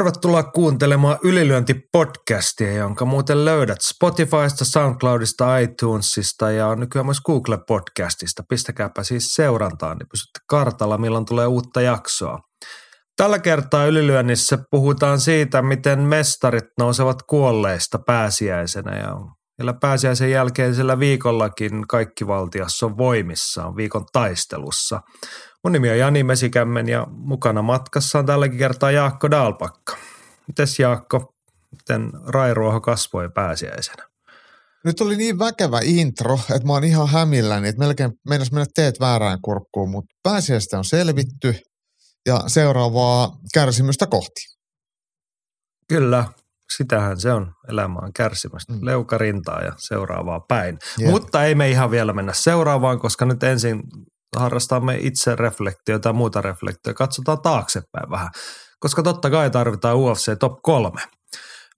Tervetuloa kuuntelemaan Ylilyönti-podcastia, jonka muuten löydät Spotifysta, Soundcloudista, iTunesista ja nykyään myös Google-podcastista. Pistäkääpä siis seurantaan, niin pysytte kartalla, milloin tulee uutta jaksoa. Tällä kertaa Ylilyönnissä puhutaan siitä, miten mestarit nousevat kuolleista pääsiäisenä ja vielä pääsiäisen jälkeisellä viikollakin kaikki valtiassa on voimissaan viikon taistelussa – Mun nimi on Jani Mesikämmen ja mukana matkassa on tälläkin kertaa Jaakko Dalpakka. Mites Jaakko, miten Rairuoho kasvoi pääsiäisenä? Nyt oli niin väkevä intro, että mä oon ihan hämilläni, että melkein meinas mennä teet väärään kurkkuun, mutta pääsiäistä on selvitty ja seuraavaa kärsimystä kohti. Kyllä, sitähän se on. Elämä on kärsimästä. Mm. Leukarintaa ja seuraavaa päin. Yeah. Mutta ei me ihan vielä mennä seuraavaan, koska nyt ensin harrastamme itse reflektiota ja muuta reflektiota. Katsotaan taaksepäin vähän, koska totta kai tarvitaan UFC Top 3.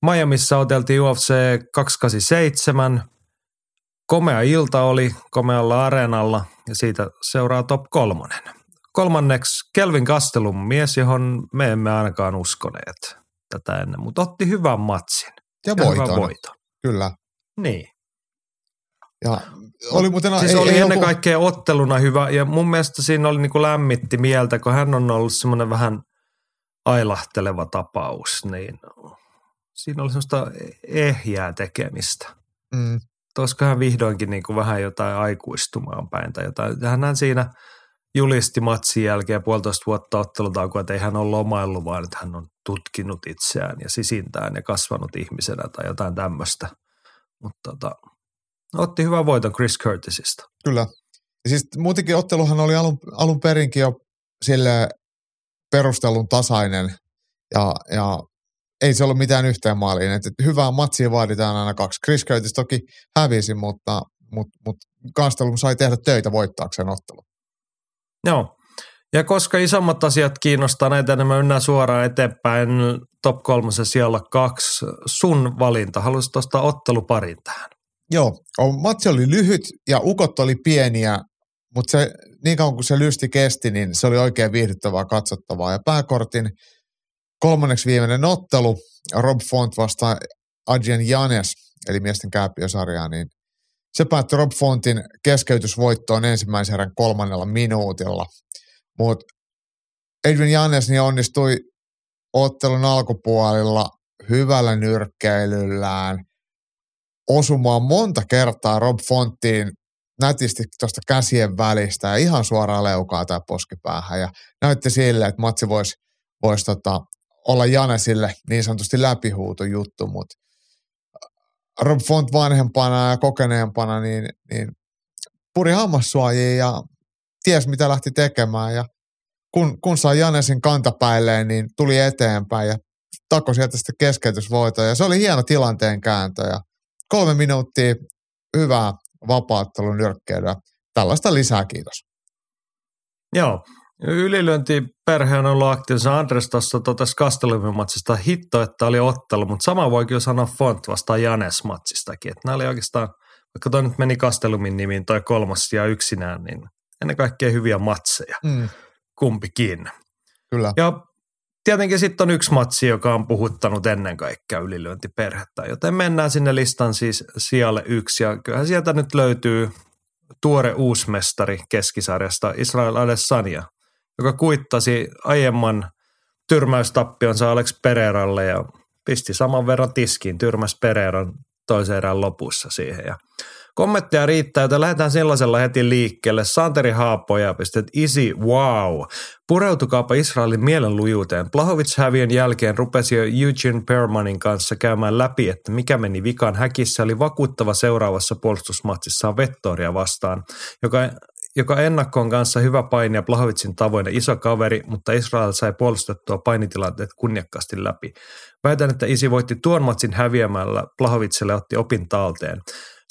Miamiissa oteltiin UFC 287. Komea ilta oli komealla areenalla ja siitä seuraa Top 3. Kolmanneksi Kelvin Kastelun mies, johon me emme ainakaan uskoneet tätä ennen, mutta otti hyvän matsin. Ja, ja voiton. voiton. Kyllä. Niin. Ja oli muuten, siis ei, oli ei ennen joku... kaikkea otteluna hyvä ja mun mielestä siinä oli niin kuin lämmitti mieltä, kun hän on ollut semmoinen vähän ailahteleva tapaus, niin siinä oli semmoista ehjää tekemistä. Mm. Olisiko hän vihdoinkin niin kuin vähän jotain aikuistumaan päin tai jotain. Hän siinä julisti matsin jälkeen puolitoista vuotta ottelutaukoa, että ei hän ole lomaillut, vaan että hän on tutkinut itseään ja sisintään ja kasvanut ihmisenä tai jotain tämmöistä. Mutta tota, Otti hyvän voiton Chris Curtisista. Kyllä. Ja siis muutenkin otteluhan oli alun, alun perinkin jo sille perustelun tasainen ja, ja ei se ollut mitään yhteen maaliin. Et, et hyvää matsia vaaditaan aina kaksi. Chris Curtis toki hävisi, mutta, mutta, mutta Kastelun sai tehdä töitä voittaakseen ottelu. Joo. Ja koska isommat asiat kiinnostaa näitä, niin mä ynnään suoraan eteenpäin top kolmosen siellä kaksi. Sun valinta. Haluaisit ottaa otteluparin tähän? Joo, matsi oli lyhyt ja ukot oli pieniä, mutta se, niin kauan kuin se lysti kesti, niin se oli oikein viihdyttävää katsottavaa. Ja pääkortin kolmanneksi viimeinen ottelu, Rob Font vastaan Adrian Janes, eli miesten kääpiösarjaa, niin se päättyi Rob Fontin keskeytysvoittoon ensimmäisen erän kolmannella minuutilla. Mutta Adrian Janes niin onnistui ottelun alkupuolilla hyvällä nyrkkeilyllään – osumaan monta kertaa Rob Fonttiin nätisti tuosta käsien välistä ja ihan suoraan leukaa tai poskipäähän. Ja näytti sille, että matsi voisi vois tota, olla Janesille niin sanotusti läpihuuto juttu, mutta Rob Font vanhempana ja kokeneempana niin, niin puri hammassuojia ja ties mitä lähti tekemään ja kun, kun sai Janesin kantapäilleen, niin tuli eteenpäin ja takoi sieltä sitten keskeytysvoitoa ja se oli hieno tilanteen kääntö ja kolme minuuttia hyvää vapaattelun nyrkkeilyä. Tällaista lisää, kiitos. Joo, Ylilyöntiperhe on ollut aktiivissa. Andres tuossa totesi Kastelumimatsista hitto, että oli ottelu, mutta sama voi kyllä sanoa Font vastaan Janes-matsistakin. Että nämä oli oikeastaan, vaikka toi nyt meni Kastelumin nimiin toi kolmas ja yksinään, niin ennen kaikkea hyviä matseja. Mm. Kumpikin. Kyllä. Ja tietenkin sitten on yksi matsi, joka on puhuttanut ennen kaikkea ylilyöntiperhettä, joten mennään sinne listan siis sijalle yksi. Ja kyllähän sieltä nyt löytyy tuore uusmestari keskisarjasta Israel Adesanya, joka kuittasi aiemman tyrmäystappionsa Alex Pereiralle ja pisti saman verran tiskiin, tyrmäs Pereiran toisen erän lopussa siihen. Ja Kommentteja riittää, joten lähdetään sellaisella heti liikkeelle. Santeri Haapoja pistet isi wow. Pureutukaapa Israelin mielenlujuuteen. Plahovic häviön jälkeen rupesi jo Eugene Permanin kanssa käymään läpi, että mikä meni vikaan häkissä oli vakuuttava seuraavassa puolustusmatsissaan Vettoria vastaan, joka joka ennakkoon kanssa hyvä paini Plahovitsin tavoin iso kaveri, mutta Israel sai puolustettua painitilanteet kunniakkaasti läpi. Väitän, että isi voitti tuon matsin häviämällä Plahovitselle otti opin talteen.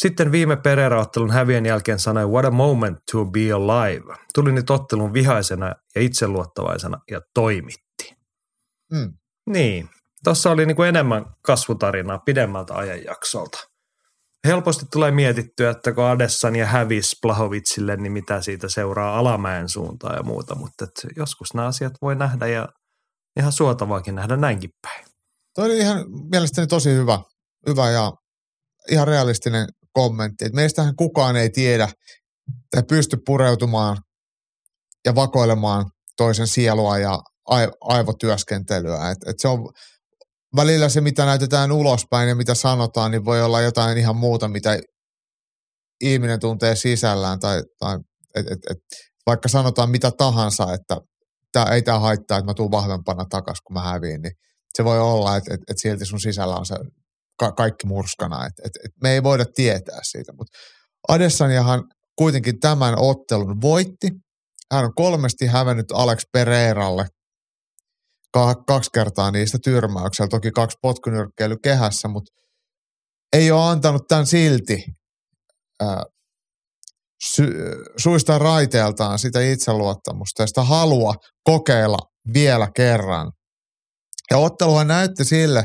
Sitten viime Pereira-ottelun hävien jälkeen sanoi What a moment to be alive. Tuli nyt ottelun vihaisena ja itseluottavaisena ja toimitti. Mm. Niin, tuossa oli niinku enemmän kasvutarinaa pidemmältä ajanjaksolta. Helposti tulee mietittyä, että kun Adessan hävisi Plahovitsille, niin mitä siitä seuraa alamäen suuntaan ja muuta, mutta joskus nämä asiat voi nähdä ja ihan suotavaakin nähdä näinkin päin. Toi oli ihan mielestäni tosi hyvä, hyvä ja ihan realistinen kommentti. Et meistähän kukaan ei tiedä tai pysty pureutumaan ja vakoilemaan toisen sielua ja aivotyöskentelyä. Et, et se on välillä se, mitä näytetään ulospäin ja mitä sanotaan, niin voi olla jotain ihan muuta, mitä ihminen tuntee sisällään. Tai, tai et, et, et, vaikka sanotaan mitä tahansa, että tää, ei tämä haittaa, että mä tuun vahvempana takaisin, kun mä häviin, niin se voi olla, että, että, että silti sun sisällä on se ka- kaikki murskana. Että, että, että me ei voida tietää siitä. Mutta Adesaniahan kuitenkin tämän ottelun voitti. Hän on kolmesti hävennyt Alex Pereiralle kaksi kertaa niistä tyrmäyksellä. Toki kaksi potkunyrkkeily kehässä, mutta ei ole antanut tämän silti ää, sy- suista raiteeltaan sitä itseluottamusta ja sitä halua kokeilla vielä kerran. Ja otteluhan näytti sille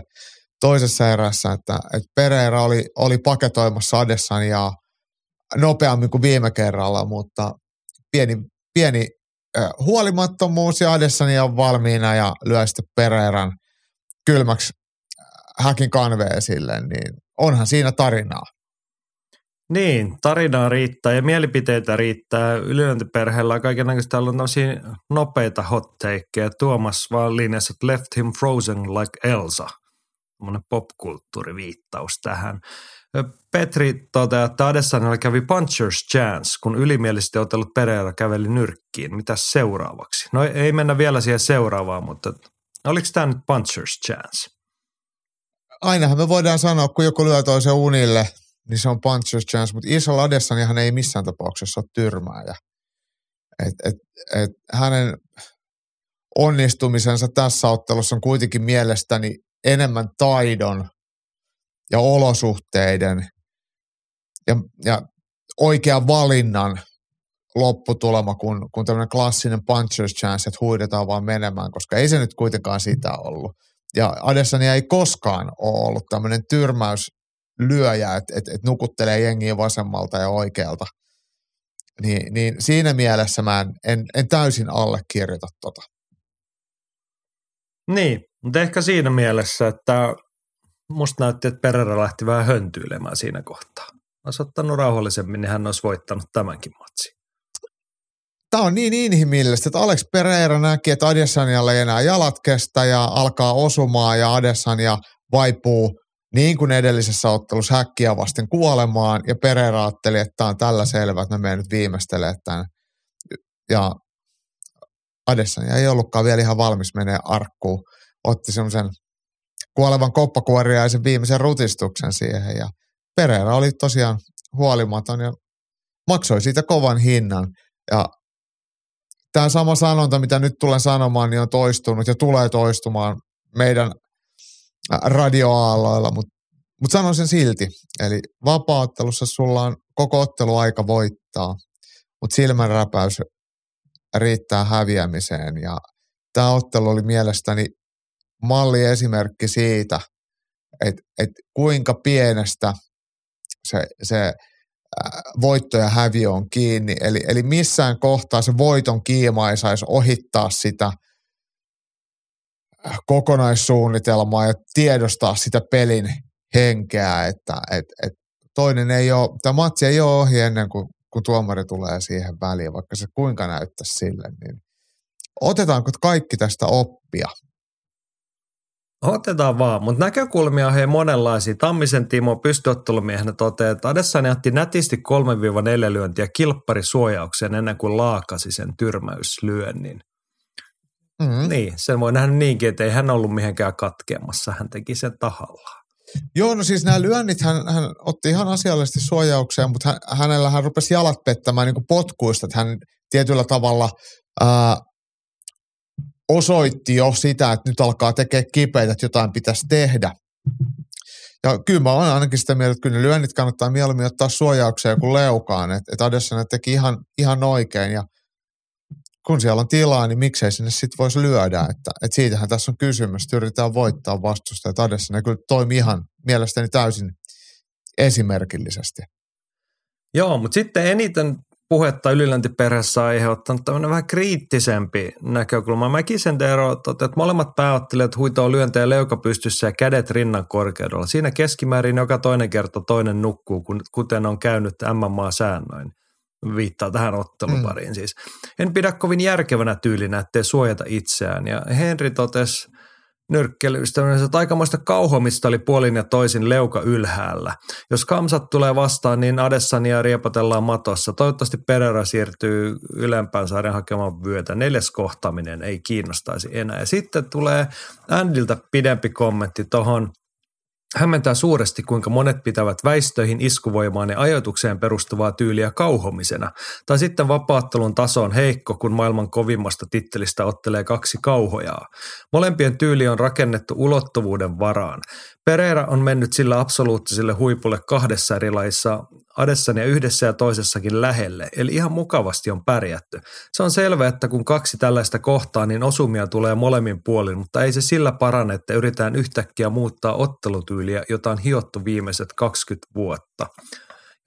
toisessa erässä, että, että Pereira oli, oli paketoimassa ja nopeammin kuin viime kerralla, mutta pieni, pieni huolimattomuus ja Adessania on valmiina ja lyö sitten Pereiran kylmäksi häkin kanve esille, niin onhan siinä tarinaa. Niin, tarinaa riittää ja mielipiteitä riittää. Ylilöintiperheellä on kaikenlaista täällä on nopeita hotteikkeja. Tuomas vaan linjassa, left him frozen like Elsa. Popkulttuuriviittaus tähän. Petri toteaa, että Adessanilla kävi puncher's chance, kun ylimielisesti otellut Pereira käveli nyrkkiin. Mitä seuraavaksi? No ei mennä vielä siihen seuraavaan, mutta oliko tämä nyt puncher's chance? Ainahan me voidaan sanoa, kun joku lyö toisen unille, niin se on puncher's chance, mutta Isla Adessanihan ei missään tapauksessa ole tyrmääjä. Et, et, et hänen onnistumisensa tässä ottelussa on kuitenkin mielestäni enemmän taidon ja olosuhteiden ja, ja oikean valinnan lopputulema kuin, kuin tämmöinen klassinen puncher's chance, että huidetaan vaan menemään, koska ei se nyt kuitenkaan sitä ollut. Ja Adesanya ei koskaan ole ollut tämmöinen tyrmäyslyöjä, että, että, että nukuttelee jengiä vasemmalta ja oikealta. Niin, niin siinä mielessä mä en, en, en täysin allekirjoita tota. Niin, mutta ehkä siinä mielessä, että musta näytti, että Pereira lähti vähän höntyilemään siinä kohtaa. Olisi ottanut rauhallisemmin, niin hän olisi voittanut tämänkin matsin. Tämä on niin inhimillistä, että Alex Pereira näki, että Adesanialle ei enää jalat kestä ja alkaa osumaan ja Adesania vaipuu niin kuin edellisessä ottelussa häkkiä vasten kuolemaan ja Pereira ajatteli, että tämä on tällä selvä, että me menen nyt viimeistelee tämän. Ja Adesania ei ollutkaan vielä ihan valmis menee arkkuun. Otti semmoisen kuolevan koppakuoriaisen viimeisen rutistuksen siihen ja Pereira oli tosiaan huolimaton ja maksoi siitä kovan hinnan. Ja tämä sama sanonta, mitä nyt tulen sanomaan, niin on toistunut ja tulee toistumaan meidän radioaalloilla, mutta mut sanon sen silti. Eli vapaattelussa sulla on koko otteluaika voittaa, mutta silmänräpäys riittää häviämiseen ja tämä ottelu oli mielestäni malliesimerkki siitä, että, että kuinka pienestä se, se voitto ja häviö on kiinni. Eli, eli missään kohtaa se voiton kiima ei saisi ohittaa sitä kokonaissuunnitelmaa ja tiedostaa sitä pelin henkeä, että et, et toinen ei ole, tämä matsi ei ole ohi ennen kuin, kun tuomari tulee siihen väliin, vaikka se kuinka näyttäisi sille, niin otetaanko kaikki tästä oppia? Otetaan vaan, mutta näkökulmia on hei monenlaisia. Tammisen Timo pystyottelumiehenä toteaa, että Adessani otti nätisti 3-4 lyöntiä kilpparisuojaukseen ennen kuin laakasi sen tyrmäyslyönnin. Mm-hmm. Niin, sen voi nähdä niinkin, että ei hän ollut mihinkään katkeamassa, hän teki sen tahallaan. Joo, no siis nämä lyönnit hän, hän otti ihan asiallisesti suojaukseen, mutta hän, hänellä hän rupesi jalat pettämään niin potkuista, että hän tietyllä tavalla ää, osoitti jo sitä, että nyt alkaa tekemään kipeitä, että jotain pitäisi tehdä. Ja kyllä mä olen ainakin sitä mieltä, että kyllä ne lyönnit kannattaa mieluummin ottaa suojaukseen kuin leukaan. Että et Adesanya teki ihan, ihan oikein ja kun siellä on tilaa, niin miksei sinne sitten voisi lyödä. Että, et siitähän tässä on kysymys, että yritetään voittaa vastusta. Että Adesanya kyllä toimi ihan mielestäni täysin esimerkillisesti. Joo, mutta sitten eniten puhetta ylilöntiperheessä on aiheuttanut tämmöinen vähän kriittisempi näkökulma. Mäkin sen että molemmat pääottelijat huitoo lyöntejä leuka pystyssä ja kädet rinnan korkeudella. Siinä keskimäärin joka toinen kerta toinen nukkuu, kuten on käynyt MMA-säännöin. Viittaa tähän ottelupariin mm. siis. En pidä kovin järkevänä tyylinä, ettei suojata itseään. Ja Henri totesi nyrkkelyistä, että aikamoista kauhomista oli puolin ja toisin leuka ylhäällä. Jos kamsat tulee vastaan, niin Adessania riepotellaan matossa. Toivottavasti Pereira siirtyy ylempään sarjan hakemaan vyötä. Neljäs kohtaaminen ei kiinnostaisi enää. Ja sitten tulee Andiltä pidempi kommentti tuohon Hämmentää suuresti, kuinka monet pitävät väistöihin, iskuvoimaan ja ajoitukseen perustuvaa tyyliä kauhomisena. Tai sitten vapaattelun taso on heikko, kun maailman kovimmasta tittelistä ottelee kaksi kauhojaa. Molempien tyyli on rakennettu ulottuvuuden varaan. Pereira on mennyt sillä absoluuttiselle huipulle kahdessa eri laissa, Adessania yhdessä ja toisessakin lähelle, eli ihan mukavasti on pärjätty. Se on selvä, että kun kaksi tällaista kohtaa, niin osumia tulee molemmin puolin, mutta ei se sillä parane, että yritetään yhtäkkiä muuttaa ottelutyyliä, jota on hiottu viimeiset 20 vuotta.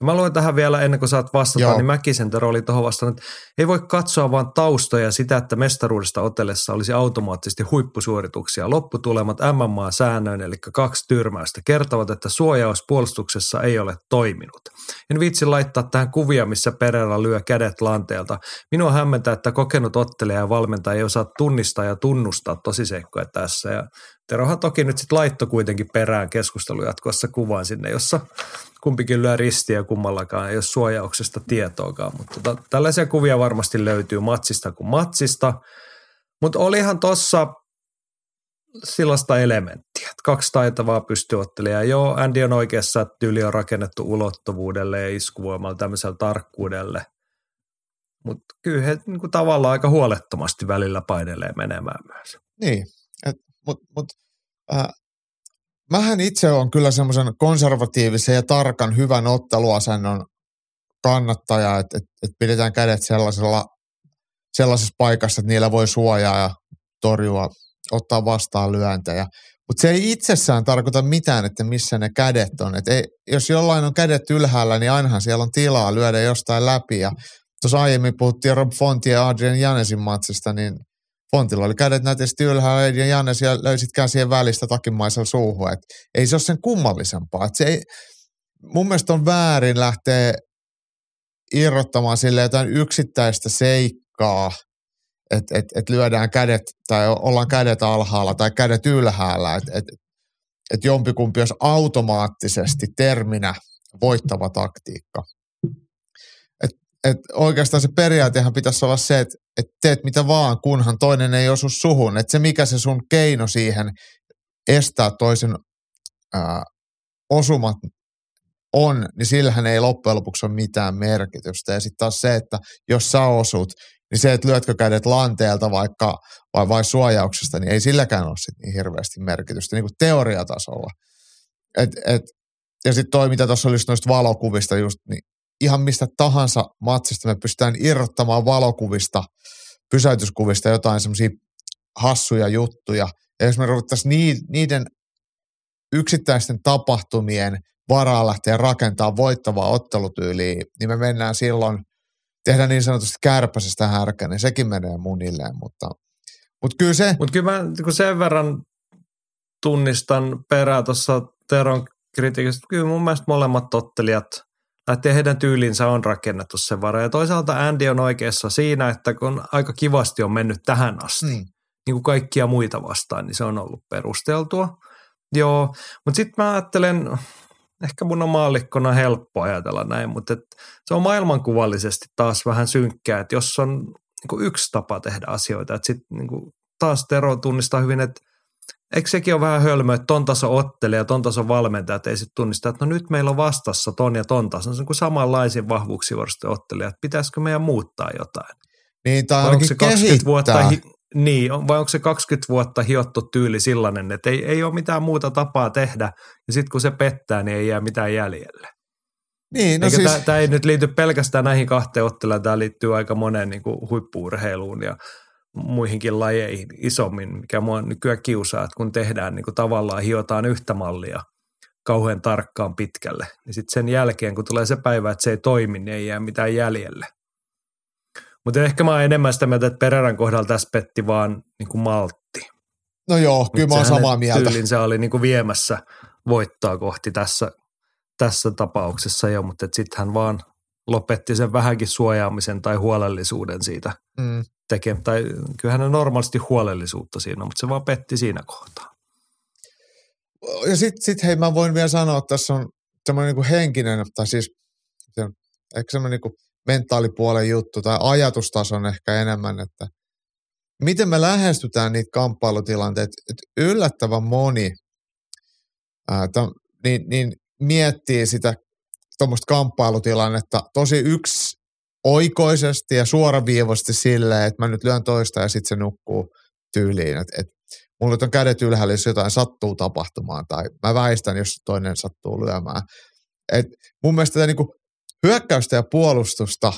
Mä luen tähän vielä ennen kuin saat vastata, Joo. niin Mäkisentero oli tuohon vastannut, että ei voi katsoa vain taustoja sitä, että mestaruudesta otellessa olisi automaattisesti huippusuorituksia. Lopputulemat MMA-säännöin, eli kaksi tyrmäystä, kertovat, että suojaus puolustuksessa ei ole toiminut. En viitsi laittaa tähän kuvia, missä Pereira lyö kädet lanteelta. Minua hämmentää, että kokenut ottelija ja valmentaja ei osaa tunnistaa ja tunnustaa tosiseikkoja tässä. Ja Terohan toki nyt sitten laitto kuitenkin perään keskustelu jatkossa kuvaan sinne, jossa kumpikin lyö ristiä kummallakaan, ei ole suojauksesta tietoakaan. Mutta tota, tällaisia kuvia varmasti löytyy matsista kuin matsista. Mutta olihan tuossa sellaista elementtiä, että kaksi taitavaa pystyottelijaa. Joo, Andy on oikeassa, että tyyli on rakennettu ulottuvuudelle ja iskuvoimalla tämmöisellä tarkkuudelle. Mutta kyllä he niin kuin tavallaan aika huolettomasti välillä painelee menemään myös. Niin, mutta mut, äh, mähän itse on kyllä semmoisen konservatiivisen ja tarkan hyvän otteluasennon kannattaja, että et, et pidetään kädet sellaisella, sellaisessa paikassa, että niillä voi suojaa ja torjua, ottaa vastaan lyöntejä. Mutta se ei itsessään tarkoita mitään, että missä ne kädet on. Et ei, jos jollain on kädet ylhäällä, niin ainahan siellä on tilaa lyödä jostain läpi. Ja tuossa aiemmin puhuttiin Rob Fonti ja Adrian Janesin matsista, niin Fontilla oli kädet nätisti ylhäällä ja Jannes ja löysit käsien välistä takimaisella suuhun. Et ei se ole sen kummallisempaa. Et se ei, mun mielestä on väärin lähteä irrottamaan sille jotain yksittäistä seikkaa, että et, et lyödään kädet tai ollaan kädet alhaalla tai kädet ylhäällä. Että et, et jompikumpi olisi automaattisesti terminä voittava taktiikka et oikeastaan se periaatehan pitäisi olla se, että et teet mitä vaan, kunhan toinen ei osu suhun. Että se mikä se sun keino siihen estää toisen ää, osumat on, niin sillähän ei loppujen lopuksi ole mitään merkitystä. Ja sitten taas se, että jos sä osut, niin se, että lyötkö kädet lanteelta vaikka vai, vai suojauksesta, niin ei silläkään ole sit niin hirveästi merkitystä niin kuin teoriatasolla. Et, et, ja sitten toi, mitä tuossa olisi noista valokuvista just, niin ihan mistä tahansa matsista me pystytään irrottamaan valokuvista, pysäytyskuvista jotain semmoisia hassuja juttuja. Ja jos me ruvettaisiin niiden yksittäisten tapahtumien varaa lähteä rakentamaan voittavaa ottelutyyliä, niin me mennään silloin, tehdään niin sanotusti kärpäsestä härkä, niin sekin menee munilleen, mutta, mutta kyllä se... Mutta kyllä mä kun sen verran tunnistan perää tuossa Teron kritiikistä, kyllä mun mielestä molemmat ottelijat – että heidän tyylinsä on rakennettu sen varaan. Ja toisaalta Andy on oikeassa siinä, että kun aika kivasti on mennyt tähän asti, mm. niin kuin kaikkia muita vastaan, niin se on ollut perusteltua. Joo, mutta sitten mä ajattelen, ehkä mun on maallikkona helppo ajatella näin, mutta et se on maailmankuvallisesti taas vähän synkkää, että jos on niin yksi tapa tehdä asioita, että sitten niin taas Tero tunnistaa hyvin, että Eikö sekin ole vähän hölmö, että ton taso ottelija, ton taso valmentajat ei sitten tunnista, että no nyt meillä on vastassa ton ja ton taso. Se on kuin samanlaisia vahvuuksia ottelijat. Pitäisikö meidän muuttaa jotain? Niin, tai ainakin se 20 vuotta, Niin, on- vai onko se 20 vuotta hiottu tyyli sellainen, että ei, ei ole mitään muuta tapaa tehdä, ja sitten kun se pettää, niin ei jää mitään jäljelle. Niin, no Eikä siis, tämä ei nyt liity pelkästään näihin kahteen otteluun, tämä liittyy aika moneen niin kuin huippuurheiluun ja muihinkin lajeihin isommin, mikä mua nykyään kiusaa, että kun tehdään niin kuin tavallaan hiotaan yhtä mallia kauhean tarkkaan pitkälle, niin sitten sen jälkeen, kun tulee se päivä, että se ei toimi, niin ei jää mitään jäljelle. Mutta ehkä mä oon enemmän sitä mieltä, että Pereran kohdalla tässä petti vaan niin kuin maltti. no joo, kyllä mä oon samaa mieltä. Tyylinsä oli niin kuin viemässä voittoa kohti tässä, tässä tapauksessa jo, mutta sitten hän vaan lopetti sen vähänkin suojaamisen tai huolellisuuden siitä Mm. Tekee, tai kyllähän on normaalisti huolellisuutta siinä, mutta se vaan petti siinä kohtaa. Ja sitten sit, hei, mä voin vielä sanoa, että tässä on semmoinen niin henkinen, tai siis se on ehkä semmoinen niin mentaalipuolen juttu tai ajatustason ehkä enemmän, että miten me lähestytään niitä kamppailutilanteita, että yllättävän moni ää, tam, niin, niin miettii sitä tuommoista kamppailutilannetta tosi yksi oikoisesti ja suoraviivoisesti silleen, että mä nyt lyön toista ja sitten se nukkuu tyyliin. Että et, mulla on kädet ylhäällä, jos jotain sattuu tapahtumaan tai mä väistän, jos toinen sattuu lyömään. Et mun mielestä tätä niinku hyökkäystä ja puolustusta,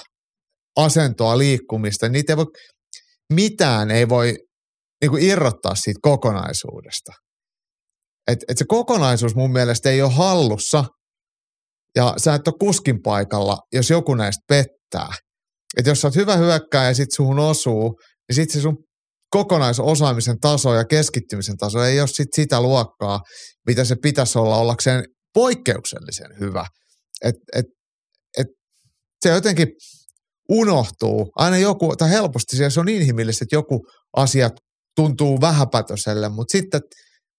asentoa, liikkumista, niitä ei voi, mitään ei voi niinku irrottaa siitä kokonaisuudesta. Et, et se kokonaisuus mun mielestä ei ole hallussa ja sä et ole kuskin paikalla, jos joku näistä pettää. Et jos sä oot hyvä hyökkääjä ja sit suhun osuu, niin sit se sun kokonaisosaamisen taso ja keskittymisen taso ei ole sit sitä luokkaa, mitä se pitäisi olla ollakseen poikkeuksellisen hyvä. Et, et, et se jotenkin unohtuu. Aina joku, tai helposti se on inhimillistä, että joku asia tuntuu vähäpätöiselle, mutta sitten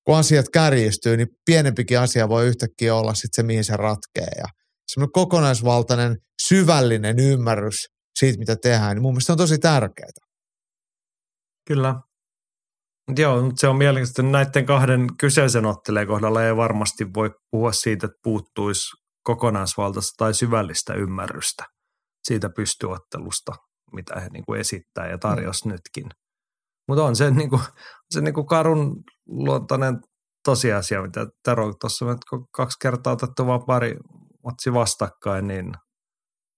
kun asiat kärjistyy, niin pienempikin asia voi yhtäkkiä olla sitten se, mihin se ratkee. Ja semmoinen kokonaisvaltainen, syvällinen ymmärrys siitä, mitä tehdään, niin mun mielestä se on tosi tärkeää. Kyllä. Mut joo, mutta se on mielenkiintoista. että Näiden kahden kyseisen otteleen kohdalla ei varmasti voi puhua siitä, että puuttuisi kokonaisvaltaista tai syvällistä ymmärrystä siitä pystyottelusta, mitä he niin kuin esittää ja tarjosi mm. nytkin. Mutta on se, niin kuin, se niin kuin karun luontainen tosiasia, mitä Tero tuossa kun kaksi kertaa otettu vaan pari matsi vastakkain, niin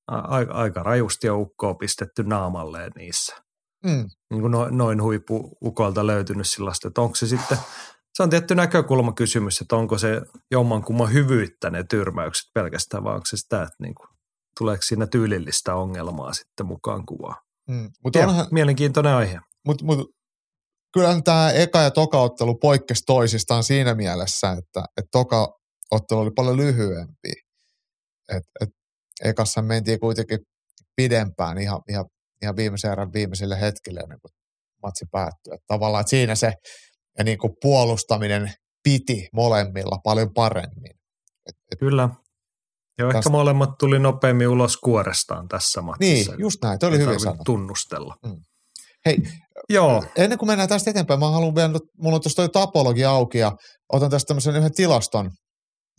a- aika rajusti on ukkoa pistetty naamalleen niissä Mm. niin kuin noin, noin huippuukolta löytynyt sellaista, että onko se sitten, se on tietty näkökulmakysymys, että onko se jommankumman hyvyyttä ne tyrmäykset pelkästään, vai onko se sitä, että niin kuin, tuleeko siinä tyylillistä ongelmaa sitten mukaan kuvaa. Mm. Mutta Ja, onhan, mielenkiintoinen aihe. mut, mut, kyllähän tämä eka ja toka ottelu poikkesi toisistaan siinä mielessä, että et toka ottelu oli paljon lyhyempi. Et, et ekassa mentiin kuitenkin pidempään ihan, ihan, ihan viimeisen erän viimeisille hetkille ennen kuin matsi päättyi. Et tavallaan että siinä se ja niin kuin puolustaminen piti molemmilla paljon paremmin. Et, et, Kyllä. Joo, ehkä Tästä- molemmat tuli nopeammin ulos kuorestaan tässä matsissa. niin, just näin. Toi oli hyvin sanottu. tunnustella. Hei, Joo, ennen kuin mennään tästä eteenpäin, mä haluan vielä, mulla on tuossa toi tapologi auki ja otan tästä tämmöisen yhden tilaston,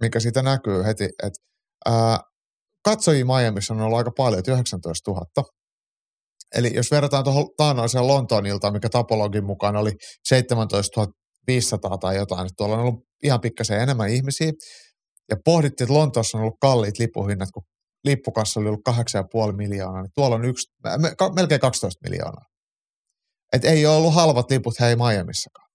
mikä siitä näkyy heti, että ää, katsojia Miamiissa on ollut aika paljon, että 19 000. Eli jos verrataan tuohon taannoiseen Lontoon iltaan, mikä tapologin mukaan oli 17 500 tai jotain, että tuolla on ollut ihan pikkasen enemmän ihmisiä. Ja pohdittiin, että Lontoossa on ollut kalliit lippuhinnat, kun lippukassa oli ollut 8,5 miljoonaa, niin tuolla on yksi, melkein 12 miljoonaa. Et ei ole ollut halvat liput hei Miamissakaan.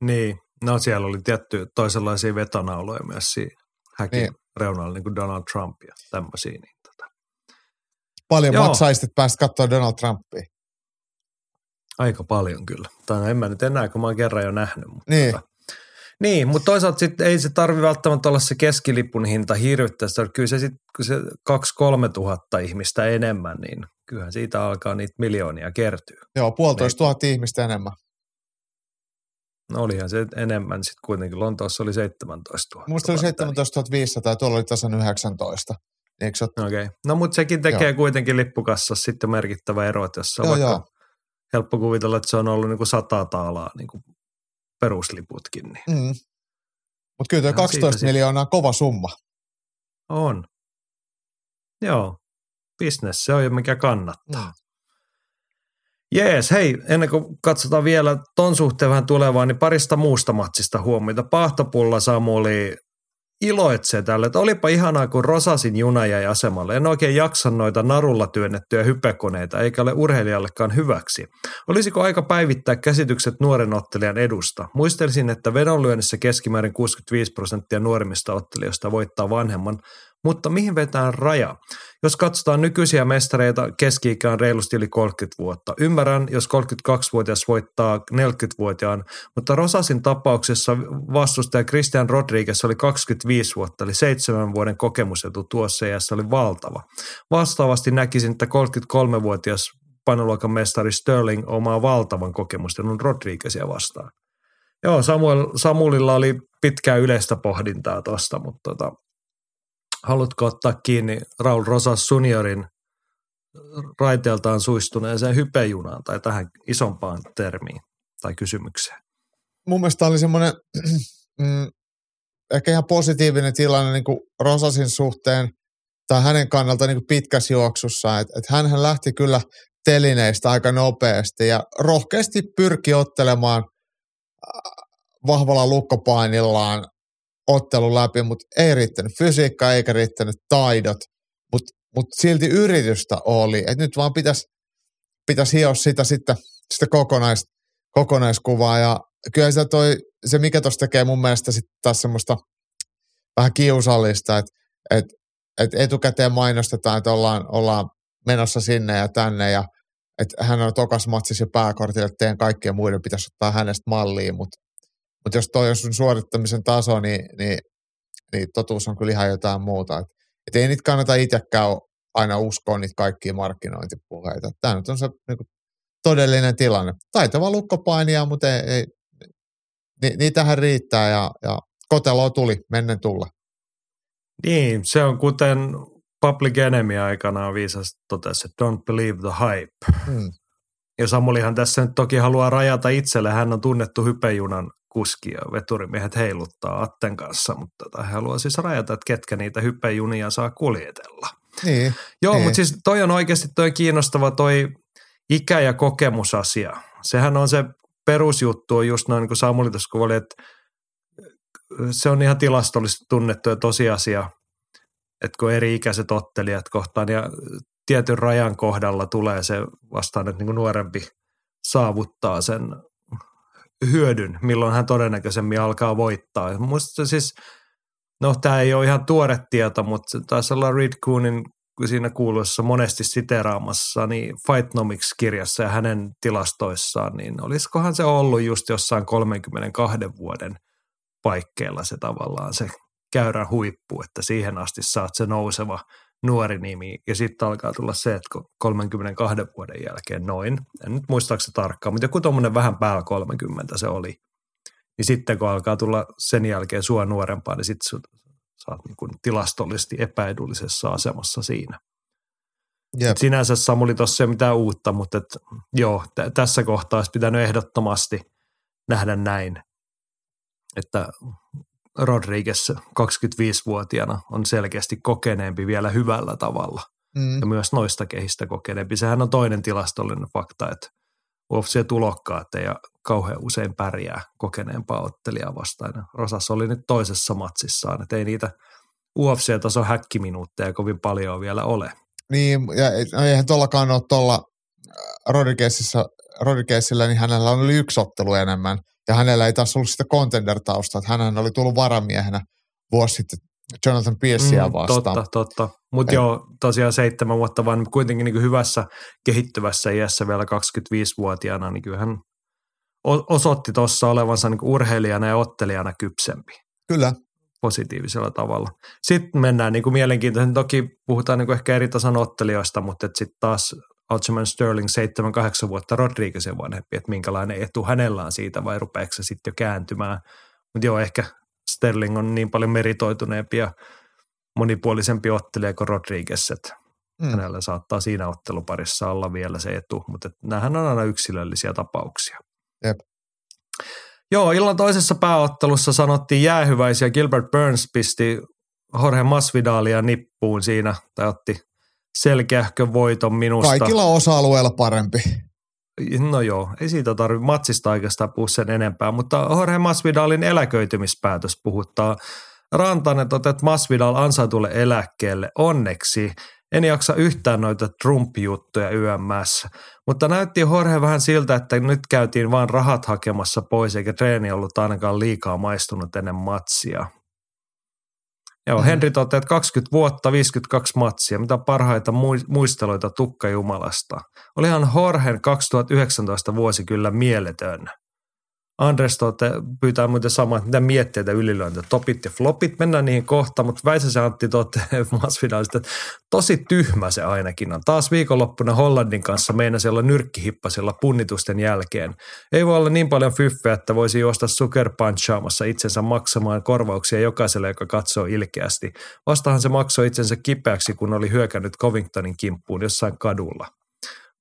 niin. No siellä oli tietty toisenlaisia vetonauloja myös siinä häkin Niin. Niin. reunalla, niin kuin Donald Trump ja tämmöisiä. Niin tota. Paljon Joo. maksaisit, että pääsit katsoa Donald Trumpia. Aika paljon kyllä. Tai no en mä nyt enää, kun mä oon kerran jo nähnyt. Mutta Niin. tota, niin, mutta toisaalta sit ei se tarvi välttämättä olla se keskilipun hinta hirvittää sitä. Kyllä se sitten, kun se 2-3 tuhatta ihmistä enemmän, niin kyllähän siitä alkaa niitä miljoonia kertyä. Joo, puolitoista tuhatta ihmistä enemmän. No olihan se enemmän sitten kuitenkin. Lontoossa oli 17 000. Muista oli 17 500 ja tuolla oli tasan 19. Eikö ole? Okei. Okay. No mutta sekin tekee joo. kuitenkin lippukassassa sitten merkittävä ero, että jos on Joo, vaikka joo. helppo kuvitella, että se on ollut niin kuin 100 taalaa niin kuin perusliputkin, niin Mm. Mutta kyllä tuo Ihan 12 siitä miljoonaa on kova summa. on. Joo, business se on jo mikä kannattaa. Mm. Jees, hei, ennen kuin katsotaan vielä ton suhteen vähän tulevaa, niin parista muusta matsista huomioita. Pahtopulla Samuli iloitsee tälle, että olipa ihanaa, kun Rosasin juna jäi asemalle. En oikein jaksa noita narulla työnnettyjä hypekoneita, eikä ole urheilijallekaan hyväksi. Olisiko aika päivittää käsitykset nuoren ottelijan edusta? Muistelisin, että vedonlyönnissä keskimäärin 65 prosenttia nuorimmista ottelijoista voittaa vanhemman mutta mihin vetään raja? Jos katsotaan nykyisiä mestareita, keski on reilusti yli 30 vuotta. Ymmärrän, jos 32-vuotias voittaa 40-vuotiaan, mutta Rosasin tapauksessa vastustaja Christian Rodriguez oli 25 vuotta, eli seitsemän vuoden kokemusetu tuossa iässä oli valtava. Vastaavasti näkisin, että 33-vuotias painoluokan mestari Sterling omaa valtavan kokemustelun Rodriguezia vastaan. Joo, Samuel, Samulilla oli pitkää yleistä pohdintaa tuosta, mutta tota, haluatko ottaa kiinni Raul Rosas Suniorin raiteeltaan suistuneeseen hypejunaan tai tähän isompaan termiin tai kysymykseen? Mun mielestä oli semmoinen mm, ehkä ihan positiivinen tilanne niin kuin Rosasin suhteen tai hänen kannalta niin pitkässä juoksussa, että et hän lähti kyllä telineistä aika nopeasti ja rohkeasti pyrki ottelemaan vahvalla lukkopainillaan ottelun läpi, mutta ei riittänyt fysiikka eikä riittänyt taidot, mutta mut silti yritystä oli, että nyt vaan pitäisi pitäisi hioa sitä sitten sitä kokonais, kokonaiskuvaa. Ja kyllä se, toi, se mikä tuossa tekee mun mielestä sitten taas semmoista vähän kiusallista, että et, et etukäteen mainostetaan, että ollaan, ollaan menossa sinne ja tänne ja että hän on tokas matsissa pääkortilla, että teidän kaikkien muiden pitäisi ottaa hänestä malliin, mutta mutta jos toi on sun suorittamisen taso, niin, niin, niin totuus on kyllä ihan jotain muuta. Et, et ei niitä kannata itsekään aina uskoa niitä kaikkia markkinointipuheita. Tämä nyt on se niin kuin, todellinen tilanne. Taitava lukkopainia, mutta ei, ei, ni, niitähän riittää ja, ja kotelo tuli mennen tulla. Niin, se on kuten Public Enemy aikanaan viisasti totesi, että don't believe the hype. Hmm. Ja Samulihan tässä nyt toki haluaa rajata itselle, hän on tunnettu hypejunan kuski ja veturimiehet heiluttaa Atten kanssa, mutta tota, he haluaa siis rajata, että ketkä niitä hyppejunia saa kuljetella. Niin, Joo, niin. mutta siis toi on oikeasti toi kiinnostava toi ikä- ja kokemusasia. Sehän on se perusjuttu, on just noin niin kuin Samuli tuossa oli, että se on ihan tilastollisesti tunnettu ja tosiasia, että kun eri ikäiset ottelijat kohtaan ja tietyn rajan kohdalla tulee se vastaan, että niin kuin nuorempi saavuttaa sen hyödyn, milloin hän todennäköisemmin alkaa voittaa. Musta siis, no tämä ei ole ihan tuore tieto, mutta taisi olla Reed Coonin siinä kuuluessa monesti siteraamassa niin Fightnomics-kirjassa ja hänen tilastoissaan, niin olisikohan se ollut just jossain 32 vuoden paikkeilla se tavallaan se käyrän huippu, että siihen asti saat se nouseva – nuori nimi, ja sitten alkaa tulla se, että 32 vuoden jälkeen noin, en nyt muistaakseni tarkkaan, mutta joku tuommoinen vähän päällä 30 se oli, niin sitten kun alkaa tulla sen jälkeen sua nuorempaa, niin sitten sä oot niin kuin tilastollisesti epäedullisessa asemassa siinä. Yep. Sinänsä Samuli tuossa ei ole mitään uutta, mutta et, joo, t- tässä kohtaa olisi pitänyt ehdottomasti nähdä näin, että Rodriguez 25-vuotiaana on selkeästi kokeneempi vielä hyvällä tavalla. Mm. Ja myös noista kehistä kokeneempi. Sehän on toinen tilastollinen fakta, että UFC-tulokkaat ei kauhean usein pärjää kokeneempaa ottelijaa vastaan. Rosas oli nyt toisessa matsissaan, että ei niitä UFC-tason häkkiminuutteja kovin paljon vielä ole. Niin, ja no eihän tuollakaan ole tuolla äh, Rodriguezilla, niin hänellä on yksi ottelu enemmän – ja hänellä ei taas ollut sitä contender-taustaa, että hän oli tullut varamiehenä vuosi sitten Jonathan Piercea mm, vastaan. Totta, totta. Mutta joo, tosiaan seitsemän vuotta vaan kuitenkin niin hyvässä kehittyvässä iässä vielä 25-vuotiaana, niin kyllähän osoitti tuossa olevansa niin urheilijana ja ottelijana kypsempi. Kyllä. Positiivisella tavalla. Sitten mennään niin kuin mielenkiintoisen, toki puhutaan niin kuin ehkä eri tason ottelijoista, mutta sitten taas Aljamain Sterling 7-8 vuotta Rodriguezin vanhempi, että minkälainen etu hänellä on siitä vai rupeeko se sitten jo kääntymään. Mutta joo, ehkä Sterling on niin paljon meritoituneempi ja monipuolisempi ottelija kuin Rodriguez, että mm. hänellä saattaa siinä otteluparissa olla vielä se etu, mutta nämähän on aina yksilöllisiä tapauksia. Jep. Joo, illan toisessa pääottelussa sanottiin jäähyväisiä. Gilbert Burns pisti Jorge Masvidalia nippuun siinä, tai otti selkeähkö voiton minusta. Kaikilla osa-alueilla parempi. No joo, ei siitä tarvitse matsista oikeastaan puhua sen enempää, mutta Jorge Masvidalin eläköitymispäätös puhuttaa. Rantanen toteaa, että Masvidal ansaitulle eläkkeelle. Onneksi en jaksa yhtään noita Trump-juttuja YMS, mutta näytti Jorge vähän siltä, että nyt käytiin vaan rahat hakemassa pois, eikä treeni ollut ainakaan liikaa maistunut ennen matsia. Joo, mm. Henri toteaa, että 20 vuotta, 52 matsia, mitä parhaita muisteloita tukkajumalasta. Olihan Horhen 2019 vuosi kyllä mieletön. Andres Tote pyytää muuten samaa, että mitä mietteitä ylilyöntä, topit ja flopit, mennään niihin kohta, mutta Väisäsen Antti Masvidalista, että tosi tyhmä se ainakin on. Taas viikonloppuna Hollandin kanssa meinasi olla nyrkkihippasilla punnitusten jälkeen. Ei voi olla niin paljon fyffeä, että voisi juosta sukerpunchaamassa itsensä maksamaan korvauksia jokaiselle, joka katsoo ilkeästi. Vastahan se maksoi itsensä kipeäksi, kun oli hyökännyt Covingtonin kimppuun jossain kadulla.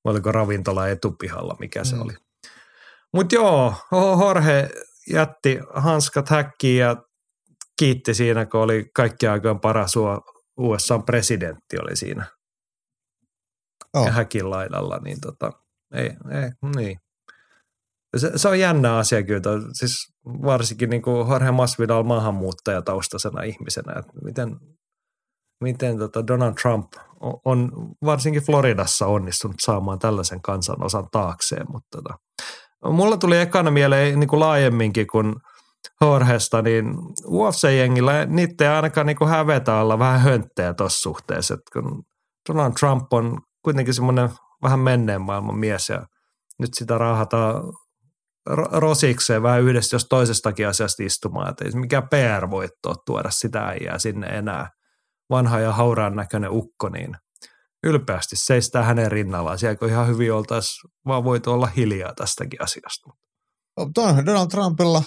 Oliko ravintola etupihalla, mikä se mm. oli. Mutta joo, Jorge jätti hanskat häkkiin ja kiitti siinä, kun oli kaikki aikojen paras USA-presidentti oli siinä. Oh. Ja häkin laidalla, niin tota, ei, ei, niin. Se, se, on jännä asia kyllä, siis varsinkin niin kuin Jorge Masvidal maahanmuuttajataustaisena ihmisenä, että miten, miten tota Donald Trump on, on varsinkin Floridassa onnistunut saamaan tällaisen kansanosan taakseen, mutta tota, Mulla tuli ekana mieleen niin kuin laajemminkin kuin Horhesta, niin UFC-jengillä niitä ei ainakaan niin kuin hävetä olla vähän hönttejä tuossa suhteessa. Että kun Donald Trump on kuitenkin semmoinen vähän menneen maailman mies ja nyt sitä raahataan rosikseen vähän yhdessä jos toisestakin asiasta istumaan. Että ei se mikään PR-voitto tuoda sitä äijää sinne enää. Vanha ja hauraan näköinen ukko, niin – ylpeästi seistää hänen rinnallaan. Sielläkö ihan hyvin oltaisiin vaan voitu olla hiljaa tästäkin asiasta. Tuonhan Donald Trumpilla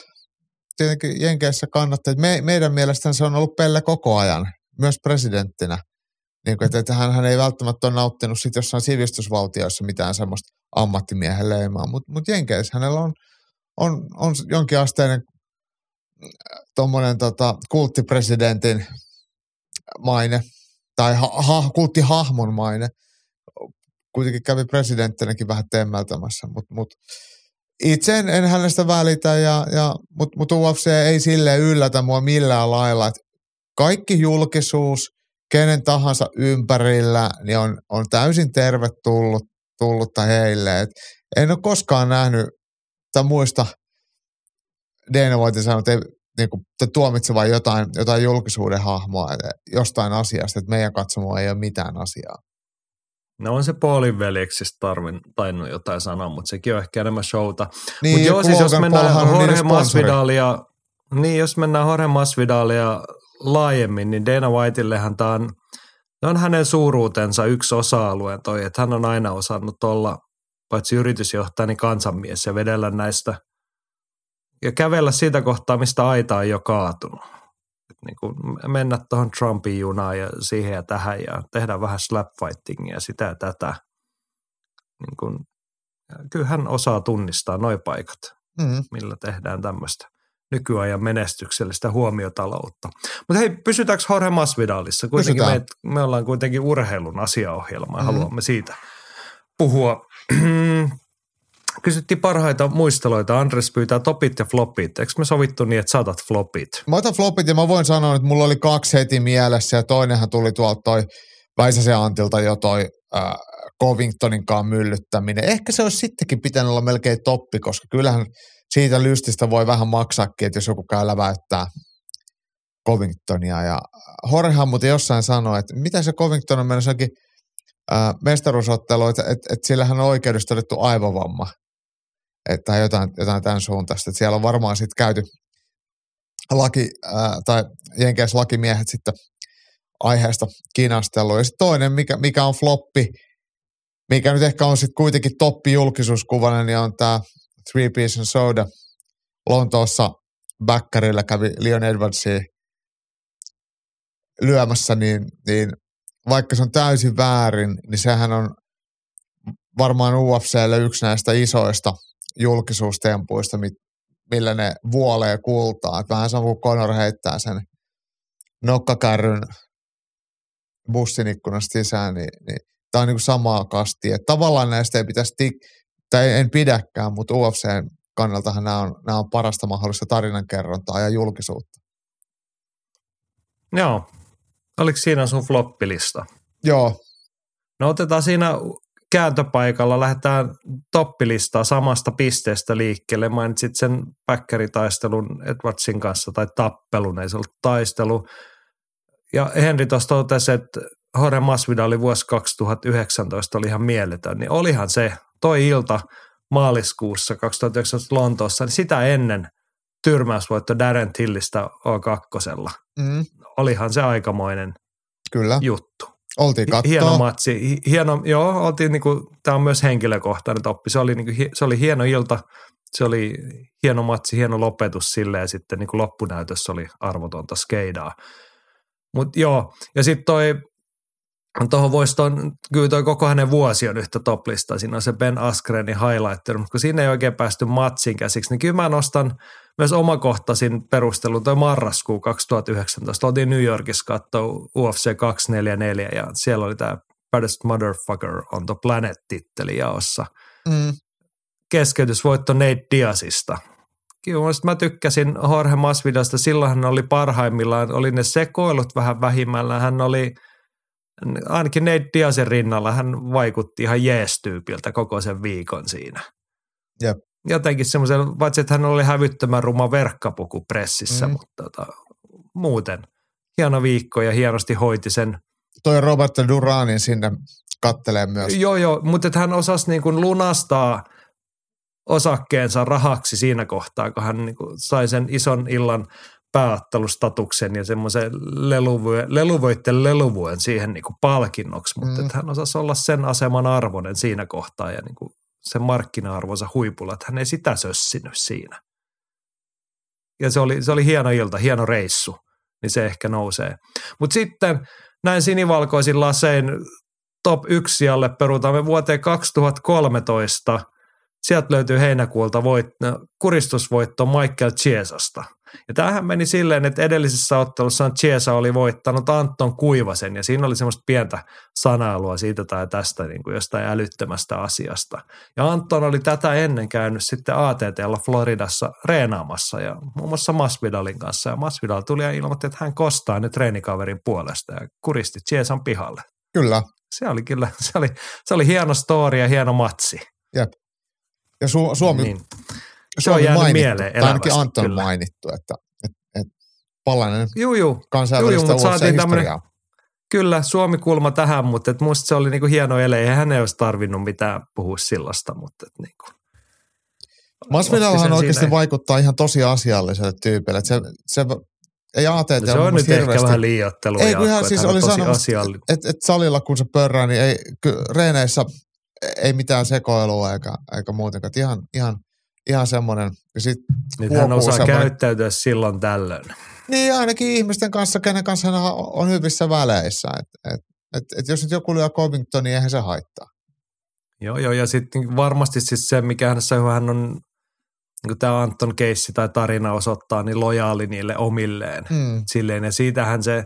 tietenkin Jenkeissä kannattaa. Me, meidän mielestä se on ollut pelle koko ajan, myös presidenttinä. Niin kuin, että hän, hän ei välttämättä ole nauttinut sit jossain sivistysvaltioissa mitään semmoista ammattimiehen leimaa, mutta mut Jenkeissä hänellä on, on, on jonkinasteinen tuommoinen tota, kulttipresidentin maine – tai ha, ha, kulttihahmon maine. Kuitenkin kävi presidenttinäkin vähän temmältämässä, mutta mut, itse en, en hänestä välitä, ja, ja, mutta mut UFC ei sille yllätä mua millään lailla. Et kaikki julkisuus, kenen tahansa ympärillä, niin on, on täysin tervetullut tullutta heille. Et en ole koskaan nähnyt tai muista Dana White sanoi, että ei, niin kuin, tuomitsevan jotain, jotain julkisuuden hahmoa jostain asiasta, että meidän katsomoa ei ole mitään asiaa. No on se Paulin veljeksistä tarvin, tainnut jotain sanoa, mutta sekin on ehkä enemmän showta. Niin, mutta joo, siis jos mennään Jorge Masvidalia, niin jos mennään Jorge Masvidalia laajemmin, niin Dana Whiteillehan tämä on, on hänen suuruutensa yksi osa-alue toi, että hän on aina osannut olla paitsi yritysjohtaja, niin kansanmies ja vedellä näistä – ja kävellä siitä kohtaa, mistä aita on jo kaatunut. Et niin kuin mennä tuohon Trumpin junaan ja siihen ja tähän ja tehdä vähän slapfightingia sitä ja tätä. Niin kuin, kyllä hän osaa tunnistaa noi paikat, mm. millä tehdään tämmöistä nykyajan menestyksellistä huomiotaloutta. Mutta hei, pysytäänkö Jorge Masvidalissa? Kuitenkin me, me ollaan kuitenkin urheilun asiaohjelma ja mm. haluamme siitä puhua. Kysyttiin parhaita muisteloita. Andres pyytää topit ja flopit. Eikö me sovittu niin, että saatat flopit? Mä otan flopit ja mä voin sanoa, että mulla oli kaksi heti mielessä ja toinenhan tuli tuolta toi Väisäsen Antilta jo toi äh, Covingtoninkaan myllyttäminen. Ehkä se olisi sittenkin pitänyt olla melkein toppi, koska kyllähän siitä lystistä voi vähän maksaakin, että jos joku käy läväyttää Covingtonia. Ja Horhan muuten jossain sanoi, että mitä se Covington on jokin äh, mestaruusottelu, että, että, että sillä hän on oikeudessa todettu aivovamma että jotain, jotain tämän suuntaista. Että siellä on varmaan sitten käyty laki, ää, tai jenkeissä lakimiehet sitten aiheesta kinastellut. Ja sitten toinen, mikä, mikä on floppi, mikä nyt ehkä on sitten kuitenkin toppi julkisuuskuvana, niin on tämä Three Piece and Soda. Lontoossa Bäkkärillä kävi Leon Edwardsia lyömässä, niin, niin vaikka se on täysin väärin, niin sehän on varmaan UFClle yksi näistä isoista – julkisuustempuista, millä ne vuolee kultaa. Että vähän sama kuin Conor heittää sen nokkakärryn bussin ikkunasta sisään, niin, niin tämä on niin kuin samaa kastia. Että tavallaan näistä ei pitäisi tik- tai en pidäkään, mutta UFCn kannaltahan nämä on, nämä on parasta mahdollista tarinankerrontaa ja julkisuutta. Joo. Oliko siinä sun floppilista? Joo, No otetaan siinä kääntöpaikalla, lähdetään toppilistaa samasta pisteestä liikkeelle. Mainitsit sen päkkäritaistelun Edwardsin kanssa tai tappelun, ei se ollut taistelu. Ja Henri tuossa totesi, että Jorge Masvidal vuosi 2019 oli ihan mieletön, niin olihan se toi ilta maaliskuussa 2019 Lontoossa, niin sitä ennen tyrmäysvoitto Darren Tillistä O2. mm, Olihan se aikamoinen kyllä. juttu. Oltiin katsoa. Hieno matsi. Hi- Hieno, joo, oltiin niinku, tämä on myös henkilökohtainen toppi. Se oli, niinku, se oli hieno ilta, se oli hieno matsi, hieno lopetus sille ja sitten niinku loppunäytössä oli arvotonta skeidaa. Mutta joo, ja sitten toi, tuohon voisi ton, kyllä toi koko hänen vuosi on yhtä toplista. Siinä on se Ben Askrenin highlighter, mutta kun siinä ei oikein päästy matsin käsiksi, niin kyllä mä nostan myös omakohtaisin perustelun toi marraskuu 2019. Oltiin New Yorkissa katsoa UFC 244 ja siellä oli tämä Baddest Motherfucker on the Planet-titteli jaossa. Mm, Keskeytysvoitto Nate Diazista. Kyllä mä tykkäsin Jorge Masvidasta. Silloin hän oli parhaimmillaan, oli ne sekoilut vähän vähimmällä. Hän oli ainakin Nate Diazin rinnalla, hän vaikutti ihan jees-tyypiltä koko sen viikon siinä. Jep. Jotenkin semmoisen, paitsi että hän oli hävyttömän ruma verkkapuku pressissä, Mm. mutta tota, muuten hieno viikko ja hienosti hoiti sen toi Robert Duranin sinne kattelee myös. Joo, joo, mutta että hän osasi niin kuin lunastaa osakkeensa rahaksi siinä kohtaa, kun hän niin kuin sai sen ison illan pääottelustatuksen ja semmoisen leluvojen, leluvoitten leluvuen siihen niin kuin palkinnoksi, mutta mm. että hän osasi olla sen aseman arvoinen siinä kohtaa ja niin kuin sen markkina-arvonsa huipulla, että hän ei sitä sössinyt siinä. Ja se oli, se oli hieno ilta, hieno reissu, niin se ehkä nousee. Mutta sitten näin sinivalkoisin lasein top 1 sijalle peruutamme vuoteen 2013. Sieltä löytyy heinäkuulta voit, kuristusvoitto Michael Chiesasta. Ja tämähän meni silleen, että edellisessä ottelussa Chiesa oli voittanut Anton Kuivasen ja siinä oli semmoista pientä sanailua siitä tai tästä niin kuin jostain älyttömästä asiasta. Ja Anton oli tätä ennen käynyt sitten ATTlla Floridassa reenaamassa ja muun muassa Masvidalin kanssa. Ja Masvidal tuli ja ilmoitti, että hän kostaa nyt treenikaverin puolesta ja kuristi Chiesan pihalle Kyllä. se oli kyllä, se oli, se oli hieno story ja hieno matsi. Ja Su- Suomi, Niin. Se on jäänyt mainittu, mieleen tai ainakin elävästi, Anton kyllä. mainittu, että et, et palanen Juu, juu, kansainvälistä Juu, juu, saatiin UFC-historiaa. kyllä Suomi-kulma tähän, mutta et musta se oli niinku hieno ele. Eihän hän ei olisi tarvinnut mitään puhua sillasta, mutta et niinku. Masvidalhan oikeasti siinä. vaikuttaa ihan tosi asialliselle tyypille. että Se, se ei ATT No se on nyt ehkä vähän liioittelua. Ei, kun ihan siis että oli on sanomassa, että et salilla kun se pörrää, niin ei, reeneissä ei mitään sekoilua eikä, eikä muutenkaan. Ihan, ihan, ihan semmoinen. Ja sit, Nyt hän osaa semmoinen- käyttäytyä silloin tällöin. niin ainakin ihmisten kanssa, kenen kanssa hän on hyvissä väleissä. Et, et, et, et jos nyt joku lyö Covington, niin eihän se haittaa. Joo, joo, ja sitten varmasti siis se, mikä hänessä on, hän on, niin tämä Anton keissi tai tarina osoittaa, niin lojaali niille omilleen. Mm. silleen, ja siitähän se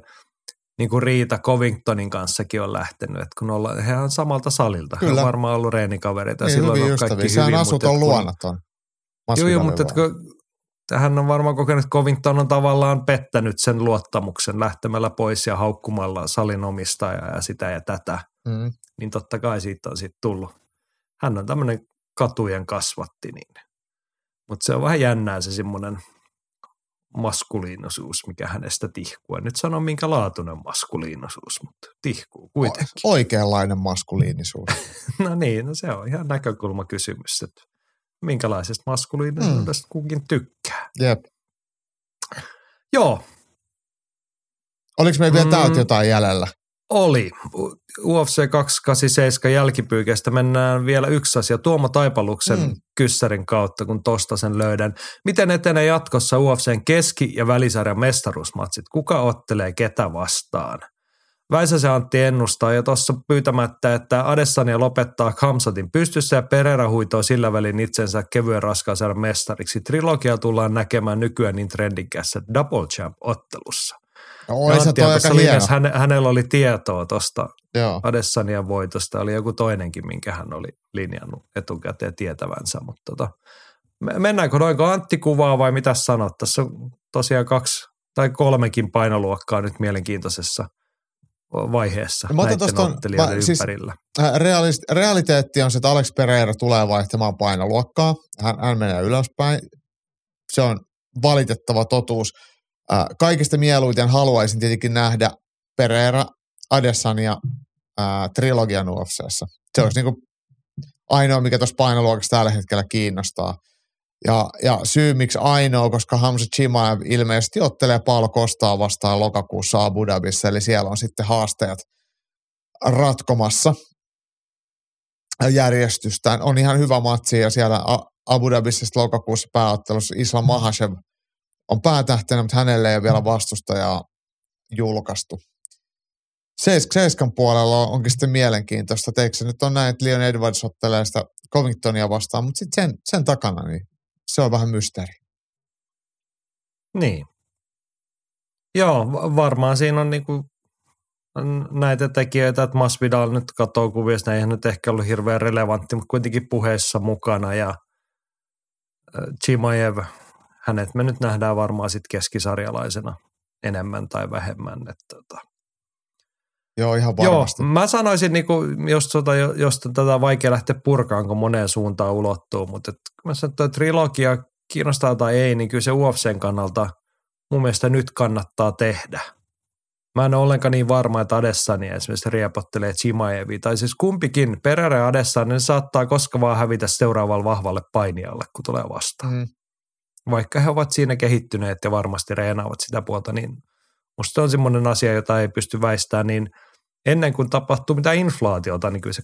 niin kuin Riita Covingtonin kanssakin on lähtenyt, että kun ollaan, he on samalta salilta, he Kyllä. on varmaan ollut reenikavereita, ja Niin, silloin hyvin on kaikki Sehän hyvin, asut mutta on et kun- luonnoton. Joo, joo, mutta et luona. kun, hän on varmaan kokenut, että Covington on tavallaan pettänyt sen luottamuksen lähtemällä pois ja haukkumalla salin omistajaa ja sitä ja tätä, Mm. niin totta kai siitä on sitten tullut. Hän on tämmöinen katujen kasvatti, niin. mutta se on vähän jännää se semmoinen maskuliinosuus, mikä hänestä tihkuu. En nyt sano minkä laatuinen maskuliinosuus, mutta tihkuu kuitenkin. Oikeanlainen maskuliinisuus. No niin, no se on ihan näkökulmakysymys, että minkälaisesta maskuliinisuudesta mm. kukin tykkää. Jep. Joo, Oliko meillä vielä Mm. täältä jotain jäljellä? oli. UFC 287 jälkipyykestä mennään vielä yksi asia. Tuomo Taipaluksen Mm. mm. kyssärin kautta, kun tosta sen löydän. Miten etenee jatkossa UFCn keski- ja välisarjan mestaruusmatsit? Kuka ottelee ketä vastaan? Väisäsen Antti ennustaa jo tuossa pyytämättä, että Adesanya lopettaa Kamsatin pystyssä ja Pereira huitoo sillä välin itsensä kevyen raskaasarjan mestariksi. Trilogia tullaan näkemään nykyään niin trendikässä Double Champ-ottelussa. No, oli se Antti toi aika linjassa, häne, hänellä oli tietoa tuosta. Adessanian voitosta. Oli joku toinenkin, minkä hän oli linjannut etukäteen tietävänsä. Mutta tota, me- mennäänkö noin, kun Antti kuvaa vai mitä sanot? Tässä on tosiaan kaksi tai kolmekin painoluokkaa nyt mielenkiintoisessa vaiheessa Mä otan näiden tosta ton- ottelijoiden mä- siis- ympärillä. Äh, realis- realiteetti on se, että Alex Pereira tulee vaihtamaan painoluokkaa. Hän, hän menee ylöspäin. Se on valitettava totuus. Äh, kaikista mieluiten haluaisin tietenkin nähdä Pereira, Adesanya äh, trilogian UFCssä. Se olisi niin ainoa, mikä tuossa painoluokassa tällä hetkellä kiinnostaa. Ja, ja syy, miksi ainoa, koska Hamza Chimaev ilmeisesti ottelee Paolo Kostaa vastaan lokakuussa Abu Dhabissa, eli siellä on sitten haasteet ratkomassa järjestystään. On ihan hyvä matsi ja siellä Abu Dhabissa lokakuussa pääottelussa Islam Mahashev on päätähtenä, mutta hänelle ei vielä vastustajaa julkaistu. Seis- Seiskan puolella onkin sitten mielenkiintoista. Teikö se nyt on näin, että Leon Edwards ottelee sitä Covingtonia vastaan, mutta sitten sen, sen takana niin se on vähän mysteeri. Niin. Joo, va- varmaan siinä on niinku näitä tekijöitä, että Masvidal nyt katsoo kuvista, eihän nyt ehkä ollut hirveän relevantti, mutta kuitenkin puheessa mukana ja Chimaev, hänet me nyt nähdään varmaan sitten keskisarjalaisena enemmän tai vähemmän. Että, tota. Joo, ihan varmasti. Joo, mä sanoisin, niinku, jos, tota, jos tätä vaikea lähteä purkaan, kun moneen suuntaan ulottuu, mutta et, kun mä sanon, että trilogia kiinnostaa tai ei, niin kyllä se UFCn kannalta mun mielestä nyt kannattaa tehdä. Mä en ole ollenkaan niin varma, että Adessani esimerkiksi riepottelee Chimaevi, tai siis kumpikin, Pereira ja Adessani, ne saattaa koska vaan hävitä seuraavalle vahvalle painijalle, kun tulee vastaan. Mm. Vaikka he ovat siinä kehittyneet ja varmasti reenaavat sitä puolta, niin musta on semmoinen asia, jota ei pysty väistämään, niin ennen kuin tapahtuu mitään inflaatiota, niin kyllä se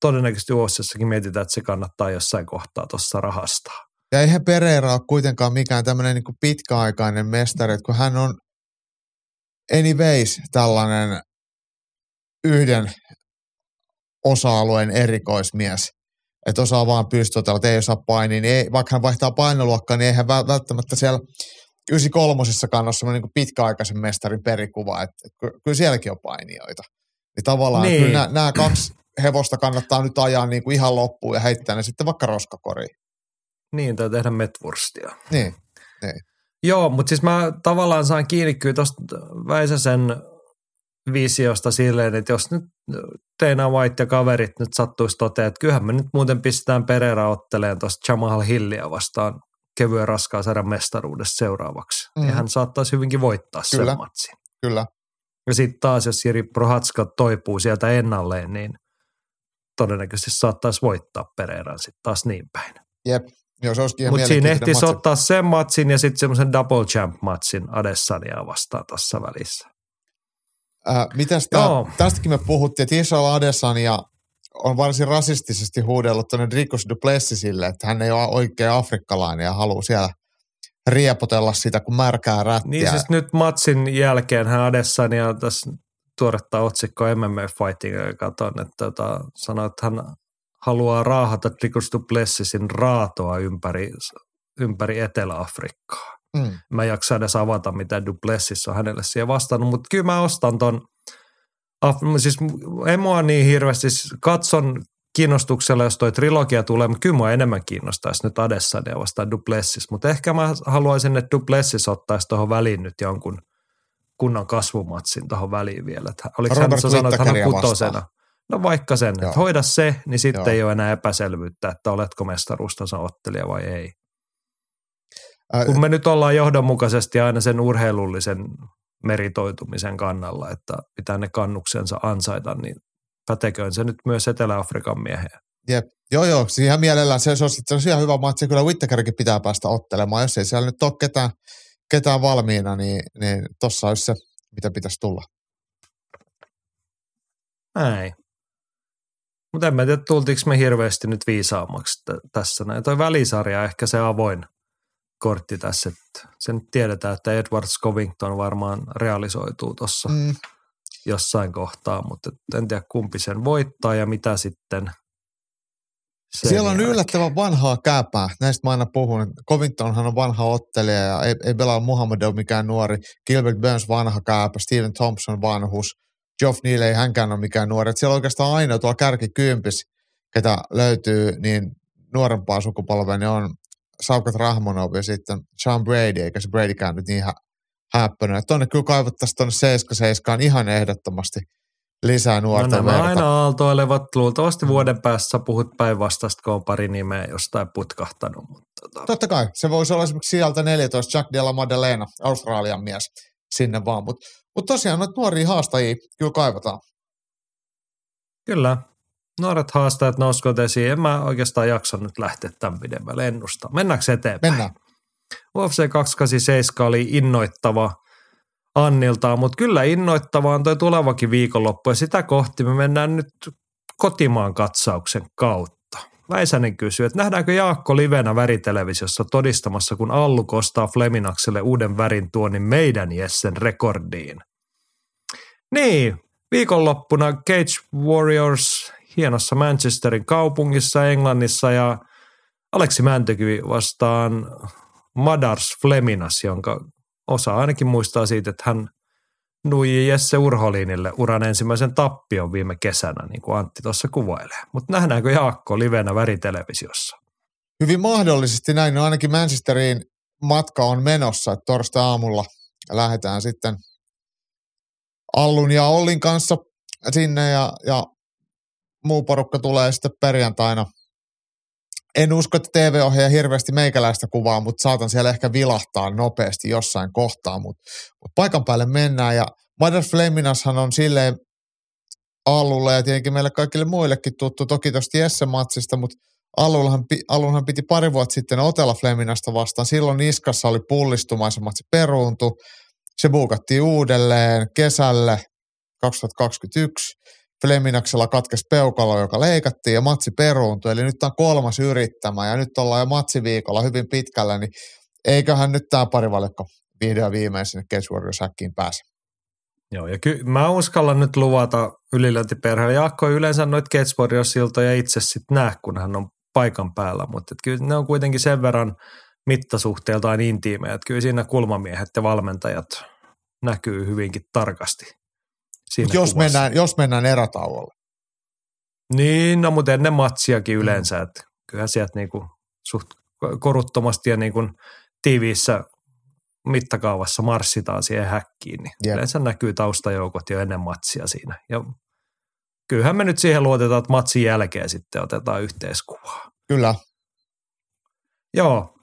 todennäköisesti UFCssakin mietitään, että se kannattaa jossain kohtaa tuossa rahastaa. Ja eihän Pereira ole kuitenkaan mikään tämmöinen niin pitkäaikainen mestari, että kun hän on anyways tällainen yhden osa-alueen erikoismies, että osaa vaan pystytellä, että ei osaa painia, niin ei, vaikka hän vaihtaa painoluokkaa, niin eihän väl- välttämättä siellä 93 kannassa semmoinen niin pitkäaikaisen mestarin perikuva, että, että ky- kyllä sielläkin on painijoita. Niin tavallaan niin. Niin. kyllä nämä, nämä kaksi hevosta kannattaa nyt ajaa niin kuin ihan loppuun ja heittää ne sitten vaikka roskakoriin. Niin, tai tehdä metwurstia. Niin. Joo, mutta siis mä tavallaan saan kiinni kyllä tuosta Väisäsen visiosta silleen, että jos nyt Teina White ja kaverit nyt sattuisi toteamaan, että kyllähän me nyt muuten pistetään Pereira otteleen tuosta Jamal Hillia vastaan kevyen raskaan sarjan mestaruudessa seuraavaksi. Mm. Ja hän saattaisi hyvinkin voittaa Kyllä. sen matsin. Kyllä. Ja sitten taas, jos Jiri Prohatska toipuu sieltä ennalleen, niin todennäköisesti saattaisi voittaa Pereiran sitten taas niin päin. Jep. Mutta siinä ehtisi matsi. ottaa sen matsin ja sitten semmoisen double champ-matsin Adesania vastaan tässä välissä. Äh, mitäs tää, tästäkin me puhuttiin, että Israel Adesanya on varsin rasistisesti huudellut tuonne Dricus Duplessisille, että hän ei ole oikea afrikkalainen ja haluaa siellä riepotella sitä kuin märkää rättiä. Niin siis nyt matsin jälkeen hän Adesania tässä tuoretta otsikko MMA Fighting katon, että tota, sanoi, että hän haluaa raahata Dricus Duplessisin raatoa ympäri, ympäri Etelä-Afrikkaa. mm. Mä en jaksa edes avata, mitä Duplessis on hänelle siihen vastannut, mutta kyllä mä ostan ton, Af- siis en mua niin hirveästi, siis katson kiinnostuksella, jos toi trilogia tulee, mutta kyllä mua enemmän kiinnostaisi nyt Adesanya vastaan Duplessis, mutta ehkä mä haluaisin, että Duplessis ottaisi tuohon väliin nyt jonkun kunnon kasvumatsin tuohon väliin vielä. Että oliko hän, Robert sä sanoit, että hän on kutosena? vastaan. No vaikka sen, Joo. että hoida se, niin sitten Joo. ei ole enää epäselvyyttä, että oletko mestaruustason ottelija vai ei. Äh, Kun me nyt ollaan johdonmukaisesti aina sen urheilullisen meritoitumisen kannalla, että pitää ne kannuksensa ansaita, niin päteköön se nyt myös Etelä-Afrikan mieheen. Jep. Joo, joo, ihan mielellään se, se, olisi, se olisi ihan hyvä matsi. Kyllä Whittakerkin pitää päästä ottelemaan. Jos ei siellä nyt ole ketään, ketään valmiina, niin, niin tossa olisi se, mitä pitäisi tulla. Näin. Mutta en mä tiedä, tultiinko me hirveästi nyt viisaammaksi t- tässä näin. Toi välisarja ehkä se avoin kortti tässä, että se nyt tiedetään, että Edwards Covington varmaan realisoituu tuossa Mm. jossain kohtaa, mutta en tiedä kumpi sen voittaa ja mitä sitten sen Siellä on jälkeen. yllättävän vanhaa kääpää. Näistä mä aina puhun. Covingtonhan on vanha ottelija ja ei, ei pelaa Muhammad ole mikään nuori. Gilbert Burns vanha kääpä, Steven Thompson vanhus. Geoff Neal ei hänkään ole mikään nuori. Et siellä on oikeastaan ainoa tuolla kärkikympis, ketä löytyy niin nuorempaa sukupolvea, niin on Saukat Rahmonov ja sitten Sean Brady, eikä se Bradykään nyt niin hä- häppönyt. Tuonne kyllä kaivattaisiin tuonne 7 ihan ehdottomasti lisää No nuorta nämä verta. aina aaltoilevat. Luultavasti vuoden päässä sä puhut päinvastaista, kun on pari nimeä jostain putkahtanut. Mutta tota, Totta kai. Se voisi olla esimerkiksi sieltä 14 Jack Della Maddalena, Australian mies, sinne vaan. Mutta mut tosiaan noita nuoria haastajia kyllä kaivataan. kyllä, nuoret haastajat nouskoot esiin. En mä oikeastaan jaksa nyt lähteä tämän pidemmälle ennustaa. Mennäänkö eteenpäin? Mennään. UFC 287 oli innoittava Anniltaan, mutta kyllä innoittava on toi tulevakin viikonloppu ja sitä kohti me mennään nyt kotimaan katsauksen kautta. Väisänen kysyy, että nähdäänkö Jaakko livenä väritelevisiossa todistamassa, kun Allu kostaa Fleminakselle uuden värin tuonnin meidän Jessen rekordiin. Niin, viikonloppuna Cage Warriors hienossa Manchesterin kaupungissa Englannissa ja Aleksi Mäntykivi vastaan Madars Fleminas, jonka osa ainakin muistaa siitä, että hän nuiji Jesse Urholinille uran ensimmäisen tappion viime kesänä, niin kuin Antti tuossa kuvailee. Mutta nähdäänkö Jaakko livenä väritelevisiossa? Hyvin mahdollisesti näin. No ainakin Manchesteriin matka on menossa. että Torstai-aamulla lähdetään sitten Allun ja Ollin kanssa sinne ja, ja muu porukka tulee sitten perjantaina. En usko, että TV-ohjaaja hirveästi meikäläistä kuvaa, mutta saatan siellä ehkä vilahtaa nopeasti jossain kohtaa. Mutta mut paikan päälle mennään ja Madar Fleminashan on silleen Allulle ja tietenkin meille kaikille muillekin tuttu toki tuosta Jesse-matsista, mutta Allullahan, pi- Allunhan piti pari vuotta sitten otella Fleminasta vastaan. Silloin niskassa oli pullistuma, se matsi peruuntu. Se buukattiin uudelleen kesälle 2021. Fleminaksella katkesi peukalo, joka leikattiin ja matsi peruuntui. Eli nyt on kolmas yrittämä ja nyt ollaan jo matsiviikolla hyvin pitkällä, niin eiköhän nyt tämä parivalikko vihdoin viimein sinne Cage Warriors häkkiin pääse. Joo, ja ky- mä uskallan nyt luvata ylilöintiperheelle. Jaakko ei yleensä noita Cage Warriors-siltoja itse sitten näe, kun hän on paikan päällä, mutta kyllä ne on kuitenkin sen verran mittasuhteeltaan intiimejä, että kyllä siinä kulmamiehet ja valmentajat näkyy hyvinkin tarkasti. Siinä jos, kuvassa. mennään, jos mennään erätauolle. Niin, no mutta ennen matsiakin yleensä, että kyllähän sieltä niinku suht koruttomasti ja niinku tiiviissä mittakaavassa marssitaan siihen häkkiin, niin Jep. yleensä näkyy taustajoukot jo ennen matsia siinä. Ja kyllähän me nyt siihen luotetaan, että matsin jälkeen sitten otetaan yhteiskuvaa. Kyllä. Joo,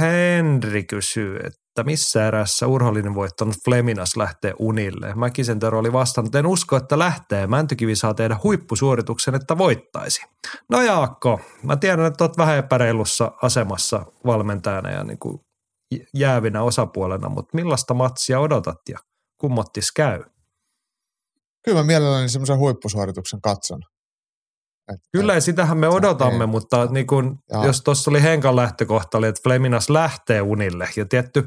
Henri kysyy, että missä erässä urhollinen voittanut Fleminas lähtee unille. Mäkisen Tero oli vastannut, en usko, että lähtee. Mäntykivi saa tehdä huippusuorituksen, että voittaisi. No Jaakko, mä tiedän, että oot vähän epäreilussa asemassa valmentajana ja niin kuin jäävinä osapuolena, mutta millaista matsia odotat ja kummottis käy? Kyllä mä mielelläni semmoisen huippusuorituksen katson. Kyllä, ja sitähän me odotamme, Ei. mutta niin kun, jos tuossa oli Henkan lähtökohta, oli, että Fleminas lähtee unille. Ja tietty,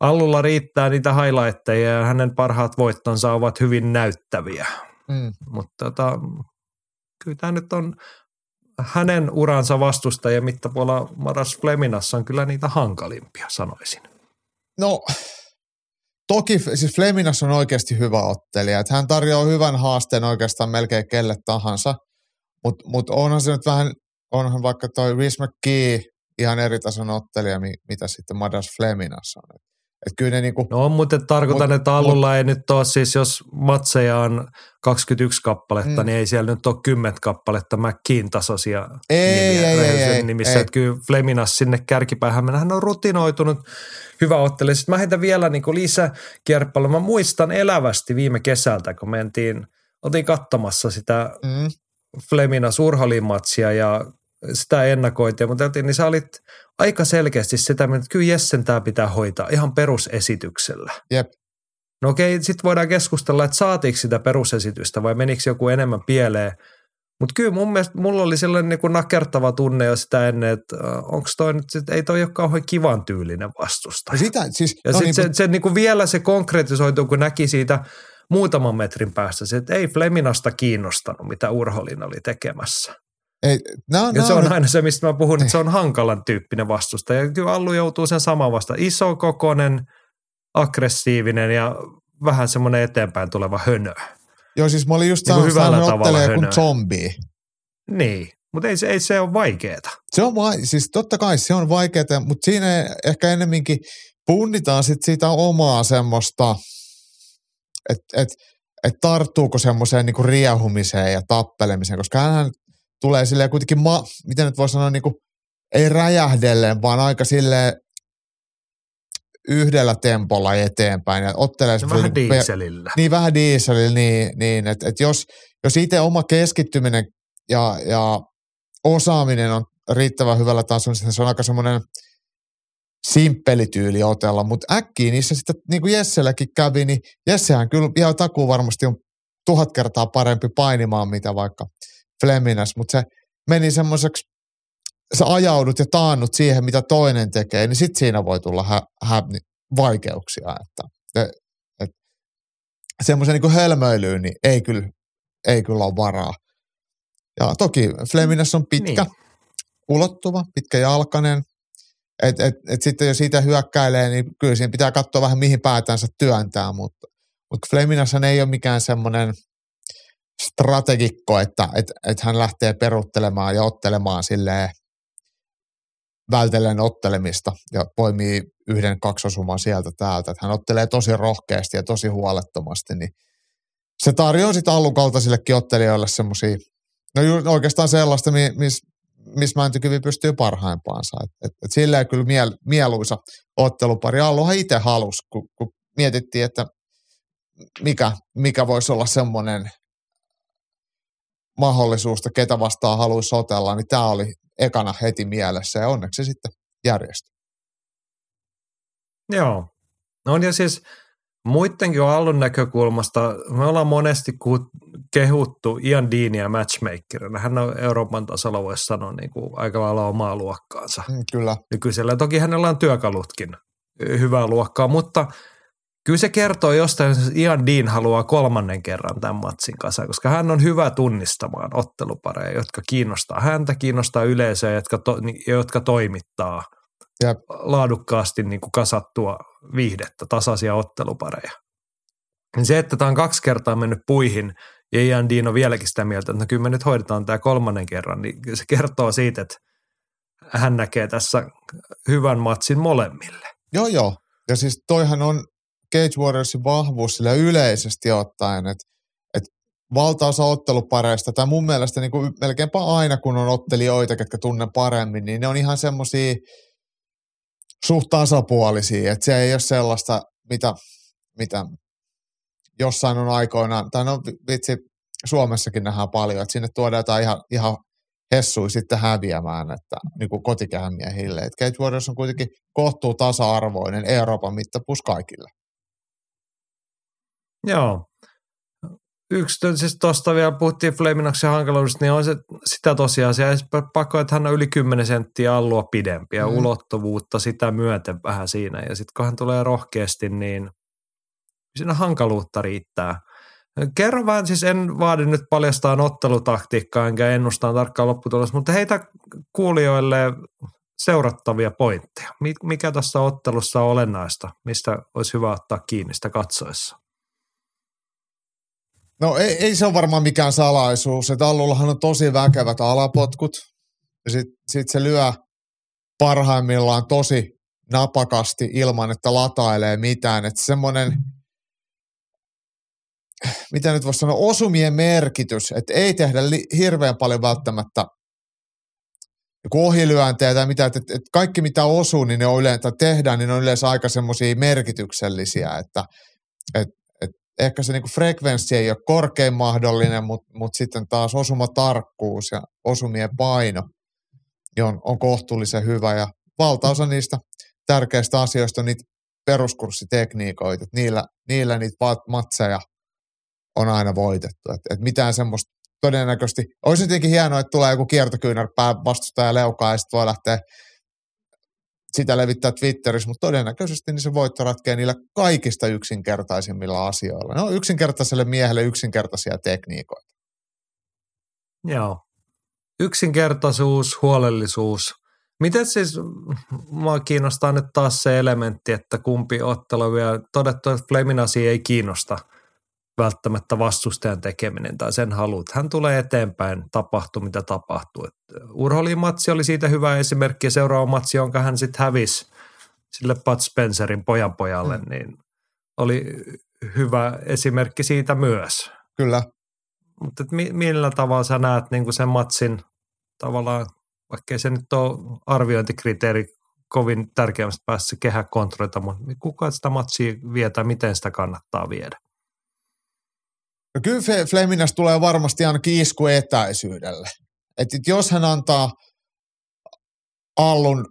Allulla riittää niitä highlightteja ja hänen parhaat voittonsa ovat hyvin näyttäviä. mm, Mutta tota, kyllä tämä nyt on hänen uransa vastustajia mittapuolella Maras Fleminassa on kyllä niitä hankalimpia, sanoisin. No, toki siis Fleminas on oikeasti hyvä ottelija. Että hän tarjoaa hyvän haasteen oikeastaan melkein kelle tahansa. Mutta mut onhan se nyt vähän, onhan vaikka toi Rhys McKee ihan eri tason ottelija, mi- mitä sitten Madas Fleminas on. Et, kyllä ne niinku, No, mutta tarkoitan, Mut- että Allulla ei nyt ole siis, jos matseja on 21 kappaletta, Mm. niin ei siellä nyt ole 10 kappaletta McKean tasoisia Ei, nimiä ei, ei, ei, nimissä. ei. Että kyllä Fleminas sinne kärkipäähän mennä. Hän on rutinoitunut hyvä ottelija. Sitten mä heitän vielä niin lisäkierppalla. Mä muistan elävästi viime kesältä, kun mentiin, oltiin katsomassa sitä mm, Fleminas Urholin matsia ja sitä ennakoitiin, mutta niin sä olit aika selkeästi sitä, että kyllä Jessen tämä pitää hoitaa ihan perusesityksellä. jep. No okei, sitten voidaan keskustella, että saatiinko sitä perusesitystä vai menikö joku enemmän pieleen. Mutta kyllä mun mielestä mulla oli sellainen niin nakertava tunne jo sitä ennen, että onko toi nyt, sit, ei toi ole kauhean kivan tyylinen vastusta. Ja sitä, siis, Ja no sitten niin, se, se niin kuin vielä se konkretisoituu, kun näki siitä muutaman metrin päästä, se, että ei Fleminasta kiinnostanut, mitä Urholin oli tekemässä. Ei, nää, Ja nää se on aina se, mistä mä puhun, että se on hankalan tyyppinen vastustaja. Ja kyllä Allu joutuu sen saman vasta. Iso, kokonen, aggressiivinen ja vähän semmoinen eteenpäin tuleva hönö. Joo, siis mä olin just Niin sanonut, että ottelee tavalla kuin zombi. Niin, mutta ei, se- ei se ole vaikeeta. Se on vai, siis totta kai se on vaikeaa, mutta siinä ehkä ennemminkin punnitaan sit siitä omaa semmoista, että et, et tarttuuko semmoiseen niinku riehumiseen ja tappelemiseen, koska hän tulee silleen kuitenkin, ma, miten nyt voi sanoa, niinku, ei räjähdellen, vaan aika sille yhdellä tempolla eteenpäin ja ottelee semmoisella vähän niinku dieselillä. niin vähän dieselillä, niin, niin että et jos, jos itse oma keskittyminen ja, ja osaaminen on riittävän hyvällä tasolla, niin se on aika semmoinen simppeli tyyli otella, mutta äkkiä niissä sitten, niin kuin Jesselläkin kävi, niin Jessehän kyllä ihan takuu varmasti on tuhat kertaa parempi painimaan, mitä vaikka Fleminäs, mutta se meni semmoiseksi, sä ajaudut ja taannut siihen, mitä toinen tekee, niin sitten siinä voi tulla hä, hä, vaikeuksia, että et, et, semmoisen niin hölmöilyyn niin ei kyllä, ei kyllä ole varaa. Ja toki Fleminäs on pitkä, Niin. ulottuva, pitkäjalkainen. Et, et, et sitten jos siitä hyökkäilee, niin kyllä siinä pitää katsoa vähän mihin päätänsä työntää, mutta, mutta Fleminashan ei ole mikään semmoinen strategikko, että et, et hän lähtee peruuttelemaan ja ottelemaan silleen vältellen ottelemista ja poimii yhden kaksosuman sieltä täältä. Että hän ottelee tosi rohkeasti ja tosi huolettomasti, niin se tarjoaa sitten allukaltaisillekin ottelijoille semmoisia, no oikeastaan sellaista, mi- missä mis Mäntykivi pystyy parhaimpaansa. Et, et, et silleen kyllä miel, mieluisa ottelupari. Alluhan itse halusi, kun, kun mietittiin, että mikä, mikä voisi olla semmoinen mahdollisuus, että ketä vastaan haluaisi otella, niin tämä oli ekana heti mielessä ja onneksi se sitten järjestyi. Joo. No ja siis muidenkin Allun näkökulmasta, me ollaan monesti kehuttu Ian Deania matchmakerina. Hän on Euroopan tasolla, voisi sanoa, niin kuin aika lailla omaa luokkaansa Mm, kyllä. nykyisellä. Toki hänellä on työkalutkin hyvää luokkaa, mutta kyllä se kertoo jostain, että Ian Dean haluaa kolmannen kerran tämän matsin kanssa, koska hän on hyvä tunnistamaan ottelupareja, jotka kiinnostaa häntä, kiinnostaa yleisöä, jotka, to, jotka toimittaa Jep. laadukkaasti niin kuin kasattua viihdettä, tasaisia ottelupareja. Niin se, että tämä on kaksi kertaa mennyt puihin ja Ian Dean on vieläkin sitä mieltä, että no kyllä me nyt hoidetaan tämä kolmannen kerran, niin se kertoo siitä, että hän näkee tässä hyvän matsin molemmille. Joo, joo. Ja siis toihan on Cage Warriorsin vahvuus sillä yleisesti ottaen, että valtaosa ottelupareista, tai mun mielestä niin kuin melkeinpä aina, kun on ottelijoita, ketkä tunnen paremmin, niin ne on ihan semmoisia suht tasapuolisia, että se ei ole sellaista, mitä, mitä jossain on aikoinaan, tai no vitsi, Suomessakin nähdään paljon, että sinne tuodaan jotain ihan, ihan hessui sitten häviämään, että niin kuin kotikään miehille. Et Cage Warriors on kuitenkin kohtuu tasa-arvoinen Euroopan mittapuus kaikille. Joo. Yksi, siis tuosta vielä puhuttiin Flaminaksen hankaluudesta, niin on se, sitä tosiasiaa, pakko, että hän on yli 10 senttiä allua pidempi ja mm. ulottuvuutta sitä myöten vähän siinä. Ja sitten kun hän tulee rohkeasti, niin siinä hankaluutta riittää. Kerro vähän, siis en vaadi nyt paljastaa ottelutaktiikkaa enkä ennustaa tarkkaan lopputulos, mutta heitä kuulijoille seurattavia pointteja. Mikä tässä ottelussa on olennaista, mistä olisi hyvä ottaa kiinni sitä katsoessa? No ei, ei se ole varmaan mikään salaisuus, että Allullahan on tosi väkevät alapotkut ja sitten sit se lyö parhaimmillaan tosi napakasti ilman, että latailee mitään. Että semmoinen, mitä nyt voisi sanoa, osumien merkitys, että ei tehdä li- hirveän paljon välttämättä joku ohilyöntejä tai mitä, että, että kaikki mitä osuu, niin ne on yleensä, tehdään, niin ne on yleensä aika semmoisia merkityksellisiä, että, että ehkä se niinku frekvenssi ei ole korkein mahdollinen, mutta mut sitten taas osumatarkkuus ja osumien paino niin on, on kohtuullisen hyvä. Ja valtaosa niistä tärkeistä asioista on niitä peruskurssitekniikoita, että niillä, niillä niitä matseja on aina voitettu. Et, et mitään semmoista todennäköisesti, olisi jotenkin hienoa, että tulee joku kiertokyynärpää vastustaja leukaa ja sitten voi lähteä sitä levittää Twitterissä, mutta todennäköisesti niin se voitto ratkeaa niillä kaikista yksinkertaisimmilla asioilla. Ne on yksinkertaiselle miehelle yksinkertaisia tekniikoita. Joo. yksinkertaisuus, huolellisuus. Miten siis, mua kiinnostaa nyt taas se elementti, että kumpi ottelu vielä todettu, että Fleminasi ei kiinnosta välttämättä vastustajan tekeminen tai sen halut. Hän tulee eteenpäin, tapahtuu mitä tapahtuu. Urholin matsi oli siitä hyvä esimerkki ja seuraava matsi, jonka hän sitten hävisi sille Pat Spencerin pojan pojalle, mm. niin oli hyvä esimerkki siitä myös. Kyllä. Mutta mi- millä tavalla sä näet niin sen matsin tavallaan, vaikkei se nyt ole arviointikriteeri kovin tärkeämmästä päässä kehäkontrollita, mutta kuka sitä matsia vietää, miten sitä kannattaa viedä? No kyllä Fleminäs tulee varmasti ainakin isku etäisyydelle. Et jos hän antaa Allun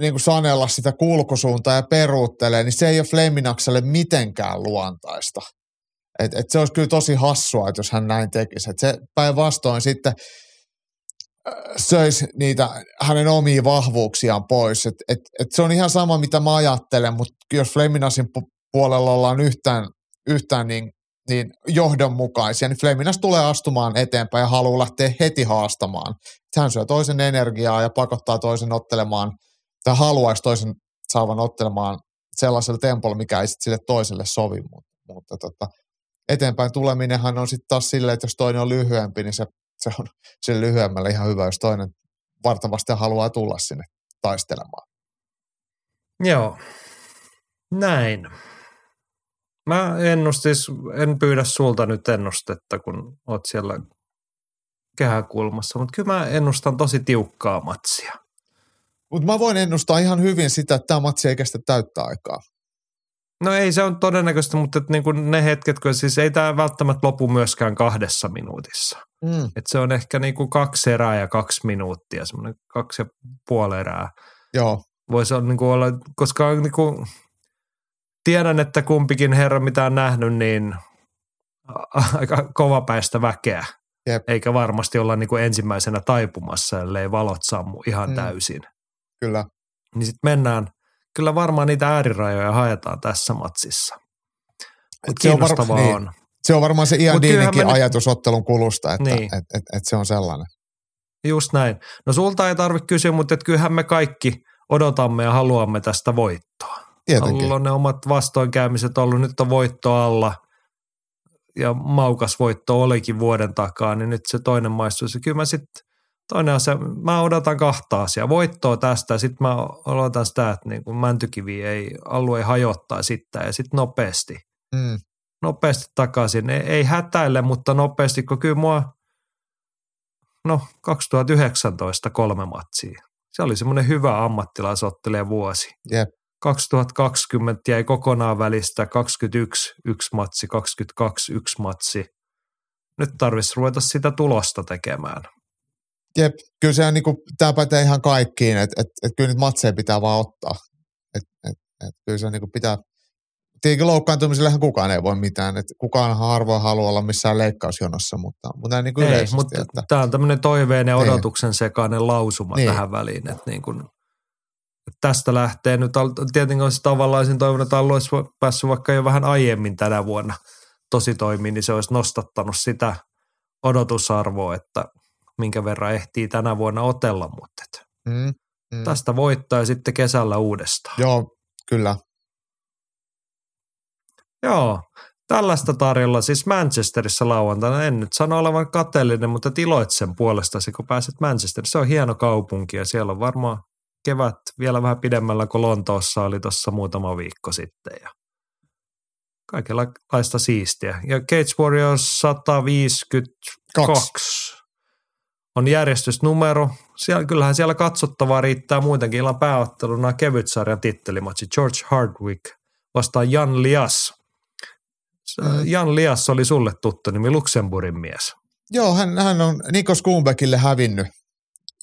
niin kuin sanella sitä kulkusuuntaa ja peruuttelee, niin se ei ole Fleminakselle mitenkään luontaista. Et, et se olisi kyllä tosi hassua, että jos hän näin tekisi. Et se päinvastoin sitten äh, söisi niitä hänen omia vahvuuksiaan pois. Et, et, et se on ihan sama, mitä mä ajattelen, mutta jos Fleminasin puolella ollaan yhtään, yhtään niin, niin johdonmukaisia, niin Fleminas tulee astumaan eteenpäin ja haluaa lähteä heti haastamaan. Hän syö toisen energiaa ja pakottaa toisen ottelemaan – tai haluaisi toisen saavan ottelemaan sellaisella tempolla, mikä ei sitten sille toiselle sovi, mutta, mutta tota, eteenpäin tuleminenhan on sitten taas silleen, että jos toinen on lyhyempi, niin se, se on sille lyhyemmälle ihan hyvä, jos toinen vartavasti haluaa tulla sinne taistelemaan. Joo, näin. Mä ennustis, en pyydä sulta nyt ennustetta, kun oot siellä kehäkulmassa, mutta kyllä mä ennustan tosi tiukkaa matsia. Mutta mä voin ennustaa ihan hyvin sitä, että tämä matsi ei kestä täyttää aikaa. No ei se on todennäköistä, mutta että niin kuin ne hetket, kun siis ei tämä välttämättä lopu myöskään kahdessa minuutissa. Mm. Et se on ehkä niin kuin kaksi erää ja kaksi minuuttia, semmoinen kaksi ja puoli erää. Joo. Voisi olla, niin kuin olla, koska niin kuin, tiedän, että kumpikin herra, mitä on nähnyt, niin aika kovapäistä väkeä. Jep. Eikä varmasti olla niin kuin ensimmäisenä taipumassa, ellei valot sammu ihan mm. täysin. Kyllä. Niin sitten mennään, kyllä varmaan niitä äärirajoja haetaan tässä matsissa. Kiinnostavaa se on, var- niin. Se on varmaan se Ian Deaninkin me... ajatus ottelun kulusta, että niin. et, et, et se on sellainen. Just näin. No sulta ei tarvitse kysyä, mutta et kyllähän me kaikki odotamme ja haluamme tästä voittoa. Tietenkin. On ne omat vastoinkäymiset ollut, nyt on voitto alla ja maukas voitto olikin vuoden takaa, niin nyt se toinen maistuu. Kyllä mä sitten Toinen asia, mä odotan kahta asiaa. Voittoa tästä, sitten mä odotan sitä, että niin kuin mäntykivi ei, alue hajottaa sitten ja sitten nopeasti. Mm. Nopeasti takaisin. Ei, ei hätäile, mutta nopeasti, kun kyllä mua, no 2019 kolme matsia. Se oli semmoinen hyvä ammattilaisottelija vuosi. Yep. 2020 jäi kokonaan välistä 21 yksi matsi, 22 yksi matsi. Nyt tarvitsisi ruveta sitä tulosta tekemään. Jep, kyllä se on niin kuin, tämä pätee ihan kaikkiin, että et, et kyllä niitä matseja pitää vaan ottaa. Et, et, et, kyllä se niin kuin pitää, tietenkin loukkaantumisellehän kukaan ei voi mitään, että kukaan harvoin haluaa olla missään leikkausjonossa, mutta, mutta niin kuin ei, mutta että, tämä on tämmöinen toiveen ja niin. odotuksen sekainen lausuma niin. tähän väliin, että niin kuin, tästä lähtee nyt, tietenkin olisi tavallaan sen toivon, että Allu olisi päässyt vaikka jo vähän aiemmin tänä vuonna tosi toimiin, niin se olisi nostattanut sitä odotusarvoa, että minkä verran ehtii tänä vuonna otella, mutta et mm, mm. tästä voittaa ja sitten kesällä uudestaan. Joo, kyllä. Joo, tällaista tarjolla siis Manchesterissa lauantaina. En nyt sano olevan kateellinen, mutta iloitsen puolestasi, kun pääset Manchesterissa. Se on hieno kaupunki ja siellä on varmaan kevät vielä vähän pidemmällä kuin Lontoossa oli tuossa muutama viikko sitten. Ja kaikenlaista siistiä. Ja Cage Warriors 152 on järjestysnumero. Siellä, kyllähän siellä katsottavaa riittää muutenkin illan pääotteluna kevytsarjan tittelimatsi George Hardwick vastaan Jan Lias. Mm. Jan Lias oli sulle tuttu nimi, Luxemburgin mies. Joo, hän, hän on Niko Skumbekille hävinnyt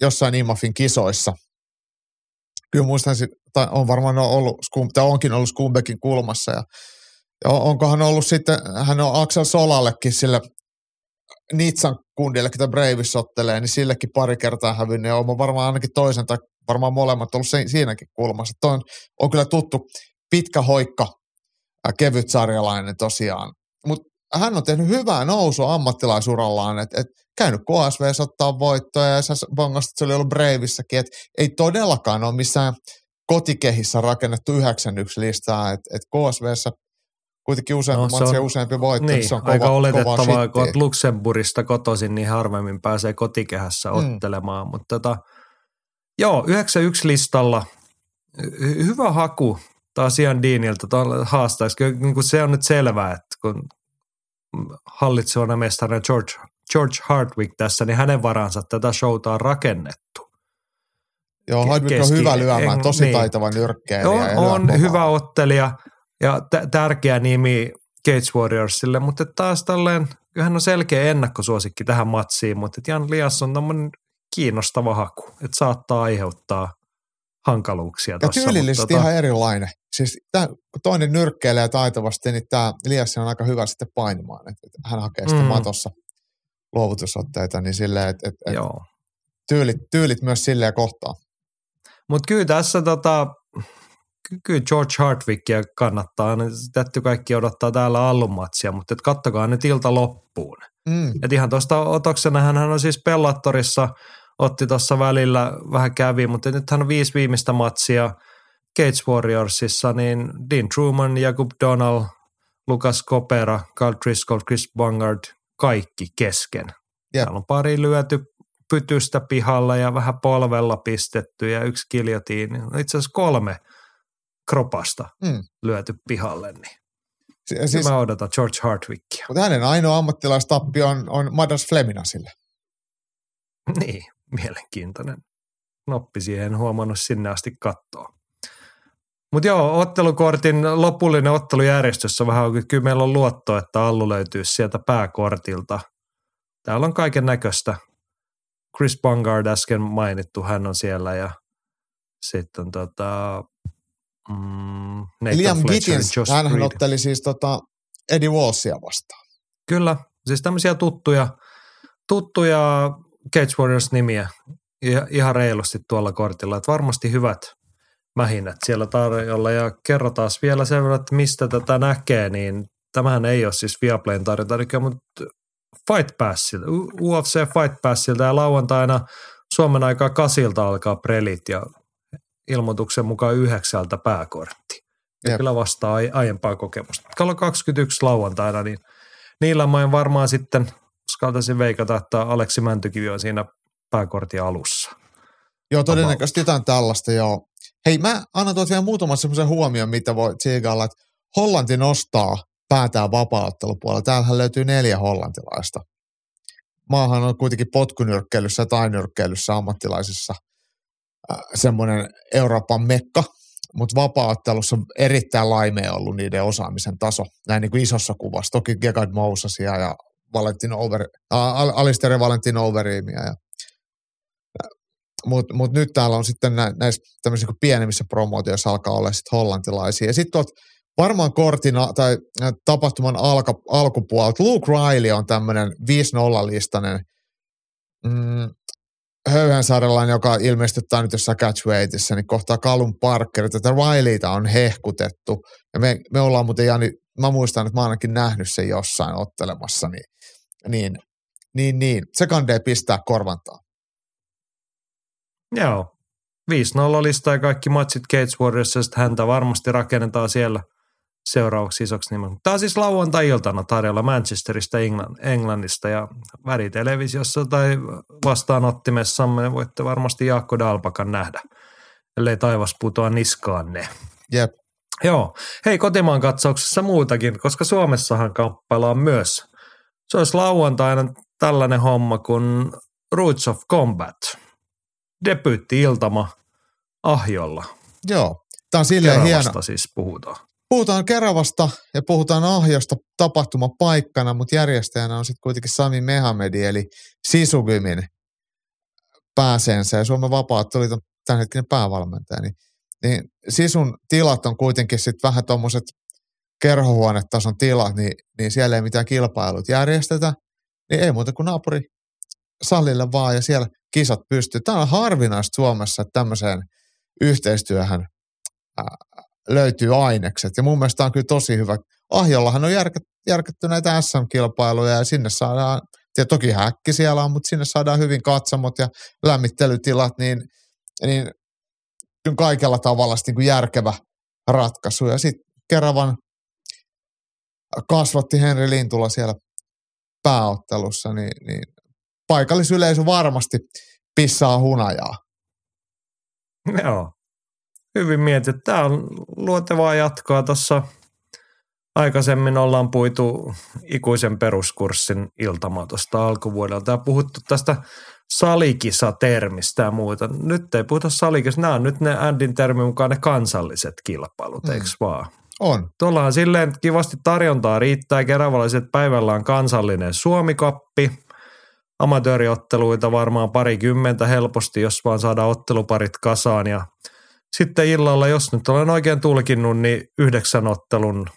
jossain IMAFin kisoissa. Kyllä muistan, tai on varmaan ollut, tai onkin ollut Skumbekin kulmassa ja ja onkohan ollut sitten, hän on Axel Solallekin sille Nitsan kundille, ketä Braves ottelee, niin sillekin pari kertaa hävinnyt ja on varmaan ainakin toisen tai varmaan molemmat ollut siinäkin kulmassa. Toi on, on kyllä tuttu pitkä hoikka, kevyt sarjalainen tosiaan. Mutta hän on tehnyt hyvää nousua ammattilaisurallaan, että et, käynyt KSV ottaa voittoja ja sä bongasit, että se oli ollut Breivissäkin, että ei todellakaan ole missään kotikehissä rakennettu 91 listaa, että et KSVssä kuitenkin useampi no, matsi ja useampi voitto, niin, se on kova, aika oletettavaa, kova kun olet Luxemburgista kotoisin, niin harvemmin pääsee kotikehässä mm. ottelemaan, mutta tota, joo, 91 listalla, hy- hyvä haku taas Ian Deanilta haastaisi. Niin kuin se on nyt selvää, että kun hallitsevana mestarina George, George Hardwick tässä, niin hänen varansa tätä showta on rakennettu. Joo, Hardwick on hyvä lyömään, tosi niin. taitava nyrkkeilijä. On, on hyvä ottelija ja t- tärkeä nimi Gates Warriorsille, mutta taas tälleen, hän on selkeä ennakkosuosikki tähän matsiin, mutta Jan Lias on tämmöinen kiinnostava haku, että saattaa aiheuttaa hankaluuksia Ja tyylillisesti tota... ihan erilainen. Siis tämä, kun toinen nyrkkeilee taitavasti, niin tämä Lias on aika hyvä sitten painimaan. että et hän hakee sitten mm. matossa luovutusotteita, niin silleen, että et, et tyylit, tyylit myös silleen kohtaa. Mutta kyllä tässä tota, kyllä George Hardwickia kannattaa. Täytyy kaikki odottaa täällä allumatsia, mutta et kattokaa nyt ilta loppuun. Mm. Et ihan tuosta otoksena hän on siis Pellattorissa, otti tuossa välillä vähän kävi, mutta nyt hän on viisi viimeistä matsia Cage Warriorsissa, niin Dean Truman, Jakub Donald, Lucas Kopera, Carl Driscoll, Chris Bungard, kaikki kesken. Yep. Täällä on pari lyöty pytystä pihalla ja vähän polvella pistetty ja yksi kiljotiini. Itse asiassa kolme kropasta mm. lyöty pihalle, niin siis, mä odotan George Hartwickia. Mutta hänen ainoa ammattilaistappi on, on Madas Fleminasille. Niin, mielenkiintoinen. Noppi siihen huomannut sinne asti kattoa. Mutta joo, ottelukortin lopullinen ottelujärjestys on vähän, kyllä meillä on luotto, että Allu löytyy sieltä pääkortilta. Täällä on kaiken näköistä. Chris Bungard äsken mainittu, hän on siellä ja sitten tota, mm, Liam Gittins, hän otteli siis tota Eddie Wallsia vastaan. Kyllä, siis tämmöisiä tuttuja, tuttuja Cage Warriors-nimiä ihan reilusti tuolla kortilla, että varmasti hyvät mähinät siellä tarjolla ja kerrotaan vielä sen verran, että mistä tätä näkee, niin tämähän ei ole siis Viaplayn tarjonta, mutta Fight Passilta, UFC Fight Passilta ja lauantaina Suomen aikaa kasilta alkaa prelit ja ilmoituksen mukaan yhdeksältä pääkortti. Ja kyllä vastaa aiempaa kokemusta. Kello 21 lauantaina, niin niillä mä varmaan sitten uskaltaisin veikata, että Aleksi Mäntykivi on siinä pääkortin alussa. Joo, todennäköisesti jotain tällaista, joo. Hei, mä annan tuot vielä muutaman semmoisen huomion, mitä voi tsiikailla, että Hollanti nostaa päätään vapaattelupuolella. Täällähän löytyy neljä hollantilaista. Maahan on kuitenkin potkunyrkkeilyssä ja tainyrkkeilyssä ammattilaisissa äh, semmoinen Euroopan mekka, mutta vapaattelussa on erittäin laimea ollut niiden osaamisen taso, näin niin kuin isossa kuvassa. Toki Gegard Mousasia ja Valentin Over, äh, Alistair ja Valentin Overeemia ja mutta mut nyt täällä on sitten nä, näissä tämmöisissä niin pienemmissä promootioissa alkaa olla sitten hollantilaisia. Ja sitten varmaan kortina tai tapahtuman alka, alkupuolelta Luke Riley on tämmöinen 5-0-listainen mm, höyhensaarelainen, joka ilmeisesti on nyt jossain catchweightissa, niin kohtaa Callum Parker. Tätä Rileyta on hehkutettu. Ja me, me ollaan muuten, Jani, mä muistan, että mä ainakin nähnyt sen jossain ottelemassa, niin, niin, niin, niin. se kandee pistää korvantaa. Joo. 5-0 lista ja kaikki matsit Gates Warriors, ja häntä varmasti rakennetaan siellä seuraavaksi isoksi nimen. Tämä on siis lauantai-iltana tarjolla Manchesterista Englannista ja väritelevisiossa tai vastaanottimessamme voitte varmasti Jaakko Dalpakan nähdä, ellei taivas putoa niskaanne. Jep. Joo. Hei, kotimaan katsauksessa muutakin, koska Suomessahan kamppaillaan myös. Se olisi lauantaina tällainen homma kuin Roots of Combat – debyytti-iltama Ahjolla. Joo, tämä on silleen Keravasta hieno. siis puhutaan. Puhutaan Keravasta ja puhutaan Ahjosta tapahtumapaikkana, mutta järjestäjänä on sitten kuitenkin Sami Mehamedi, eli Sisugymin pääseensä ja Suomen vapaat oli tämänhetkinen päävalmentaja. Niin, niin Sisun tilat on kuitenkin sitten vähän tuommoiset kerhohuonetason tilat, niin, niin siellä ei mitään kilpailut järjestetä, niin ei muuta kuin naapuri salille vaan ja siellä kisat pystyy. Tämä on harvinaista Suomessa, että tämmöiseen yhteistyöhön löytyy ainekset. Ja mun mielestä tämä on kyllä tosi hyvä. Ahjollahan on järkä, järkätty näitä SM-kilpailuja ja sinne saadaan Ja toki häkki siellä on, mutta sinne saadaan hyvin katsomot ja lämmittelytilat, niin, niin kaikella tavalla niin kuin järkevä ratkaisu. Ja sitten Keravan kasvatti Henri Lintula siellä pääottelussa, niin, niin paikallisyleisö varmasti pissaa hunajaa. Joo. Hyvin mietitty. Tämä on luotevaa jatkoa tuossa aikaisemmin ollaan puitu ikuisen peruskurssin iltamatosta alkuvuodelta ja puhuttu tästä salikisa-termistä ja muuta. Nyt ei puhuta salikisa, nämä on nyt ne Andin termin mukaan ne kansalliset kilpailut, mm. eikö vaan? On. Tuollahan silleen kivasti tarjontaa riittää. Keravalaiset päivällä on kansallinen Suomikappi. Amatööriotteluita varmaan parikymmentä helposti, jos vaan saadaan otteluparit kasaan. Ja sitten illalla, jos nyt olen oikein tulkinnut, niin yhdeksän ottelun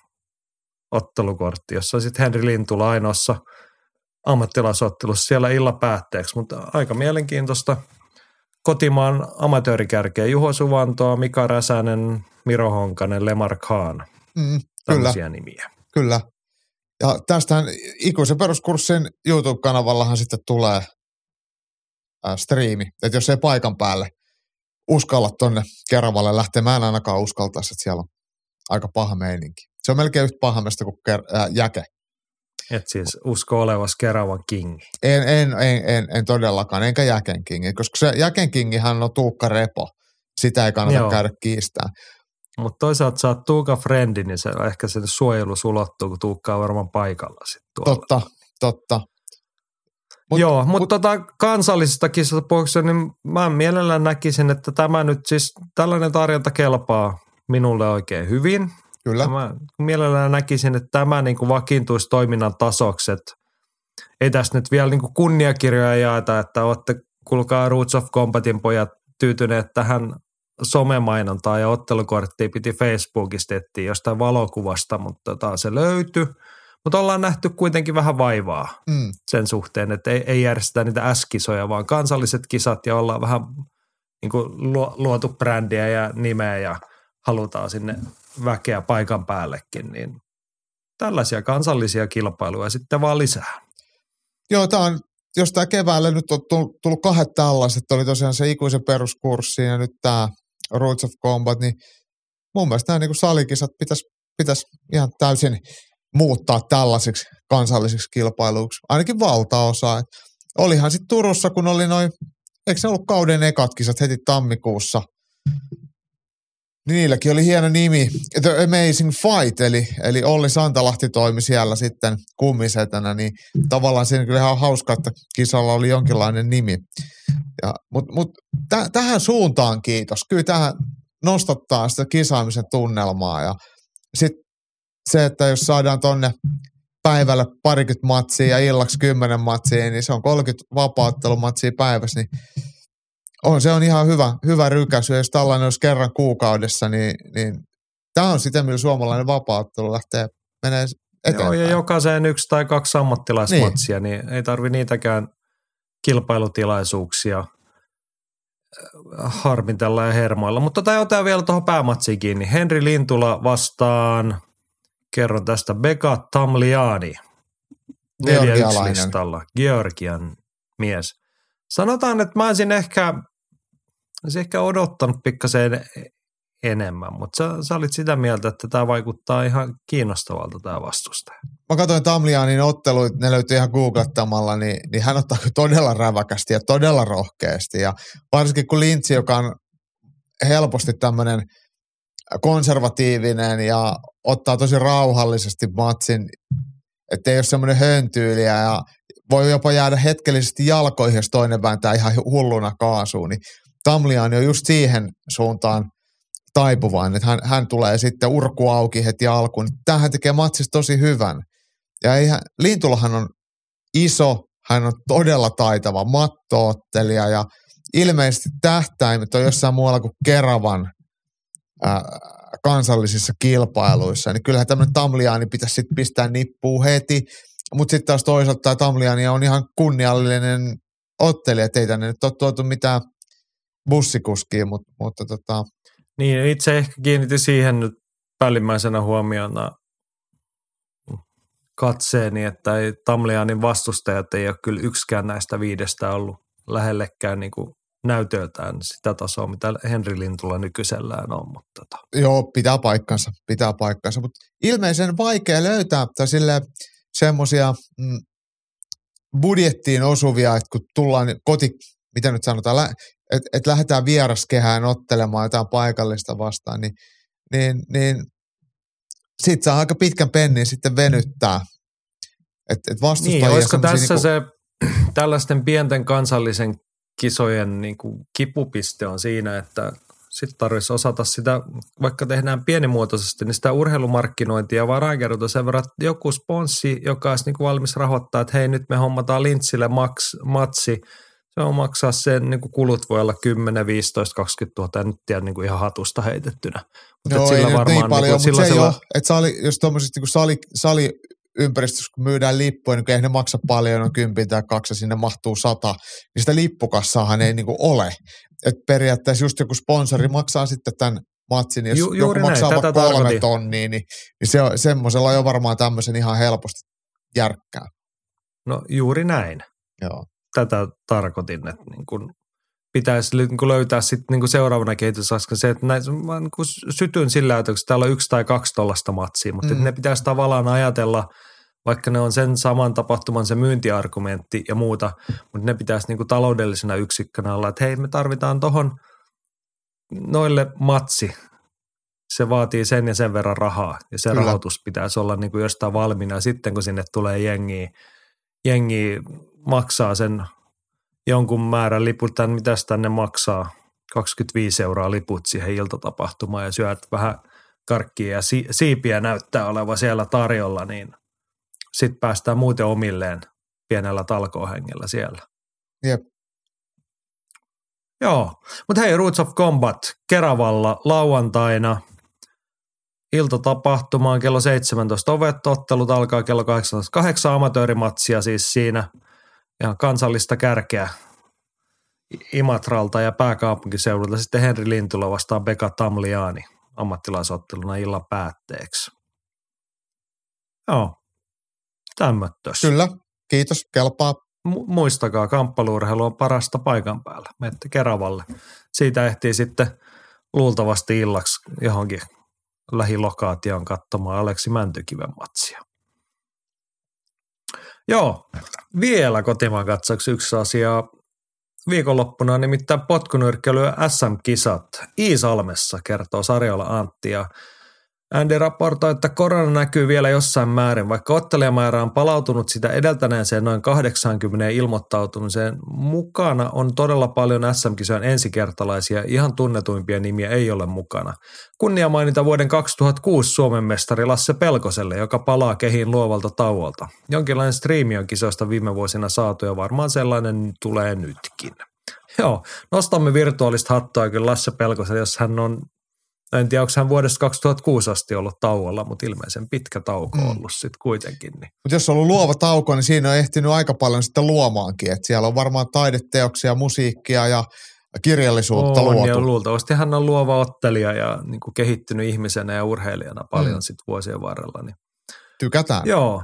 ottelukortti, jossa on sitten Henri Lintula ainoassa ammattilaisottelussa siellä illan päätteeksi. Mutta aika mielenkiintoista kotimaan amatöörikärkeä Juho Suvantoa, Mika Räsänen, Miro Honkanen, Lemar Khan. Mm, kyllä. nimiä. Kyllä. Ja tästähän ikuisen peruskurssin YouTube-kanavallahan sitten tulee äh, striimi. Että jos ei paikan päälle uskalla tonne Keravalle lähteä, mä en ainakaan uskaltaisi, että siellä on aika paha meininki. Se on melkein yhtä pahamesta kuin ker- äh, jäke. Et siis usko olevas Keravan king. En, en, en, en, en todellakaan, enkä jäken king, koska se jäken kingihän on Tuukka Repo. Sitä ei kannata Joo. käydä kiistää. Mutta toisaalta sä oot Tuuka frendi, niin se ehkä sen suojelu sulottuu, kun Tuukka on varmaan paikalla sit tuolla. Totta, totta. Mut, Joo, mutta mut, tota kansallisesta kisasta puhuksessa, niin mä mielellään näkisin, että tämä nyt siis, tällainen tarjonta kelpaa minulle oikein hyvin. Kyllä. Mä mielellään näkisin, että tämä niin kuin vakiintuisi toiminnan tasoksi, että ei tässä nyt vielä niin kuin kunniakirjoja jaeta, että olette, kuulkaa Roots of Combatin pojat tyytyneet tähän somemainontaa ja ottelukorttia piti Facebookista etsiä jostain valokuvasta, mutta tota, se löytyi. Mutta ollaan nähty kuitenkin vähän vaivaa mm. sen suhteen, että ei, ei järjestetä niitä S-kisoja, vaan kansalliset kisat ja ollaan vähän niin kuin luotu brändiä ja nimeä ja halutaan sinne väkeä paikan päällekin, niin tällaisia kansallisia kilpailuja sitten vaan lisää. Joo, tämä on, jos tämä keväällä nyt on tullut kahdet tällaiset, oli tosiaan se ikuisen peruskurssi ja nyt tämä Roots of Combat, niin mun mielestä nämä niin salikisat pitäisi, pitäisi ihan täysin muuttaa tällaisiksi kansallisiksi kilpailuiksi, ainakin valtaosa. Et olihan sitten Turussa, kun oli noin, eikö se ollut kauden ekat kisat heti tammikuussa, niilläkin oli hieno nimi, The Amazing Fight, eli, eli Olli Santalahti toimi siellä sitten kummisetänä, niin tavallaan siinä kyllä ihan hauska, että kisalla oli jonkinlainen nimi. Mutta mut, täh, tähän suuntaan kiitos. Kyllä tähän nostattaa sitä kisaamisen tunnelmaa ja sitten se, että jos saadaan tonne päivällä parikymmentä matsia ja illaksi kymmenen matsia, niin se on 30 vapauttelumatsia päivässä, niin on, se on ihan hyvä, hyvä rykäsy. Jos tällainen olisi kerran kuukaudessa, niin, niin tämä on sitä, millä suomalainen vapauttelu lähtee menee eteenpäin. Joo, ja jokaiseen yksi tai kaksi ammattilaismatsia, niin, niin ei tarvi niitäkään kilpailutilaisuuksia äh, harmitella ja hermoilla. Mutta tota otetaan vielä tuohon päämatsiin kiinni. Henri Lintula vastaan, kerron tästä, Beka Tamliani. Neljä listalla, Georgian mies. Sanotaan, että mä olisin ehkä olisi ehkä odottanut pikkasen enemmän, mutta sä, sä olit sitä mieltä, että tämä vaikuttaa ihan kiinnostavalta tämä vastustaja. Mä katsoin Tamlianin otteluita, ne löytyi ihan googlettamalla, niin, niin hän ottaa todella räväkästi ja todella rohkeasti. Ja varsinkin kun Lintsi, joka on helposti tämmöinen konservatiivinen ja ottaa tosi rauhallisesti matsin, ettei ole semmoinen höntyyliä ja voi jopa jäädä hetkellisesti jalkoihin, jos toinen vääntää ihan hulluna kaasuun, niin Tamliani on just siihen suuntaan taipuvainen, että hän, hän tulee sitten urku auki heti alkuun. Tämähän tekee matsista tosi hyvän. Ja eihän, Lintulahan on iso, hän on todella taitava mattoottelija ja ilmeisesti tähtäimet on jossain muualla kuin Keravan ää, kansallisissa kilpailuissa. Niin kyllähän tämmöinen Tamliani pitäisi sitten pistää nippuun heti. Mutta sitten taas toisaalta tämä Tamliani on ihan kunniallinen ottelija, että ei tänne nyt ole tuotu mitään bussikuskiin, mutta, mutta tota... Niin, itse ehkä kiinnitin siihen nyt päällimmäisenä huomiona katseeni, että ei Tamlianin vastustajat ei ole kyllä yksikään näistä viidestä ollut lähellekään niin kuin näytöltään sitä tasoa, mitä Henri Lintula nykyisellään on. Mutta tota. Joo, pitää paikkansa, pitää paikkansa, mutta ilmeisen vaikea löytää tai sille semmoisia mm, budjettiin osuvia, että kun tullaan koti, mitä nyt sanotaan, että et lähdetään vieraskehään ottelemaan jotain paikallista vastaan, niin, niin, niin sit saa aika pitkän pennin sitten venyttää. Että et niin, olisiko tässä niinku... se tällaisten pienten kansallisen kisojen niin kuin kipupiste on siinä, että sitten tarvitsisi osata sitä, vaikka tehdään pienimuotoisesti, niin sitä urheilumarkkinointia ja varainkerrota sen verran, että joku sponssi, joka olisi niin kuin valmis rahoittaa, että hei nyt me hommataan Lintsille maks, matsi, se on maksaa sen, niin kuin kulut voi olla 10, 15, 20 000, en nyt tiedä niin kuin ihan hatusta heitettynä. Mutta Joo, sillä ei varmaan, niin paljon, niin mutta se ei ole, että sali, jos tuommoisessa niin sali, sali ympäristössä, kun myydään lippuja, niin ei ne maksa paljon, on kympin tai kaksi, sinne mahtuu sata, niin sitä lippukassaahan ei niin kuin ole. Et periaatteessa just joku sponsori maksaa sitten tämän matsin, jos Ju, joku maksaa näin, vaikka kolme tonnia, niin, niin se on, semmoisella on jo varmaan tämmöisen ihan helposti järkkää. No juuri näin. Joo. Tätä tarkoitin, että niin kun pitäisi niin kun löytää sitten niin seuraavana kehitysaskel se, että näin, mä niin sytyn sillä että täällä on yksi tai kaksi tuollaista matsia, mutta mm. ne pitäisi tavallaan ajatella, vaikka ne on sen saman tapahtuman se myyntiargumentti ja muuta, mutta ne pitäisi niin taloudellisena yksikkönä olla, että hei me tarvitaan tuohon noille matsi, se vaatii sen ja sen verran rahaa ja se Kyllä. rahoitus pitäisi olla niin kuin jostain valmiina. Sitten kun sinne tulee jengi, jengi maksaa sen jonkun määrän liput, tämän mitä tänne maksaa, 25 euroa liput siihen iltatapahtumaan ja syöt vähän karkkia ja si- siipiä näyttää oleva siellä tarjolla, niin sitten päästään muuten omilleen pienellä talkohengellä siellä. Jep. Joo, mutta hei, Roots of Combat Keravalla lauantaina iltatapahtumaan kello 17 ovet, ottelut alkaa kello 18. Kahdeksan amatöörimatsia siis siinä – ihan kansallista kärkeä Imatralta ja pääkaupunkiseudulta. Sitten Henri Lintula vastaan Beka Tamliani ammattilaisotteluna illan päätteeksi. Joo, tämmöttös. Kyllä, kiitos, kelpaa. Mu- muistakaa, kamppaluurheilu on parasta paikan päällä. Menette Keravalle. Siitä ehtii sitten luultavasti illaksi johonkin lähilokaatioon katsomaan Aleksi Mäntykiven matsia. Joo, vielä kotimaan katsoksi yksi asia. Viikonloppuna nimittäin potkunyrkkeily SM-kisat Iisalmessa, kertoo Sarjola Antti. Ja Andy raportoi, että korona näkyy vielä jossain määrin, vaikka ottelijamäärä on palautunut sitä edeltäneeseen noin 80 ilmoittautumiseen. Mukana on todella paljon SM-kisojen ensikertalaisia, ihan tunnetuimpia nimiä ei ole mukana. Kunnia mainita vuoden 2006 Suomen mestari Lasse Pelkoselle, joka palaa kehiin luovalta tauolta. Jonkinlainen striimi on kisoista viime vuosina saatu ja varmaan sellainen tulee nytkin. Joo, nostamme virtuaalista hattua kyllä Lasse Pelkoselle, jos hän on en tiedä, onko hän vuodesta 2006 asti ollut tauolla, mutta ilmeisen pitkä tauko on mm. ollut sitten kuitenkin. Niin. Mutta jos on ollut luova tauko, niin siinä on ehtinyt aika paljon sitten luomaankin. Et siellä on varmaan taideteoksia, musiikkia ja kirjallisuutta on, luotu. Ja luultavasti hän on luova ottelija ja niin kuin kehittynyt ihmisenä ja urheilijana paljon mm. sitten vuosien varrella. Niin. Tykätään. Joo,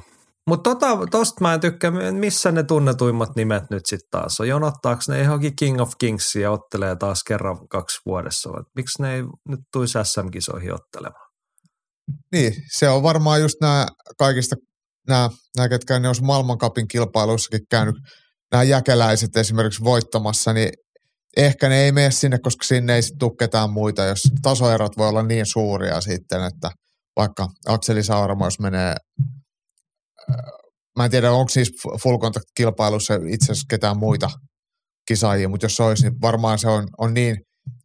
mutta tota, tosta mä en tykkää, missä ne tunnetuimmat nimet nyt sitten taas on. Jonottaako ne johonkin King of Kingsia ja ottelee taas kerran kaksi vuodessa? Vai miksi ne ei nyt tulisi SM-kisoihin ottelemaan? Niin, se on varmaan just nämä kaikista, nämä, ketkä ne olisi maailmankapin kilpailuissakin käynyt, nämä jäkeläiset esimerkiksi voittamassa, niin ehkä ne ei mene sinne, koska sinne ei sitten ketään muita, jos tasoerot voi olla niin suuria sitten, että vaikka Akseli Sauramo, jos menee mä en tiedä, onko siis full contact kilpailussa itse asiassa ketään muita kisaajia, mutta jos se olisi, niin varmaan se on, on niin,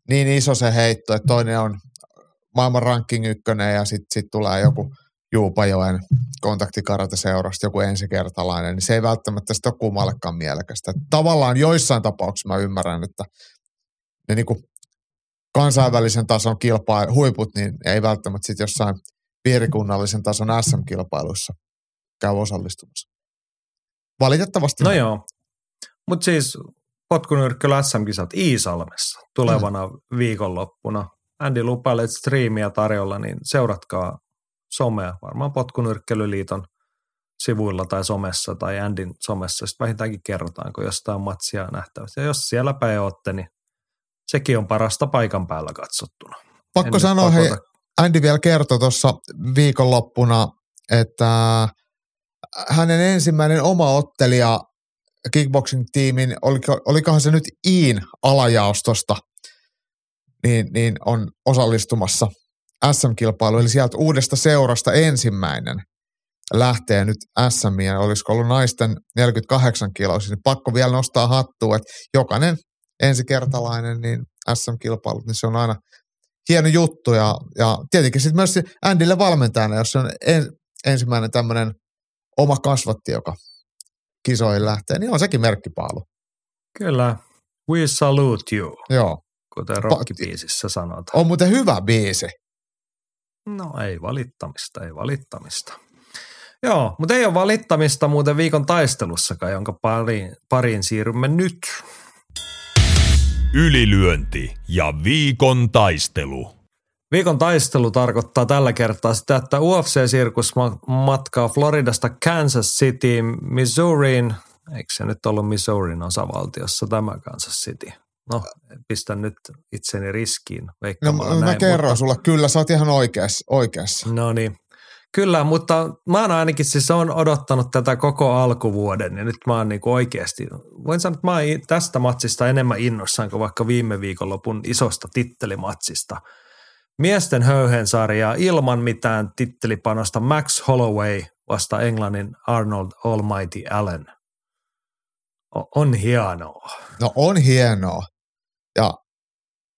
niin iso se heitto, että toinen on maailman ranking ykkönen ja sitten sit tulee joku Juupajoen kontaktikarate-seurasta joku ensikertalainen, niin se ei välttämättä sitä ole kummallekaan mielekästä. Tavallaan joissain tapauksissa mä ymmärrän, että ne niinku kansainvälisen tason kilpailu, huiput, niin ei välttämättä sitten jossain piirikunnallisen tason SM-kilpailuissa käy osallistumassa. Valitettavasti. No joo, mutta siis potkunyrkköllä SM-kisat Iisalmessa tulevana mm. viikonloppuna. Andy lupailee striimiä tarjolla, niin seuratkaa somea, varmaan Potkunyrkkelyliiton sivuilla tai somessa tai Andin somessa, sitten vähintäänkin kerrotaan, kun jostain matsia nähtävästi. Ja jos siellä päin olette, niin sekin on parasta paikan päällä katsottuna. Pakko en sanoa, hei, Andy vielä kertoi tuossa viikonloppuna, että hänen ensimmäinen oma ottelija kickboxing-tiimin, oliko, olikohan se nyt Iin alajaostosta, niin, niin on osallistumassa SM-kilpailu, eli sieltä uudesta seurasta ensimmäinen lähtee nyt SM, ja olisiko ollut naisten 48 kiloa, niin pakko vielä nostaa hattua, että jokainen ensikertalainen niin SM-kilpailut, niin se on aina hieno juttu, ja, ja tietenkin sitten myös Andylle valmentajana, jos se on en, ensimmäinen tämmöinen oma kasvatti, joka kisoihin lähtee, niin on sekin merkkipaalu. Kyllä, we salute you. Joo. Kuten rockibiisissä sanotaan. On muuten hyvä biisi. No ei valittamista, ei valittamista. Joo, mutta ei ole valittamista muuten viikon taistelussakaan, jonka pariin, pariin siirrymme nyt. Ylilyönti ja viikon taistelu. Viikon taistelu tarkoittaa tällä kertaa sitä, että UFC-sirkus matkaa Floridasta Kansas City, Missouriin. Eikö se nyt ollut Missourin osavaltiossa tämä Kansas City? No, pistän nyt itseni riskiin. No mä näin, kerron mutta... sulle, kyllä sä oot ihan oikeassa. oikeassa. No niin, Kyllä, mutta mä oon ainakin siis on odottanut tätä koko alkuvuoden ja nyt mä oon niinku oikeasti, voin sanoa, että mä oon tästä matsista enemmän innossaan kuin vaikka viime viikonlopun isosta tittelimatsista. Miesten höyhensarjaa ilman mitään tittelipanosta Max Holloway vasta Englannin Arnold Almighty Allen. On hienoa. No on hienoa. Ja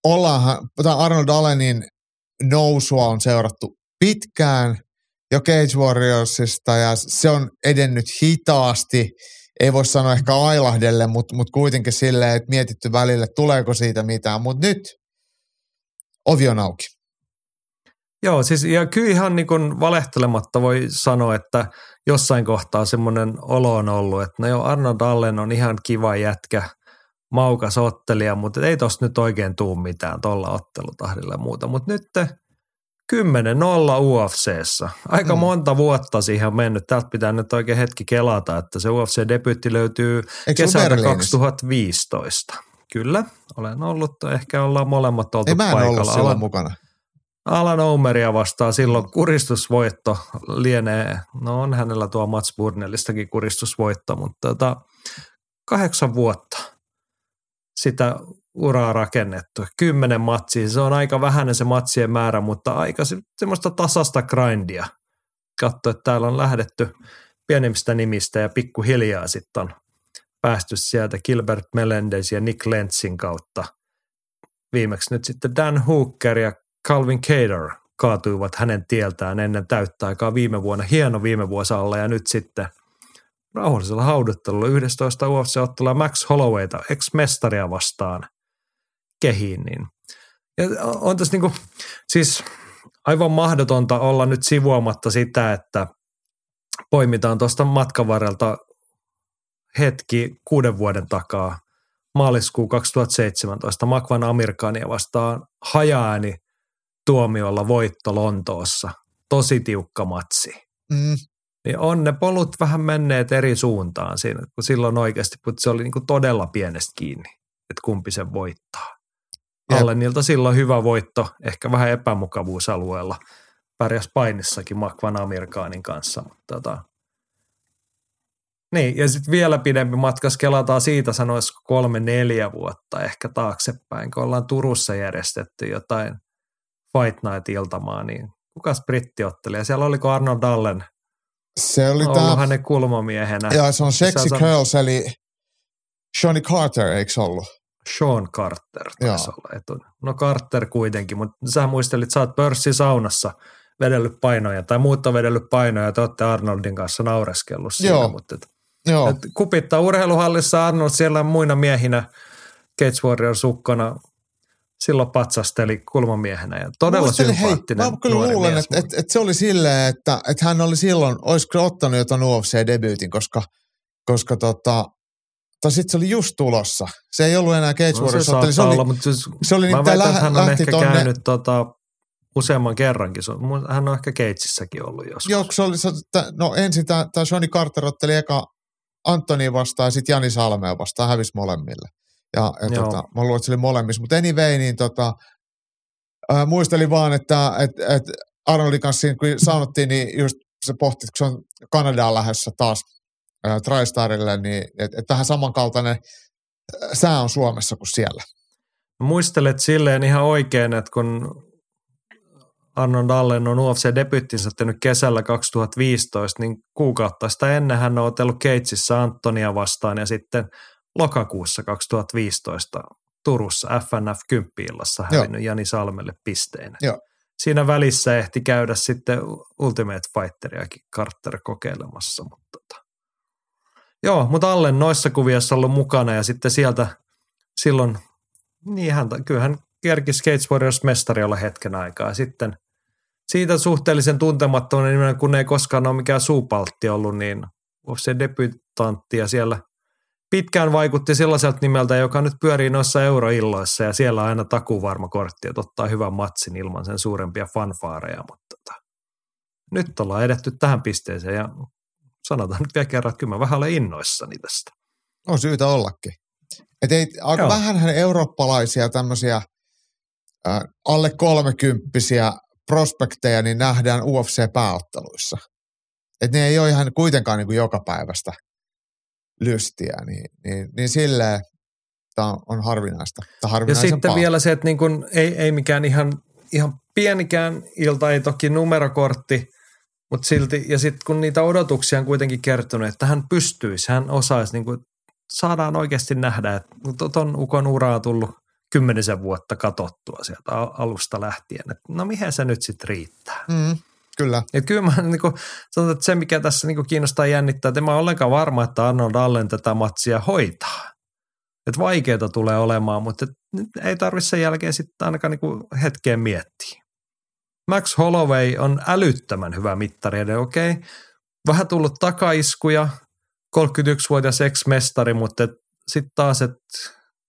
ollaanhan, Arnold Allenin nousua on seurattu pitkään jo Cage Warriorsista ja se on edennyt hitaasti. Ei voi sanoa ehkä ailahdelle, mutta, mutta kuitenkin silleen, että mietitty välille, tuleeko siitä mitään. Mutta nyt ovi on auki. Joo, siis ja kyllä ihan niin kuin valehtelematta voi sanoa, että jossain kohtaa semmoinen olo on ollut, että no joo, Arnold Allen on ihan kiva jätkä, maukas ottelija, mutta ei tosta nyt oikein tuu mitään tuolla ottelutahdilla ja muuta. Mutta nyt 10-0 UFCssä. Aika mm. monta vuotta siihen on mennyt. Täältä pitää nyt oikein hetki kelata, että se UFC-debyytti löytyy Eikö kesältä 2015. Kyllä, olen ollut. Ehkä ollaan molemmat oltu Ei mä en paikalla. ollut silloin mukana. Alan Omeria vastaan silloin kuristusvoitto lienee, no on hänellä tuo Mats Burnellistakin kuristusvoitto, mutta tota, kahdeksan vuotta sitä uraa rakennettu. Kymmenen matsia, se on aika vähäinen se matsien määrä, mutta aika se, semmoista tasasta grindia. Katso, että täällä on lähdetty pienemmistä nimistä ja pikkuhiljaa sitten on päästy sieltä Gilbert Melendez ja Nick Lentzin kautta. Viimeksi nyt sitten Dan Hooker ja Calvin Cater kaatuivat hänen tieltään ennen täyttä aikaa viime vuonna. Hieno viime vuosi alla ja nyt sitten rauhallisella hauduttelulla 11 UFC-ottelua Max Hollowayta, ex-mestaria vastaan kehiin. Niin. Ja on tässä niinku, siis aivan mahdotonta olla nyt sivuamatta sitä, että poimitaan tuosta matkan varrelta hetki kuuden vuoden takaa, maaliskuu 2017, Makvan Amerikania vastaan hajaääni tuomiolla voitto Lontoossa. Tosi tiukka matsi. Mm. Niin on ne polut vähän menneet eri suuntaan siinä, kun silloin oikeasti, mutta se oli niin kuin todella pienestä kiinni, että kumpi sen voittaa. Allenilta silloin hyvä voitto, ehkä vähän epämukavuusalueella. Pärjäs painissakin Makvan Amerikaanin kanssa. Mutta tota. Niin, ja sitten vielä pidempi matka, kelataan siitä sanoisiko kolme, neljä vuotta ehkä taaksepäin, kun ollaan Turussa järjestetty jotain Fight Night-iltamaa, niin kuka brittiotteli? Ja siellä oliko Arnold Allen se oli ollut tämä, hänen kulmamiehenä. Joo, se on Sexy se Girls, eli Johnny Carter, eikö ollut? Sean Carter taisi olla etu. No Carter kuitenkin, mutta sä muistelit, sä oot pörssisaunassa vedellyt painoja tai muut on vedellyt painoja ja te olette Arnoldin kanssa naureskellut siinä. Joo. Mutta et, Joo. Et kupittaa urheiluhallissa Arnold siellä muina miehinä Cage Warrior sukkana silloin patsasteli kulmamiehenä ja todella Muistelin, sympaattinen hei, mä kyllä luulen, että et, et se oli silleen, että et hän oli silloin, olisiko ottanut jotain UFC-debyytin, koska, koska tota, tai sitten se oli just tulossa. Se ei ollut enää Cage no, Warriors. Se, se, oli, olla, mutta siis, se oli mä väitän, että hän on ehkä tonne. käynyt tota, useamman kerrankin. Hän on ehkä Keitsissäkin ollut joskus. Joo, se oli, no ensin tämä Johnny Carter otteli eka Antoni vastaan ja sitten Jani Salmea vastaan, hävisi molemmille. Ja, ja tota, mä luulen, että se oli molemmissa. Mutta anyway, niin tota, äh, muistelin vaan, että et, et Arnoldin kanssa, kun sanottiin, niin just se pohti, kun se on Kanadaan lähdössä taas äh, TriStarille, niin että et vähän samankaltainen sää on Suomessa kuin siellä. Muistelet silleen ihan oikein, että kun Arnold Allen on UFC-debyttinsä tehnyt kesällä 2015, niin kuukautta sitä ennen hän on otellut Keitsissä Antonia vastaan ja sitten lokakuussa 2015 Turussa FNF 10 illassa hävinnyt Jani Salmelle pisteinä. Joo. Siinä välissä ehti käydä sitten Ultimate Fighteriakin Carter kokeilemassa. Mutta tota. Joo, mutta Allen noissa kuvioissa ollut mukana ja sitten sieltä silloin, niin hän, kyllähän kerkisi Skates Warriors mestari olla hetken aikaa. Sitten siitä suhteellisen tuntemattoman kun ei koskaan ole mikään suupaltti ollut, niin se debutantti ja siellä pitkään vaikutti sellaiselta nimeltä, joka nyt pyörii noissa euroilloissa ja siellä on aina takuvarma kortti, että ottaa hyvän matsin ilman sen suurempia fanfaareja, mutta tota, nyt ollaan edetty tähän pisteeseen ja sanotaan nyt vielä kerran, että kyllä mä vähän olen innoissani tästä. On syytä ollakin. Et ei, aika vähän eurooppalaisia tämmöisiä äh, alle kolmekymppisiä prospekteja niin nähdään UFC-pääotteluissa. Että ne ei ole ihan kuitenkaan niin kuin joka päivästä lystiä, niin, niin, niin silleen tämä on harvinaista. Tämä ja sitten vielä se, että niin kun ei, ei mikään ihan, ihan pienikään ilta, ei toki numerokortti, mutta silti, ja sitten kun niitä odotuksia on kuitenkin kertynyt, että hän pystyisi, hän osaisi, niin kuin, saadaan oikeasti nähdä, että tuon ukon uraa on tullut kymmenisen vuotta katottua sieltä alusta lähtien. Että no mihin se nyt sitten riittää? Mm, kyllä. Et kyllä mä niin kuin, sanon, että se, mikä tässä niin kuin kiinnostaa jännittää, että en mä ollenkaan varma, että Arnold Allen tätä matsia hoitaa. Että vaikeaa tulee olemaan, mutta nyt ei tarvitse sen jälkeen sitten ainakaan niin kuin hetkeen miettiä. Max Holloway on älyttömän hyvä mittari, eli okei, okay, vähän tullut takaiskuja, 31-vuotias ex-mestari, mutta sitten taas, että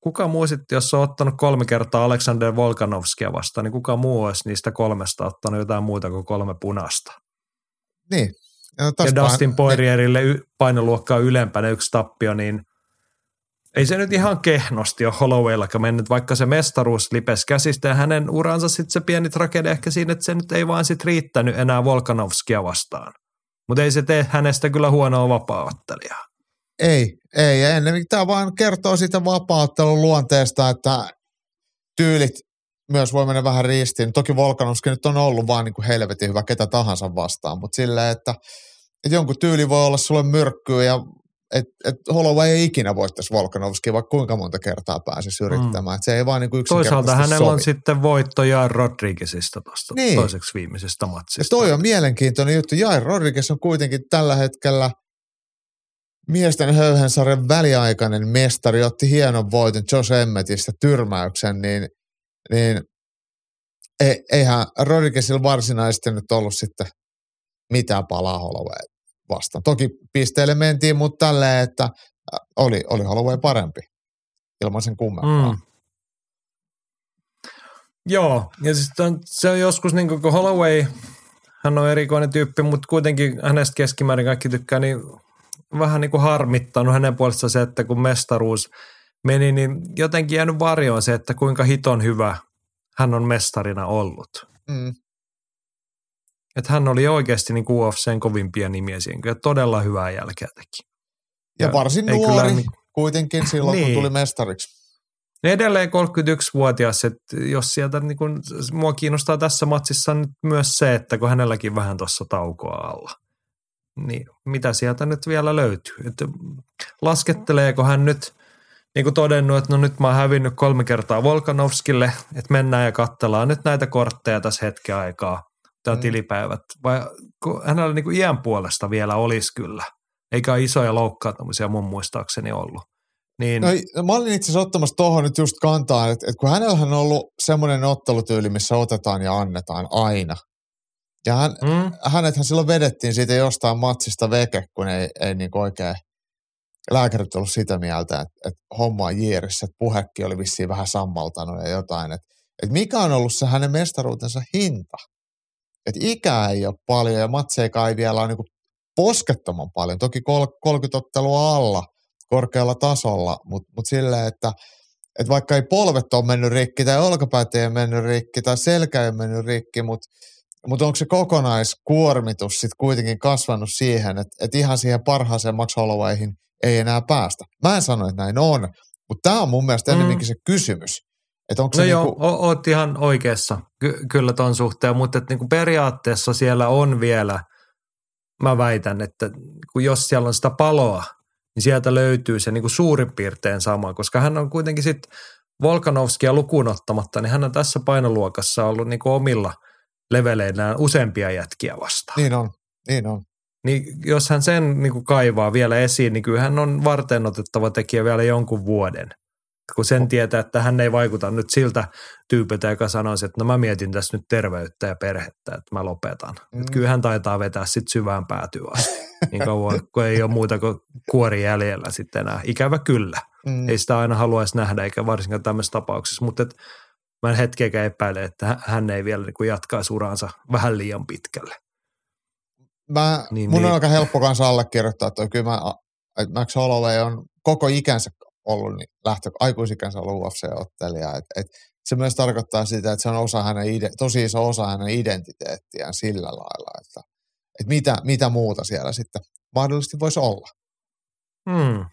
kuka muu sitten, jos on ottanut kolme kertaa Alexander Volkanovskia vastaan, niin kuka muu olisi niistä kolmesta ottanut jotain muuta kuin kolme punasta? Niin. Ja, ja Dustin niin. Poirierille niin. painoluokkaa ylempänä yksi tappio, niin ei se nyt ihan kehnosti ole Hollowayllakaan mennyt, vaikka se mestaruus lipes käsistä ja hänen uransa sitten se pieni tragedia ehkä siinä, että se nyt ei vaan sitten riittänyt enää Volkanovskia vastaan. Mutta ei se tee hänestä kyllä huonoa vapaaottelijaa. Ei, ei. Ennen tämä vaan kertoo siitä vapauttelun luonteesta, että tyylit myös voi mennä vähän ristiin. Toki Volkanovski nyt on ollut vaan niin kuin helvetin hyvä ketä tahansa vastaan, mutta silleen, että, että jonkun tyyli voi olla sulle myrkkyä ja että et Holloway ei ikinä voittaisi Volkanovski, vaikka kuinka monta kertaa pääsisi yrittämään. Mm. se ei vaan niin kuin Toisaalta hänellä sovi. on sitten voitto Jair Rodriguezista tuosta niin. toiseksi viimeisestä matsista. Ja toi on mielenkiintoinen juttu. Jair Rodriguez on kuitenkin tällä hetkellä – miesten höyhensarjan väliaikainen mestari otti hienon voiton Josh Emmetistä tyrmäyksen, niin, niin ei, eihän Rodriguezilla varsinaisesti nyt ollut sitten mitään palaa Holloway vastaan. Toki pisteelle mentiin, mutta tälleen, että oli, oli Holloway parempi ilman sen kummempaa. Mm. Joo, ja sitten se on joskus niin kuin Holloway, hän on erikoinen tyyppi, mutta kuitenkin hänestä keskimäärin kaikki tykkää, niin vähän niin kuin harmittanut hänen puolestaan se, että kun mestaruus meni, niin jotenkin jäänyt varjoon se, että kuinka hiton hyvä hän on mestarina ollut. Mm. Että hän oli oikeasti niin kuin UFCn kovimpia nimiä siihen, kyllä todella hyvää jälkeä teki. Ja, ja varsin nuori kyllä, niin, kuitenkin silloin, niin. kun tuli mestariksi. Edelleen 31-vuotias, että jos sieltä, niin kun, mua kiinnostaa tässä matsissa nyt myös se, että kun hänelläkin vähän tuossa taukoa alla niin mitä sieltä nyt vielä löytyy? Että lasketteleeko hän nyt, niin kuin todennut, että no nyt mä oon hävinnyt kolme kertaa Volkanovskille, että mennään ja katsellaan nyt näitä kortteja tässä hetken aikaa, tämä mm. tilipäivät. Vai hänellä niin kuin iän puolesta vielä olisi kyllä, eikä isoja loukkaantumisia mun muistaakseni ollut. Niin. No, mä olin itse asiassa ottamassa tuohon nyt just kantaa, että, että kun hänellä on ollut semmoinen ottelutyyli, missä otetaan ja annetaan aina. Ja hän, mm. hänethän silloin vedettiin siitä jostain matsista veke, kun ei, ei niin oikein lääkärit ollut sitä mieltä, että, että homma on jiirissä, että puhekki oli vissiin vähän sammaltanut ja jotain. Että että mikä on ollut se hänen mestaruutensa hinta. Että ikää ei ole paljon ja matseika ei vielä ole niin poskettoman paljon. Toki 30 ottelua alla korkealla tasolla, mutta mut silleen, että et vaikka ei polvet ole mennyt rikki tai olkapäät ei ole mennyt rikki tai selkä ei ole mennyt rikki, mutta mutta onko se kokonaiskuormitus sitten kuitenkin kasvanut siihen, että, et ihan siihen parhaaseen Max Hollowayhin ei enää päästä? Mä en sano, että näin on, mutta tämä on mun mielestä mm. enemmänkin se kysymys. Että onko no se joo, niinku... oot ihan oikeassa Ky- kyllä ton suhteen, mutta et niinku periaatteessa siellä on vielä, mä väitän, että kun jos siellä on sitä paloa, niin sieltä löytyy se niinku suurin piirtein sama, koska hän on kuitenkin sitten Volkanovskia lukuun ottamatta, niin hän on tässä painoluokassa ollut niinku omilla – leveleillään useampia jätkiä vastaan. Niin on, niin on. Niin jos hän sen niin kuin kaivaa vielä esiin, niin kyllä hän on varten otettava tekijä vielä jonkun vuoden. Kun sen tietää, että hän ei vaikuta nyt siltä tyypiltä, joka sanoisi, että no mä mietin tässä nyt terveyttä ja perhettä, että mä lopetan. Mm. Että kyllä hän taitaa vetää sitten syvään päätyä asti, niin kauan kun ei ole muuta kuin kuori jäljellä sitten enää. Ikävä kyllä. Mm. Ei sitä aina haluaisi nähdä, eikä varsinkaan tämmöisessä tapauksessa. Mutta mä en hetkeäkään epäile, että hän ei vielä niin jatkaisi uraansa vähän liian pitkälle. Mä, niin, mun niin. on aika helppo kanssa allekirjoittaa, että kyllä mä, että Max Holloway on koko ikänsä ollut, niin lähtö, aikuisikänsä ollut UFC-ottelija. Et, et se myös tarkoittaa sitä, että se on osa hänen, tosi iso osa hänen identiteettiään sillä lailla, että, että mitä, mitä muuta siellä sitten mahdollisesti voisi olla. Hmm.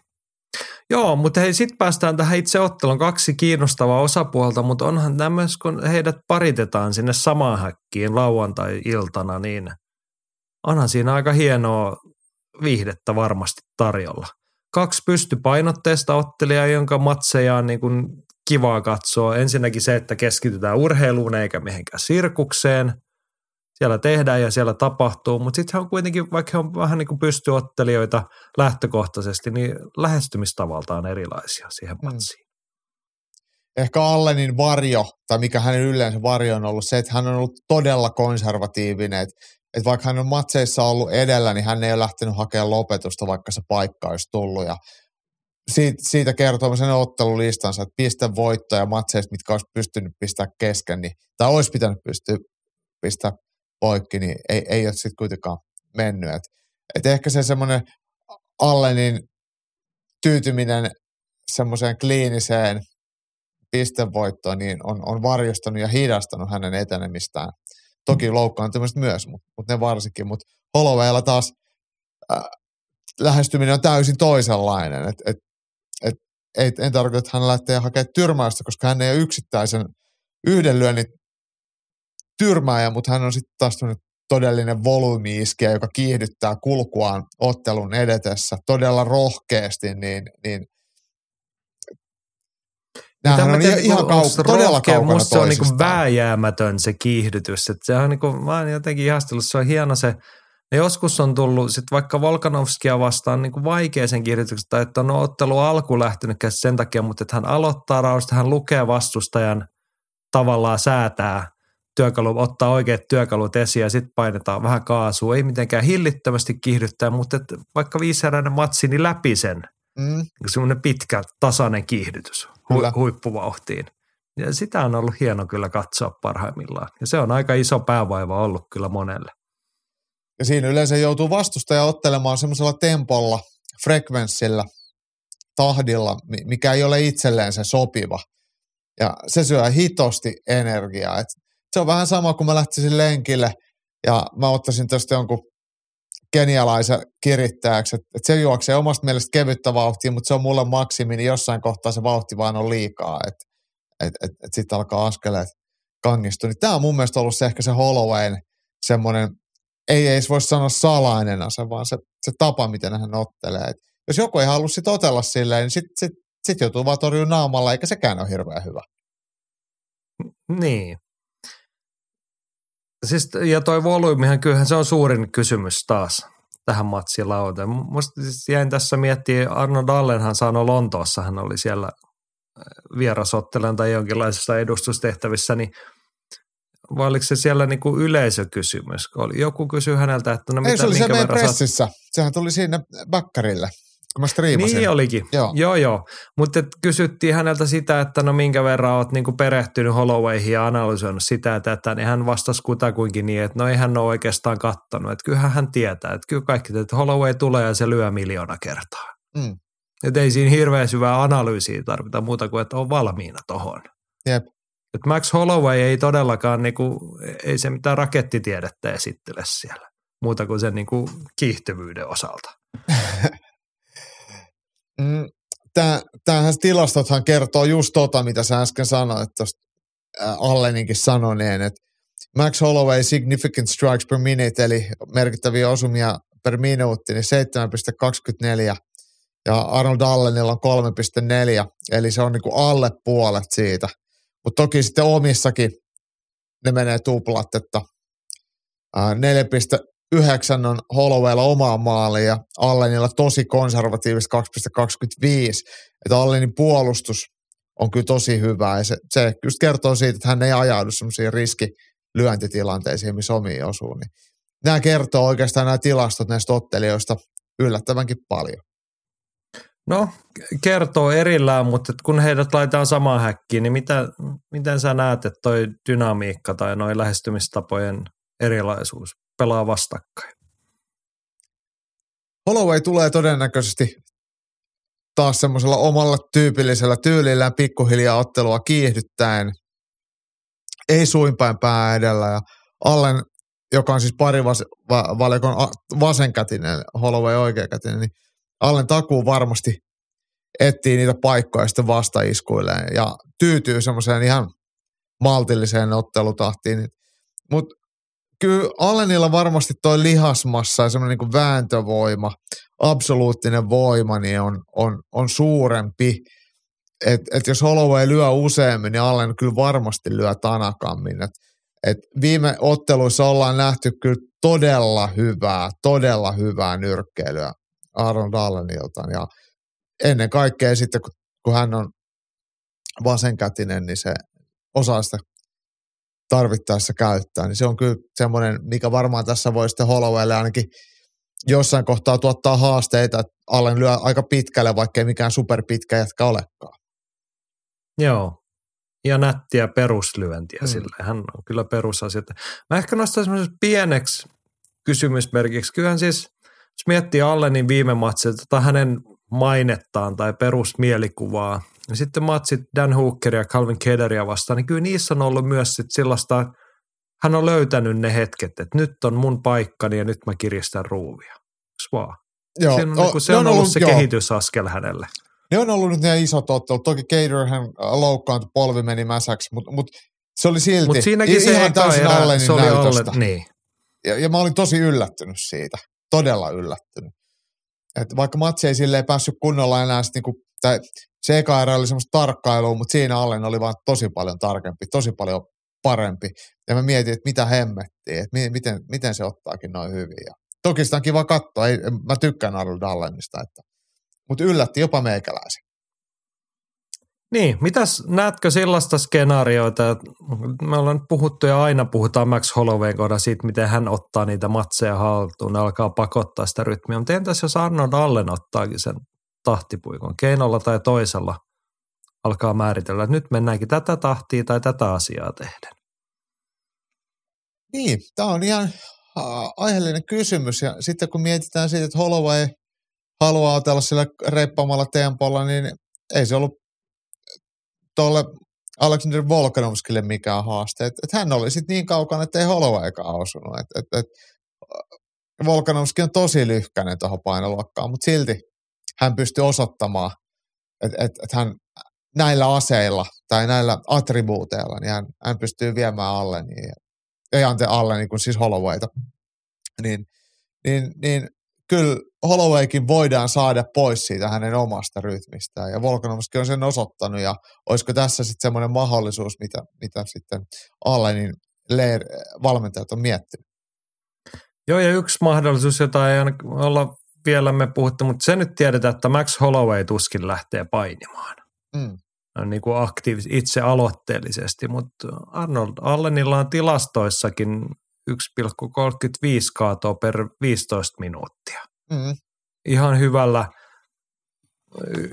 Joo, mutta hei, sitten päästään tähän itse otteluun. Kaksi kiinnostavaa osapuolta, mutta onhan tämmöistä, kun heidät paritetaan sinne samaan häkkiin lauantai-iltana, niin onhan siinä aika hienoa viihdettä varmasti tarjolla. Kaksi pystypainotteista ottelijaa, jonka matseja on niin kuin kivaa katsoa. Ensinnäkin se, että keskitytään urheiluun eikä mihinkään sirkukseen – siellä tehdään ja siellä tapahtuu, mutta sitten on kuitenkin, vaikka he on vähän niin kuin pystyottelijoita lähtökohtaisesti, niin lähestymistavaltaan erilaisia siihen mm. matsiin. Ehkä Allenin varjo, tai mikä hänen yleensä varjo on ollut se, että hän on ollut todella konservatiivinen, että, että vaikka hän on matseissa ollut edellä, niin hän ei ole lähtenyt hakemaan lopetusta, vaikka se paikka olisi tullut. Ja siitä, siitä kertoo sen ottelulistansa, että pistevoittoja ja matseista, mitkä olisi pystynyt pistää kesken, niin, tai olisi pitänyt pystyä pistää poikki, niin ei, ei ole sitten kuitenkaan mennyt. Et, et ehkä se semmoinen Allenin tyytyminen semmoiseen kliiniseen pistevoittoon niin on, on varjostanut ja hidastanut hänen etenemistään. Toki loukkaantumista myös, mutta mut ne varsinkin. Mutta Hollowaylla taas äh, lähestyminen on täysin toisenlainen. Et, et, et, et, en tarkoita, että hän lähtee hakemaan tyrmäystä, koska hän ei ole yksittäisen yhden lyönnin tyrmääjä, mutta hän on sitten taas todellinen volyymi joka kiihdyttää kulkuaan ottelun edetessä todella rohkeasti, niin, niin Tämähän on ihan, ihan kau- todella kaukana Musta se on niin vääjäämätön se kiihdytys. Että se on niin kuin, mä oon jotenkin ihastellut, se on hieno se, ja joskus on tullut sit vaikka Volkanovskia vastaan niin kuin vaikea sen kiihdytyksen, tai että on ottelu alku lähtenyt sen takia, mutta että hän aloittaa rausta, hän lukee vastustajan tavallaan säätää työkalu, ottaa oikeat työkalut esiin ja sitten painetaan vähän kaasua. Ei mitenkään hillittömästi kiihdyttää, mutta et vaikka viiseräinen matsi, niin läpi sen. Mm. Niin semmoinen pitkä, tasainen kiihdytys hu- huippuvauhtiin. Ja sitä on ollut hieno kyllä katsoa parhaimmillaan. Ja se on aika iso päävaiva ollut kyllä monelle. Ja siinä yleensä joutuu vastustaja ottelemaan semmoisella tempolla, frekvenssillä, tahdilla, mikä ei ole itselleen se sopiva. Ja se syö hitosti energiaa. Et se on vähän sama kuin mä lähtisin lenkille ja mä ottaisin tästä jonkun kenialaisen kirittäjäksi, että, että se juoksee omasta mielestä kevyttä vauhtia, mutta se on mulle maksimi, niin jossain kohtaa se vauhti vaan on liikaa, että et, et, et sitten alkaa askeleet kangistua. Niin tämä on mun mielestä ollut se ehkä se Hollowayn semmoinen, ei edes voi sanoa salainen ase, vaan se, se tapa, miten hän ottelee. Et jos joku ei halua sit otella silleen, niin sitten sit, sit joutuu vaan torjua naamalla, eikä sekään ole hirveän hyvä. Niin, Siis, ja toi volyymihan, kyllähän se on suurin kysymys taas tähän matsiin lauantai. Musta siis jäin tässä miettiä, Arno Dallenhan sanoi Lontoossa, hän oli siellä äh, vierasottelen tai jonkinlaisessa edustustehtävissä, niin vai oliko se siellä niinku yleisökysymys? Oli, joku kysyi häneltä, että no mitä, Ei, se oli se meidän pressissä. Saat... Sehän tuli siinä Bakkarille. Kun mä striimasin. Niin olikin. Joo. Joo, joo. Mutta kysyttiin häneltä sitä, että no minkä verran oot niinku perehtynyt Hollowayhin ja analysoinut sitä ja tätä, niin hän vastasi kutakuinkin niin, että no ei hän ole oikeastaan kattonut. Että kyllähän hän tietää, että kyllä kaikki, että Holloway tulee ja se lyö miljoona kertaa. Mm. Että ei siinä hirveän syvää analyysiä tarvita muuta kuin, että on valmiina tohon. Jep. Et Max Holloway ei todellakaan, niinku, ei se mitään rakettitiedettä esittele siellä, muuta kuin sen niinku kiihtyvyyden osalta. Mm, tää, tämähän tilastothan kertoo just tota, mitä sä äsken sanoit tuosta Alleninkin sanoneen, että Max Holloway significant strikes per minute, eli merkittäviä osumia per minuutti, niin 7,24 ja Arnold Allenilla on 3,4, eli se on niinku alle puolet siitä. Mutta toki sitten omissakin ne menee tuplat, että 4,9 on Hollowaylla omaa maaliin ja Allenilla tosi konservatiivista 2,25. Että Allenin puolustus on kyllä tosi hyvä ja se, se just kertoo siitä, että hän ei ajaudu semmoisiin riskilyöntitilanteisiin, missä omiin osuu. Niin nämä kertoo oikeastaan nämä tilastot näistä ottelijoista yllättävänkin paljon. No, kertoo erillään, mutta kun heidät laitetaan samaan häkkiin, niin mitä, miten sä näet, että toi dynamiikka tai noin lähestymistapojen erilaisuus pelaa vastakkain? Holloway tulee todennäköisesti taas semmoisella omalla tyypillisellä tyylillään pikkuhiljaa ottelua kiihdyttäen. Ei suinpäin pää edellä ja Allen, joka on siis pari vas, va, valikon vasenkätinen, Holloway oikeakätinen, niin Allen takuu varmasti etsii niitä paikkoja sitten vastaiskuilleen ja tyytyy semmoiseen ihan maltilliseen ottelutahtiin. Mutta kyllä Allenilla varmasti toi lihasmassa ja semmoinen niin vääntövoima, absoluuttinen voima, niin on, on, on suurempi. Et, et jos Holloway lyö useammin, niin Allen kyllä varmasti lyö tanakammin. Et, et viime otteluissa ollaan nähty kyllä todella hyvää, todella hyvää nyrkkeilyä Aaron Allenilta. Ja ennen kaikkea sitten, kun, kun hän on vasenkätinen, niin se osaa sitä tarvittaessa käyttää, niin se on kyllä semmoinen, mikä varmaan tässä voi sitten Hollowaylle ainakin jossain kohtaa tuottaa haasteita, että Allen lyö aika pitkälle, vaikka ei mikään superpitkä jätkä olekaan. Joo, ja nättiä peruslyöntiä mm. sille. Hän on kyllä perusasiat. Mä ehkä nostan semmoisen pieneksi kysymysmerkiksi. Kyllähän siis, jos miettii Allenin viime matsilta tai hänen mainettaan tai perusmielikuvaa, sitten matsit Dan Hooker ja Calvin Kederia vastaan, niin kyllä niissä on ollut myös sit sellaista, hän on löytänyt ne hetket, että nyt on mun paikkani ja nyt mä kiristän ruuvia. Vaan? Joo, on, o, niin se on, ollut, ollut se joo. kehitysaskel hänelle. Ne on ollut nyt ne isot ottelut. Toki Cater hän loukkaantui, polvi meni mäsäksi, mutta mut se oli silti mut siinäkin se ihan täysin erä, se oli Allen, niin. ja, ja mä olin tosi yllättynyt siitä. Todella yllättynyt. Et vaikka matsi ei silleen päässyt kunnolla enää sit niinku, tai se eka erä oli semmoista tarkkailua, mutta siinä Allen oli vaan tosi paljon tarkempi, tosi paljon parempi. Ja mä mietin, että mitä hemmettiin, että miten, miten se ottaakin noin hyvin. Ja toki sitä on kiva katsoa, ei, mä tykkään Arnold Allenista, että, mutta yllätti jopa meikäläisen. Niin, mitäs näetkö sellaista skenaarioita, että me ollaan puhuttu ja aina puhutaan Max Holloway kohdalla siitä, miten hän ottaa niitä matseja haltuun, ne alkaa pakottaa sitä rytmiä, mutta entäs jos Arnold Allen ottaakin sen tahtipuikon keinolla tai toisella alkaa määritellä, että nyt mennäänkin tätä tahtia tai tätä asiaa tehden. Niin, tämä on ihan aiheellinen kysymys ja sitten kun mietitään siitä, että Holloway haluaa otella sillä reippaamalla tempolla, niin ei se ollut tuolle Alexander Volkanovskille mikään haaste. Et, et hän oli sitten niin kaukana, että ei Hollowaykaan osunut. Et, et, et, Volkanovski on tosi lyhkäinen tuohon painoluokkaan, mutta silti hän pystyy osoittamaan, että et, et hän näillä aseilla tai näillä attribuuteilla, niin hän, hän pystyy viemään alle, niin, ei ante alle, niin kuin siis Hollowayta. Niin, niin, niin kyllä Hollowaykin voidaan saada pois siitä hänen omasta rytmistään, ja Volkanovski on sen osoittanut, ja olisiko tässä sitten semmoinen mahdollisuus, mitä, mitä sitten Allenin leir, valmentajat on miettinyt? Joo, ja yksi mahdollisuus, jota ei olla vielä me puhuttu, mutta se nyt tiedetään, että Max Holloway tuskin lähtee painimaan. Mm. Niin kuin aktiivis, itse aloitteellisesti, mutta Arnold Allenilla on tilastoissakin 1,35 kaatoa per 15 minuuttia. Mm. Ihan hyvällä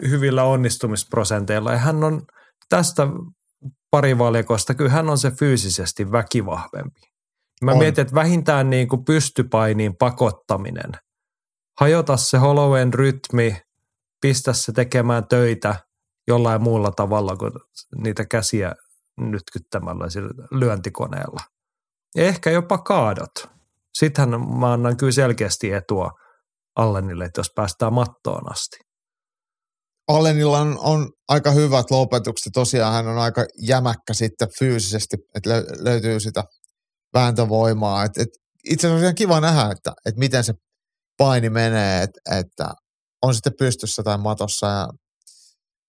hyvillä onnistumisprosenteilla. Ja hän on tästä parivaljakosta, kyllä hän on se fyysisesti väkivahvempi. Mä On. mietin, että vähintään niin kuin pystypainiin pakottaminen. Hajota se Hollowen rytmi, pistä se tekemään töitä jollain muulla tavalla kuin niitä käsiä nytkyttämällä sillä lyöntikoneella. Ehkä jopa kaadot. Sittenhän mä annan kyllä selkeästi etua Allenille, että jos päästään mattoon asti. Allenilla on, on aika hyvät lopetukset. Tosiaan hän on aika jämäkkä sitten fyysisesti, että lö- löytyy sitä vääntövoimaa. Et, et itse asiassa on ihan kiva nähdä, että, että miten se paini menee, että, että on sitten pystyssä tai matossa. Ja,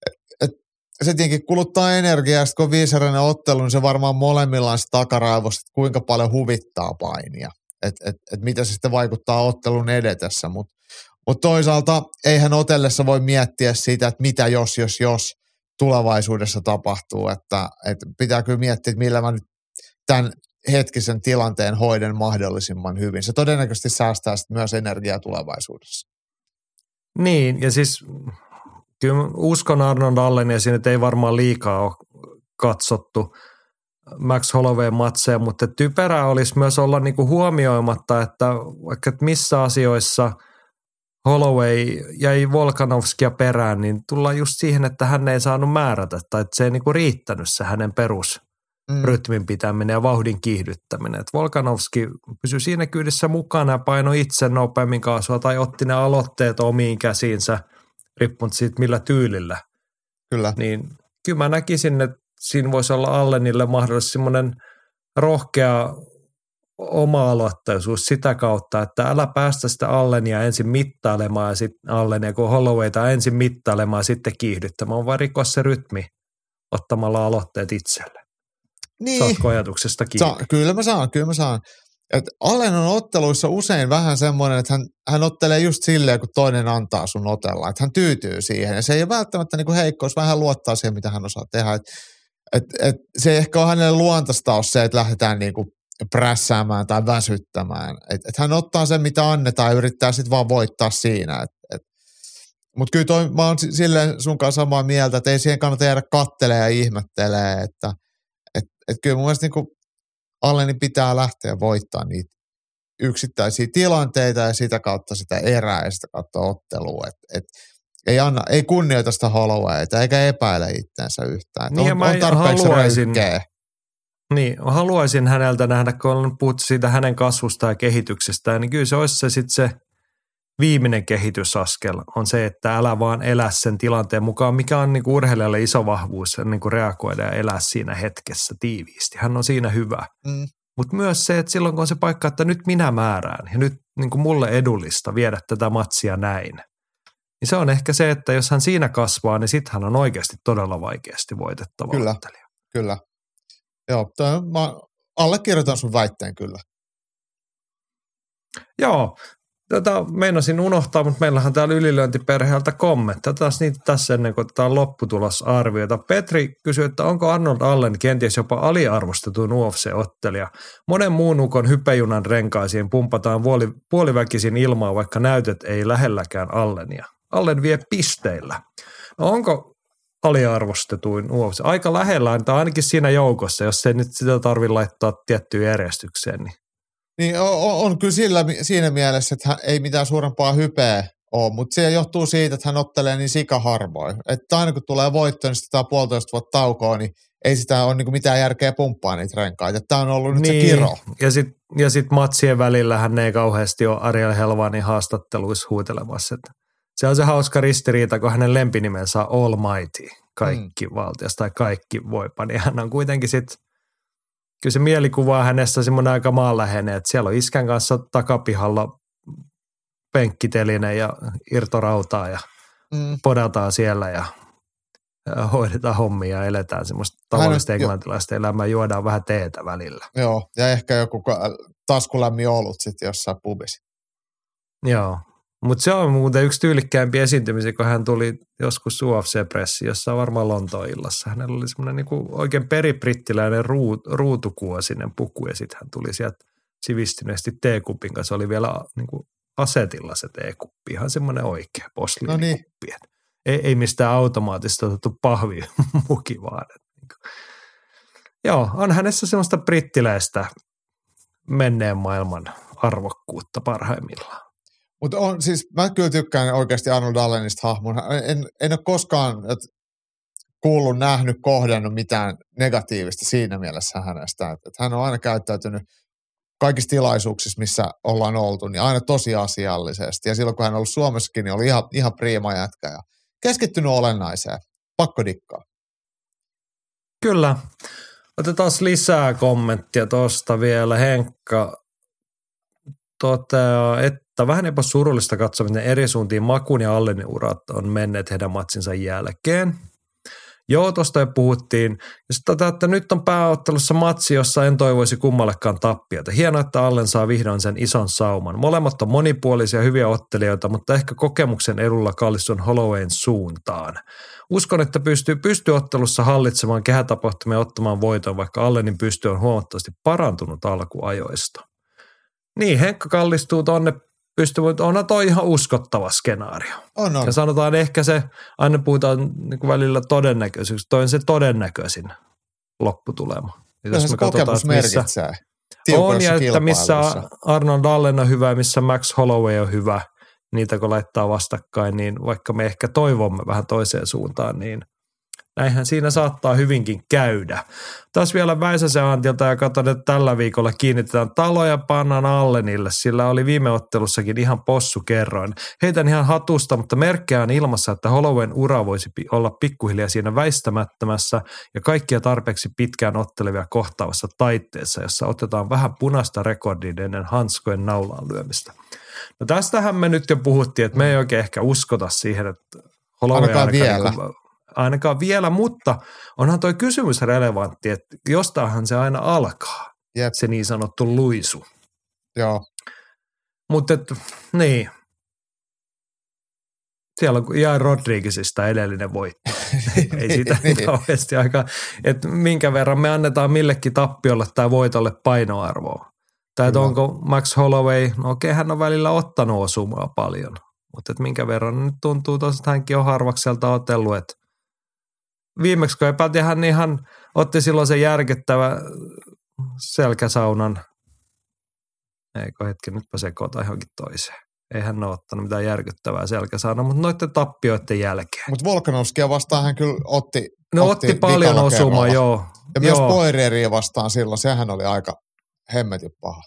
et, et, se tietenkin kuluttaa energiaa, sitten kun on viisareinen ottelu, niin se varmaan molemmilla on se takaraivossa, että kuinka paljon huvittaa painia. Että et, et mitä se sitten vaikuttaa ottelun edetessä, mutta mutta toisaalta eihän otellessa voi miettiä sitä, että mitä jos, jos, jos tulevaisuudessa tapahtuu. Että, että pitää kyllä miettiä, että millä mä nyt tämän hetkisen tilanteen hoiden mahdollisimman hyvin. Se todennäköisesti säästää myös energiaa tulevaisuudessa. Niin, ja siis kyllä uskon Arnold Allen ja siinä ei varmaan liikaa ole katsottu Max Holloway matseja, mutta typerää olisi myös olla niinku huomioimatta, että vaikka että missä asioissa Holloway jäi Volkanovskia perään, niin tullaan just siihen, että hän ei saanut määrätä tai että se ei niinku riittänyt se hänen perus Mm. rytmin pitäminen ja vauhdin kiihdyttäminen. Et Volkanovski pysyi siinä kyydissä mukana ja painoi itse nopeammin kaasua tai otti ne aloitteet omiin käsiinsä, riippuen siitä millä tyylillä. Kyllä. Niin kyllä mä näkisin, että siinä voisi olla Allenille mahdollisesti semmoinen rohkea oma-aloitteisuus sitä kautta, että älä päästä sitä Allenia ensin mittailemaan ja sitten Allenia, kun Hollowayta ensin mittailemaan ja sitten kiihdyttämään, vaan rikkoa se rytmi ottamalla aloitteet itselle. Niin. Saatko ajatuksesta kiinni? Sa- kyllä mä saan, kyllä mä saan. Et Allen on otteluissa usein vähän semmoinen, että hän, hän ottelee just silleen, kun toinen antaa sun otella. Että hän tyytyy siihen. Ja se ei ole välttämättä niinku heikkous, vähän luottaa siihen, mitä hän osaa tehdä. Et, et, et se ei ehkä ole hänelle luontaista ole se, että lähdetään niinku prässäämään tai väsyttämään. Et, et hän ottaa sen, mitä annetaan ja yrittää sitten vaan voittaa siinä. Et, et. Mutta kyllä toi, mä oon si- silleen sun kanssa samaa mieltä, että ei siihen kannata jäädä kattelee ja ihmettelee, että et, et kyllä mun mielestä niinku Alleni pitää lähteä voittaa niitä yksittäisiä tilanteita ja sitä kautta sitä erää ja sitä kautta ottelua. Et, et, ei, anna, ei kunnioita sitä Hollowayta eikä epäile itseänsä yhtään. Niin on, mä on tarpeeksi haluaisin-. Niin, haluaisin häneltä nähdä, kun puhuttu siitä hänen kasvusta ja kehityksestä, niin kyllä se olisi se sitten se viimeinen kehitysaskel on se, että älä vaan elä sen tilanteen mukaan, mikä on niin kuin urheilijalle iso vahvuus niin kuin reagoida ja elää siinä hetkessä tiiviisti. Hän on siinä hyvä. Mm. Mutta myös se, että silloin kun on se paikka, että nyt minä määrään ja nyt niin kuin mulle edullista viedä tätä matsia näin, niin se on ehkä se, että jos hän siinä kasvaa, niin sitten hän on oikeasti todella vaikeasti voitettava Kyllä. ottelija. Kyllä. Joo, toi, on- mä allekirjoitan sun väitteen kyllä. Joo, tätä meinasin unohtaa, mutta meillähän täällä ylilöintiperheeltä kommentteja. Taas niitä tässä ennen kuin otetaan lopputulosarviota. Petri kysyy, että onko Arnold Allen kenties jopa aliarvostetun UFC-ottelija. Monen muun ukon hypejunan renkaisiin pumpataan puoli, puoliväkisin ilmaa, vaikka näytöt ei lähelläkään Allenia. Allen vie pisteillä. No onko aliarvostetuin UFC? Aika lähellä, tai ainakin siinä joukossa, jos ei nyt sitä tarvitse laittaa tiettyyn järjestykseen. Niin Niin on, on, kyllä sillä, siinä mielessä, että hän ei mitään suurempaa hypeä ole, mutta se johtuu siitä, että hän ottelee niin sikaharvoin. Että aina kun tulee voitto, niin sitä puolitoista vuotta taukoa, niin ei sitä ole niin mitään järkeä pumppaa niitä renkaita. Tämä on ollut nyt se kiro. Ja sitten ja sit matsien välillä hän ei kauheasti ole Ariel Helvanin haastatteluissa huutelemassa. Että se on se hauska ristiriita, kun hänen lempinimensä on Almighty, kaikki mm. valtias tai kaikki voipa, niin hän on kuitenkin sitten, kyllä se mielikuva on hänestä semmoinen aika maanläheinen, että siellä on iskän kanssa takapihalla penkkiteline ja irtorautaa ja Mm. podataan siellä ja hoidetaan hommia ja eletään semmoista tavallista Hän on- jo- englantilaista elämää, juodaan vähän teetä välillä. Joo, ja ehkä joku taskulämmin olut sitten jossain pubissa. Joo, mutta se on muuten yksi tyylikkäimpi esiintymisiä, kun hän tuli joskus UFC-pressi, jossa varmaan Lontoon illassa. Hänellä oli semmoinen niinku oikein peribrittiläinen ruut, ruutukuosinen puku ja sitten hän tuli sieltä sivistyneesti teekupin kanssa. Se oli vielä niinku asetilla se teekuppi, ihan semmoinen oikea posliinikuppi. No niin. Ei, ei mistään automaattista otettu pahvimuki vaan. Niinku. Joo, on hänessä semmoista brittiläistä menneen maailman arvokkuutta parhaimmillaan. Mutta on siis, mä kyllä tykkään oikeasti Arnold Allenista hahmona. En, en ole koskaan kuullut, nähnyt, kohdannut mitään negatiivista siinä mielessä hänestä. Et, et hän on aina käyttäytynyt kaikissa tilaisuuksissa, missä ollaan oltu, niin aina tosi asiallisesti. Ja silloin kun hän on ollut Suomessakin, niin oli ihan, ihan priima jätkä ja keskittynyt olennaiseen. Pakko dikkaa. Kyllä. Otetaan lisää kommenttia tuosta vielä. Henkka toteaa, että vähän jopa surullista katsoa, miten eri suuntiin Makun ja Allenin urat on menneet heidän matsinsa jälkeen. Joo, tuosta jo puhuttiin. Ja sitten tota, että nyt on pääottelussa matsi, jossa en toivoisi kummallekaan tappiota. Hienoa, että Allen saa vihdoin sen ison sauman. Molemmat on monipuolisia hyviä ottelijoita, mutta ehkä kokemuksen edulla kallistun Hollowayn suuntaan. Uskon, että pystyy pystyottelussa hallitsemaan kehätapahtumia ottamaan voiton, vaikka Allenin pysty on huomattavasti parantunut alkuajoista. Niin, Henkka kallistuu tonne pystyy, mutta onhan toi ihan uskottava skenaario. On, on. Ja sanotaan ehkä se, aina puhutaan niin välillä todennäköisyys, toi on se todennäköisin lopputulema. Ja jos se kokemus missä, merkitsee. On ja että missä Arnold Allen on hyvä, missä Max Holloway on hyvä, niitä kun laittaa vastakkain, niin vaikka me ehkä toivomme vähän toiseen suuntaan, niin Näinhän siinä saattaa hyvinkin käydä. Taas vielä Väisäsen Antilta ja katson, että tällä viikolla kiinnitetään taloja pannan Allenille, sillä oli viime ottelussakin ihan possu kerroin. Heitän ihan hatusta, mutta merkkejä on ilmassa, että Hollowen ura voisi olla pikkuhiljaa siinä väistämättömässä ja kaikkia tarpeeksi pitkään ottelevia kohtaavassa taitteessa, jossa otetaan vähän punaista rekordia ennen hanskojen naulaan lyömistä. No tästähän me nyt jo puhuttiin, että me ei oikein ehkä uskota siihen, että Holloway ainakaan vielä. Niin ainakaan vielä, mutta onhan toi kysymys relevantti, että jostainhan se aina alkaa, Jep. se niin sanottu luisu. Joo. Mutta niin, siellä on Jai Rodriguezista edellinen voitto. Ei siitä niin. kauheasti aika, että minkä verran me annetaan millekin tappiolle tai voitolle painoarvoa. Tai että onko Max Holloway, no okei hän on välillä ottanut osumaa paljon, mutta että minkä verran nyt tuntuu tosiaan, että hänkin on harvakselta otellut, että viimeksi kun epäiltiin, hän ihan otti silloin sen järkettävä selkäsaunan. Eikö hetki, nytpä sekoita johonkin toiseen. Ei hän ole ottanut mitään järkyttävää selkäsaunaa, mutta noiden tappioiden jälkeen. Mutta Volkanovskia vastaan hän kyllä otti No otti, otti paljon osumaa, joo. Ja myös Poirieria vastaan silloin, sehän oli aika hemmetin paha.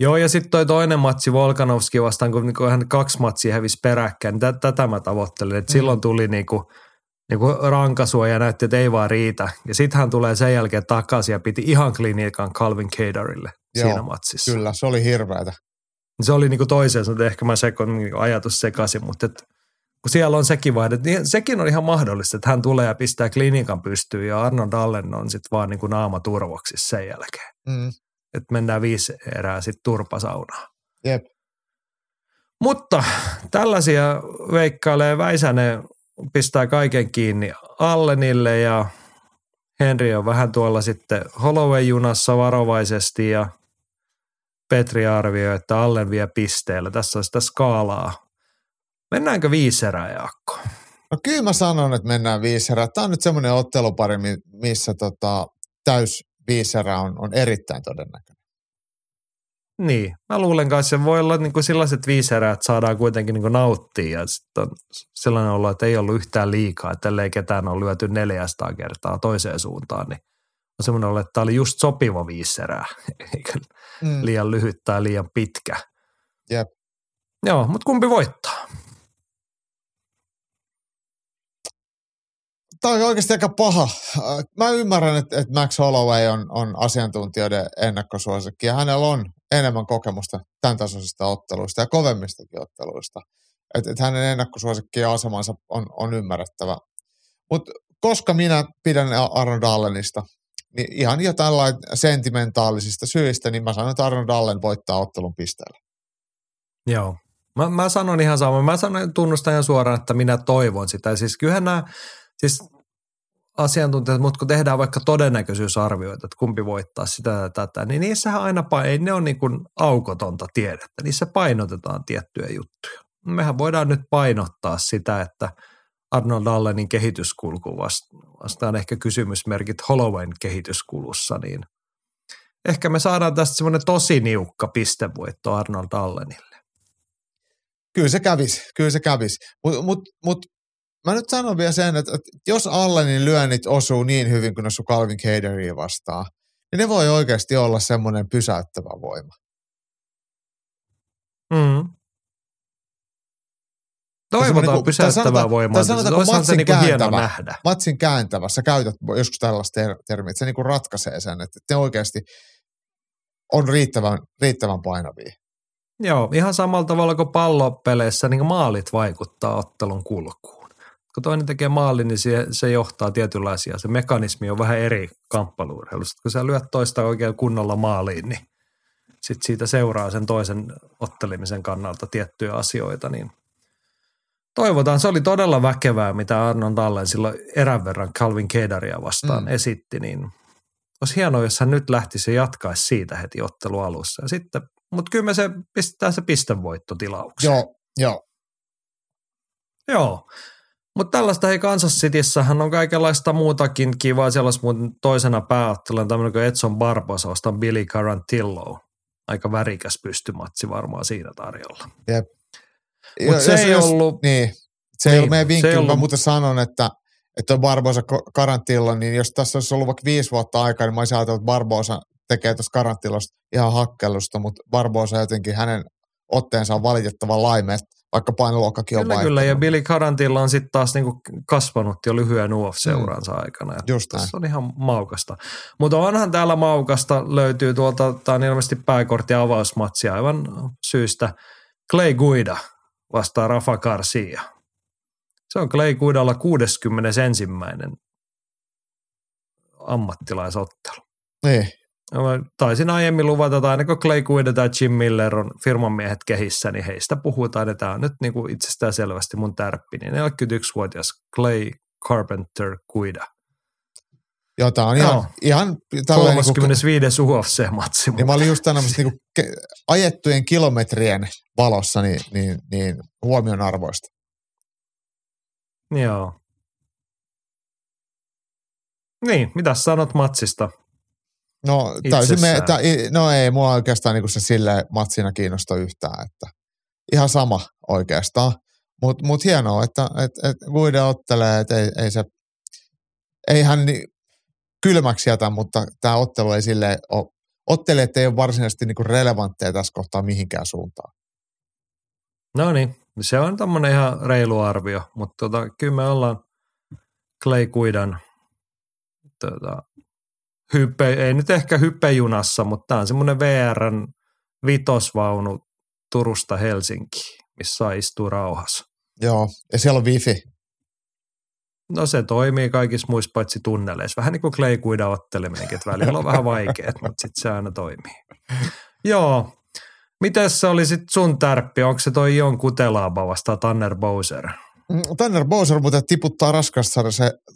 Joo, ja sitten toi toinen matsi Volkanovski vastaan, kun niinku hän kaksi matsia hävisi peräkkäin, niin tätä mä tavoittelin. Et mm. Silloin tuli niinku – niin kuin rankasua ja näytti, että ei vaan riitä. Ja sitten hän tulee sen jälkeen takaisin ja piti ihan klinikan Calvin Caterille Joo, siinä matsissa. Kyllä, se oli hirveätä. Se oli niin kuin toiseen, mutta ehkä mä sekon niin ajatus sekaisin, mutta et, kun siellä on sekin vaihde, niin sekin on ihan mahdollista, että hän tulee ja pistää klinikan pystyyn ja Arnold Allen on sitten vaan niin kuin naama turvoksissa sen jälkeen. Mm. Että mennään viisi erää sitten turpasaunaan. Jep. Mutta tällaisia veikkailee Väisänen pistää kaiken kiinni Allenille ja Henry on vähän tuolla sitten Holloway-junassa varovaisesti ja Petri arvioi, että Allen vie pisteellä. Tässä on sitä skaalaa. Mennäänkö viisi erää, Jaakko? No kyllä mä sanon, että mennään viisi erää. Tämä on nyt semmoinen ottelupari, missä tota, täys viisi erää on, on erittäin todennäköinen. Niin, mä luulen kanssa, että se voi olla niin kuin sellaiset viisi erää, että saadaan kuitenkin niin kuin nauttia ja sitten on sellainen olo, että ei ollut yhtään liikaa, että ellei ketään ole lyöty 400 kertaa toiseen suuntaan, niin on semmoinen olo, että tämä oli just sopiva viisi erää, eikä mm. liian lyhyt tai liian pitkä. Jep. Joo, mutta kumpi voittaa? Tämä on oikeasti aika paha. Mä ymmärrän, että, että Max Holloway on, on asiantuntijoiden ennakkosuosikki ja hänellä on enemmän kokemusta tämän tasoisista otteluista ja kovemmistakin otteluista. Että et hänen ennakkosuosikki ja asemansa on, on ymmärrettävä. Mutta koska minä pidän Arnold Allenista, niin ihan jo tällainen sentimentaalisista syistä, niin mä sanon, että Arnold Allen voittaa ottelun pisteellä. Joo. Mä, mä sanon ihan sama. Mä sanon, tunnustan suoraan, että minä toivon sitä. Siis kyllähän nämä, siis asiantuntijat, mutta kun tehdään vaikka todennäköisyysarvioita, että kumpi voittaa sitä ja tätä, niin niissähän aina, ei ne on niin kuin aukotonta tiedettä. Niissä painotetaan tiettyjä juttuja. Mehän voidaan nyt painottaa sitä, että Arnold Allenin kehityskulku vastaan ehkä kysymysmerkit Hollowayn kehityskulussa, niin ehkä me saadaan tästä semmoinen tosi niukka pistevoitto Arnold Allenille. Kyllä se kävisi, kyllä se kävisi. Mutta mut, mut, mä nyt sanon vielä sen, että, että jos Allenin lyönnit osuu niin hyvin kuin ne sun Calvin Caderia vastaan, niin ne voi oikeasti olla semmoinen pysäyttävä voima. Mm. Toivotaan niinku, pysäyttävää voimaa. Tai sanotaanko matsin, niinku kääntävä, nähdä. matsin kääntävä, sä käytät joskus tällaista ter- termiä, että se niinku ratkaisee sen, että te oikeasti on riittävän, riittävän painavia. Joo, ihan samalla tavalla kuin pallopeleissä niin maalit vaikuttaa ottelun kulkuun. Kun toinen tekee maali, niin se, se johtaa tietynlaisia. Se mekanismi on vähän eri kamppailuurheilusta. Kun sä lyöt toista oikein kunnolla maaliin, niin sit siitä seuraa sen toisen ottelemisen kannalta tiettyjä asioita, niin toivotaan. Se oli todella väkevää, mitä Arnon Dallen silloin erän verran Calvin Kedaria vastaan mm. esitti, niin olisi hienoa, jos hän nyt lähtisi ja jatkaisi siitä heti ottelualussa. Ja sitten, mutta kyllä me se pistetään se pistevoittotilaukseen. Joo, joo. Joo. Mutta tällaista hei Kansas Cityssähän on kaikenlaista muutakin kivaa. Siellä olisi muuten toisena pääotteluna tämmöinen kuin Edson Barbosa vastaan Billy Carantillo. Aika värikäs pystymatsi varmaan siinä tarjolla. Jep. Mutta se ei jos, ollut... Niin, se niin, ei ollut meidän vinkki, ollut... mä muuten sanon, että että Barbosa Karantillo, niin jos tässä olisi ollut vaikka viisi vuotta aikaa, niin mä olisin ajatellut, että Barbosa tekee tuosta Karantillosta ihan hakkelusta, mutta Barbosa jotenkin hänen otteensa on valitettavan laime, vaikka painoluokkakin on Kyllä, kyllä, ja Billy Carantilla on sitten taas niinku kasvanut jo lyhyen UF-seuransa mm. aikana. Ja Just näin. Se on ihan maukasta. Mutta onhan täällä maukasta, löytyy tuolta, tämä on ilmeisesti pääkortti avausmatsi aivan syystä. Clay Guida vastaa Rafa Garcia. Se on Clay Guidalla 61. ammattilaisottelu. Niin. Taisin aiemmin luvata, että aina kun Clay Guida tai Jim Miller on firman miehet kehissä, niin heistä puhutaan, että tämä on nyt niin kuin itsestään selvästi mun tärppi. Niin 41-vuotias Clay Carpenter Guida. Joo, tämä on ihan, Joo. ihan 35. Niin UFC-matsi. Niin mä olin just tämmöistä niin ajettujen kilometrien valossa niin, niin, niin huomion arvoista. Joo. Niin, mitä sanot matsista? No, täysin me, ta, no ei mua oikeastaan niin se sille matsina kiinnosta yhtään, että ihan sama oikeastaan. Mutta mut hienoa, että et, et Guide ottelee, että ei, ei se, ei hän niin kylmäksi jätä, mutta tämä ottelu ei sille ole, ottelijat ei ole varsinaisesti niin relevantteja tässä kohtaa mihinkään suuntaan. No niin, se on tämmöinen ihan reilu arvio, mutta tota, kyllä me ollaan Clay Kuidan tota, hyppe, ei nyt ehkä hyppejunassa, mutta tämä on semmoinen VRn vitosvaunu Turusta Helsinki, missä istuu rauhassa. Joo, ja siellä on wifi. No se toimii kaikissa muissa paitsi tunneleissa. Vähän niin kuin Clay Guida otteleminenkin, että välillä on vähän vaikeet, mutta sitten se aina toimii. Joo, Mites se oli sitten sun tärppi? Onko se toi Jon Kutelaaba vastaan Tanner Bowser? Mm, Tanner Bowser muuten tiputtaa raskasta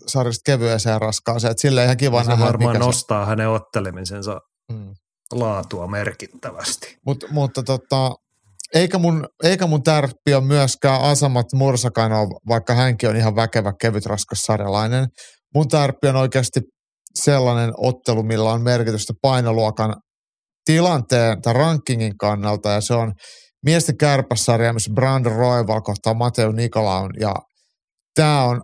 sarjasta kevyeseen ja raskaaseen, että sille ihan kiva se nähdä. varmaan nostaa se... hänen ottelemisensa mm. laatua merkittävästi. Mut, mutta tota, eikä mun, eikä mun tärppi ole myöskään Asamat Mursakano, vaikka hänkin on ihan väkevä kevyt raskas sarjalainen. Mun tärppi on oikeasti sellainen ottelu, millä on merkitystä painoluokan tilanteen tai rankingin kannalta ja se on miesten kärpäsarja, missä Brand Royval kohtaa Mateo Nikolaun ja tämä on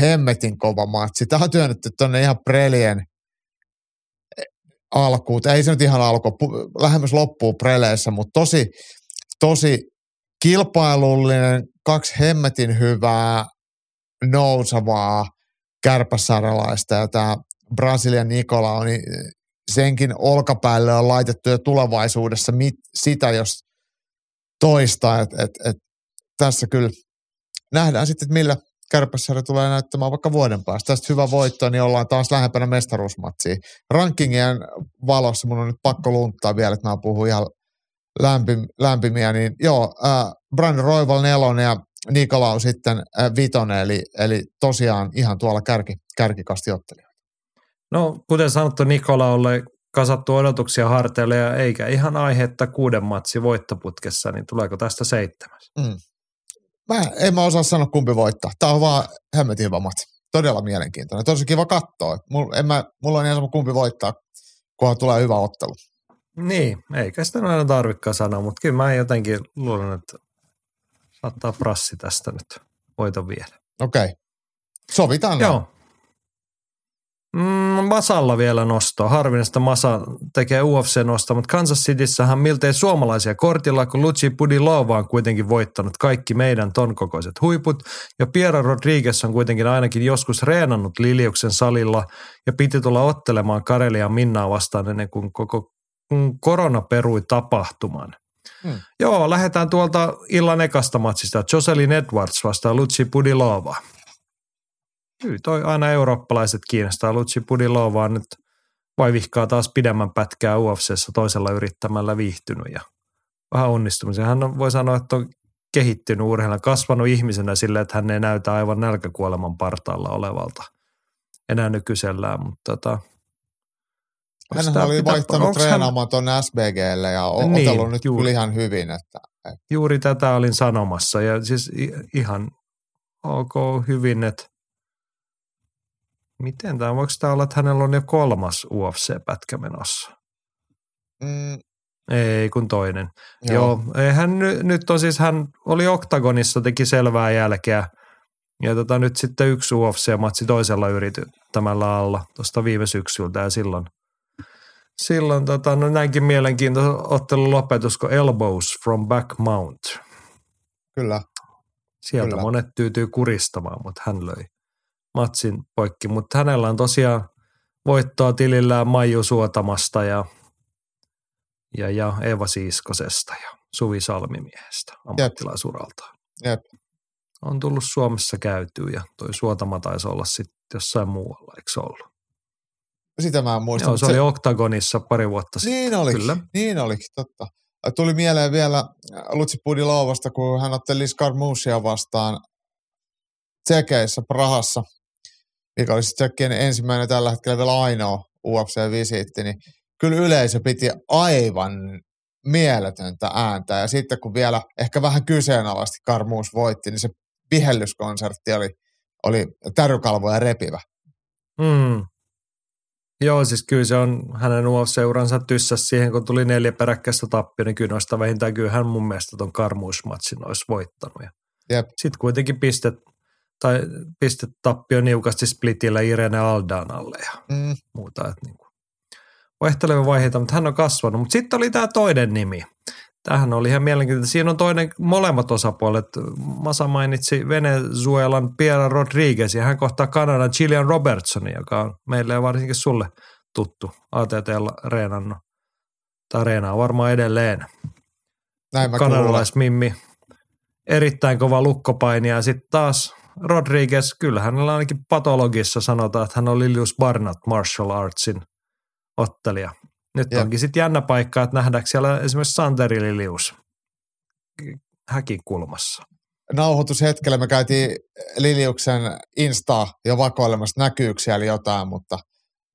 hemmetin kova matsi. Tämä on työnnetty tuonne ihan prelien alkuun. Ei se nyt ihan alku, lähemmäs loppuu preleissä, mutta tosi, tosi kilpailullinen, kaksi hemmetin hyvää, nousavaa kärpäsarjalaista ja tämä Brasilian Nikola on niin senkin olkapäälle on laitettu jo tulevaisuudessa mit, sitä, jos toista. Et, et, et, tässä kyllä nähdään sitten, että millä kärpässäri tulee näyttämään vaikka vuoden päästä. Tästä hyvä voitto, niin ollaan taas lähempänä mestaruusmatsia. Rankingien valossa mun on nyt pakko lunttaa vielä, että mä puhun ihan lämpim, lämpimiä, niin joo, äh, Brandon Roival nelonen ja Nikolau sitten äh, vitonen, eli, eli tosiaan ihan tuolla kärki, kärkikasti ottelija. No, kuten sanottu, Nikolaulle kasattu odotuksia harteille ja eikä ihan aihetta kuuden matsi voittoputkessa, niin tuleeko tästä seitsemäs? Mm. Mä en mä osaa sanoa kumpi voittaa. Tää on vaan hemmetin hyvä matsi. Todella mielenkiintoinen. Tosi kiva katsoa. Mulla, en mä, mulla on ihan sama kumpi voittaa, kunhan tulee hyvä ottelu. Niin, eikä sitä aina tarvikaan sanoa, mutta kyllä mä jotenkin luulen, että saattaa prassi tästä nyt voiton vielä. Okei. Okay. Sovitaan näin. Joo. Mm, Masalla vielä nostoa. Harvinaista Masa tekee UFC-nostoa, mutta Kansas Cityssähän miltei suomalaisia kortilla, kun Luci Pudilova on kuitenkin voittanut kaikki meidän ton kokoiset huiput. Ja Piera Rodriguez on kuitenkin ainakin joskus reenannut Liliuksen salilla ja piti tulla ottelemaan Karelia Minnaa vastaan ennen kuin koko kun korona perui tapahtuman. Hmm. Joo, lähdetään tuolta illan ekasta matsista. Jocelyn Edwards vastaa Luci Pudilova. Kyllä toi aina eurooppalaiset kiinnostaa. Luci Pudilova on nyt vaivihkaa taas pidemmän pätkää UFCssä toisella yrittämällä viihtynyt ja vähän onnistumisen. Hän on, voi sanoa, että on kehittynyt urheilija, kasvanut ihmisenä sille, että hän ei näytä aivan nälkäkuoleman partaalla olevalta enää nykyisellään, mutta tota, hän oli pitää, vaihtanut treenaamaan hän... tuonne SBGlle ja on niin, otellut nyt juuri, kyllä ihan hyvin. Että, että. Juuri tätä olin sanomassa ja siis ihan ok hyvin, että miten tämä, voiko tämä olla, että hänellä on jo kolmas UFC-pätkä menossa? Mm. Ei, kun toinen. Joo, Joo hän nyt on siis, hän oli Oktagonissa, teki selvää jälkeä. Ja tota, nyt sitten yksi UFC-matsi toisella yrittämällä alla tuosta viime syksyltä ja silloin, silloin tota, no näinkin mielenkiintoinen ottelun lopetus kuin Elbows from Back Mount. Kyllä. Sieltä Kyllä. monet tyytyy kuristamaan, mutta hän löi matsin poikki, mutta hänellä on tosiaan voittoa tilillään Maiju Suotamasta ja, ja, ja Eva Siiskosesta ja Suvi Salmimiehestä ammattilaisuraltaan. Jep. On tullut Suomessa käytyä ja toi Suotama taisi olla sitten jossain muualla, eikö se ollut? Sitä mä en muista. Joo, se, se oli Oktagonissa pari vuotta sitten. Niin oli, Kyllä. niin oli, totta. Tuli mieleen vielä Lutsi Pudilovasta, kun hän otteli Skarmusia vastaan Tsekeissä Prahassa mikä olisi Tsekkien ensimmäinen tällä hetkellä vielä ainoa UFC-visiitti, niin kyllä yleisö piti aivan mieletöntä ääntä. Ja sitten kun vielä ehkä vähän kyseenalaisesti Karmuus voitti, niin se vihellyskonsertti oli, oli tärykalvoja repivä. Mm. Joo, siis kyllä se on hänen UFC-uransa tyssäs siihen, kun tuli neljä peräkkäistä tappia, niin kyllä noista vähintään kyllä hän mun mielestä ton karmuusmatsin olisi voittanut. Sitten kuitenkin pistet tai tappio niukasti splitillä Irene Aldanalle ja mm. muuta. Että niin kuin vaihtelevia vaiheita, mutta hän on kasvanut. Mutta sitten oli tämä toinen nimi. Tämähän oli ihan mielenkiintoista. Siinä on toinen, molemmat osapuolet. Masa mainitsi Venezuelan Pierre Rodriguez ja hän kohtaa Kanadan Gillian Robertson, joka on meille ja varsinkin sulle tuttu ATTlla reenannut. Tai reenaa varmaan edelleen. Näin mä Kanadalaismimmi. Erittäin kova lukkopaini ja sitten taas Rodriguez, kyllä hänellä ainakin patologissa sanotaan, että hän on Lilius Barnett Martial Artsin ottelija. Nyt Jep. onkin sitten jännä paikka, että nähdäänkö siellä esimerkiksi Santeri Lilius häkin kulmassa. Nauhoitushetkellä me käytiin Liliuksen Insta jo vakoilemassa näkyykö siellä jotain, mutta,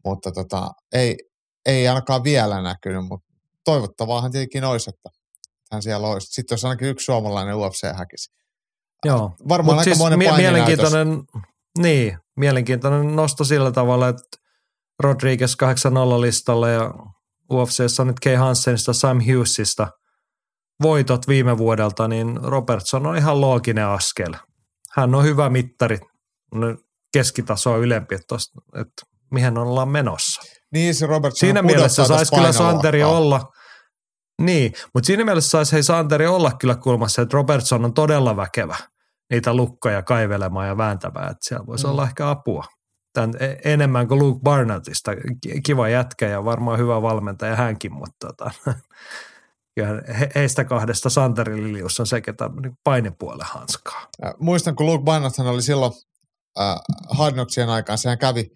mutta tota, ei, ei ainakaan vielä näkynyt, mutta toivottavaahan tietenkin olisi, että hän siellä olisi. Sitten jos ainakin yksi suomalainen UFC häkisi. Joo. Varmaan Mut aika siis monen mie- mielenkiintoinen, niin, mielenkiintoinen nosto sillä tavalla, että Rodriguez 8-0 listalla ja UFCssä on nyt Kay Hansenista, Sam Hughesista voitot viime vuodelta, niin Robertson on ihan looginen askel. Hän on hyvä mittari, keskitasoa ylempi, että, tosta, että mihin ollaan menossa. Niin, se Robertson Siinä mielessä saisi kyllä Santeri olla – niin, mutta siinä mielessä saisi hei Santeri olla kyllä kulmassa, että Robertson on todella väkevä niitä lukkoja kaivelemaan ja vääntämään, että siellä voisi mm. olla ehkä apua. Tän e-, enemmän kuin Luke Barnettista. Kiva jätkä ja varmaan hyvä valmentaja hänkin, mutta tota, he, heistä kahdesta Santeri Lilius on se, ketä niin painepuolen hanskaa. Ja muistan, kun Luke Barnett oli silloin äh, Hardnocksien aikaan, sehän kävi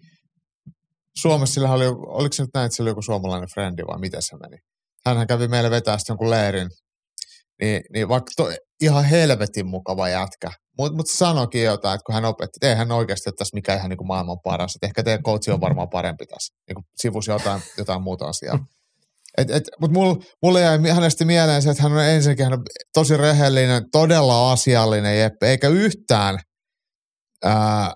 Suomessa, sillä oli, oliko se nyt näin, että se oli joku suomalainen frendi vai miten se meni? Hänhän kävi meille vetää jonkun leirin. Niin, niin vaikka to, ihan helvetin mukava jätkä. Mutta mut sanoikin jotain, että kun hän opetti, että eihän oikeasti ole tässä mikään ihan niin kuin maailman paras. Että ehkä teidän coachi on varmaan parempi tässä. Niin kuin sivusi jotain, jotain muuta asiaa. Mutta mulla mul jäi hänestä mieleen se, että hän on ensinnäkin hän on tosi rehellinen, todella asiallinen Jeppe, eikä yhtään, ää,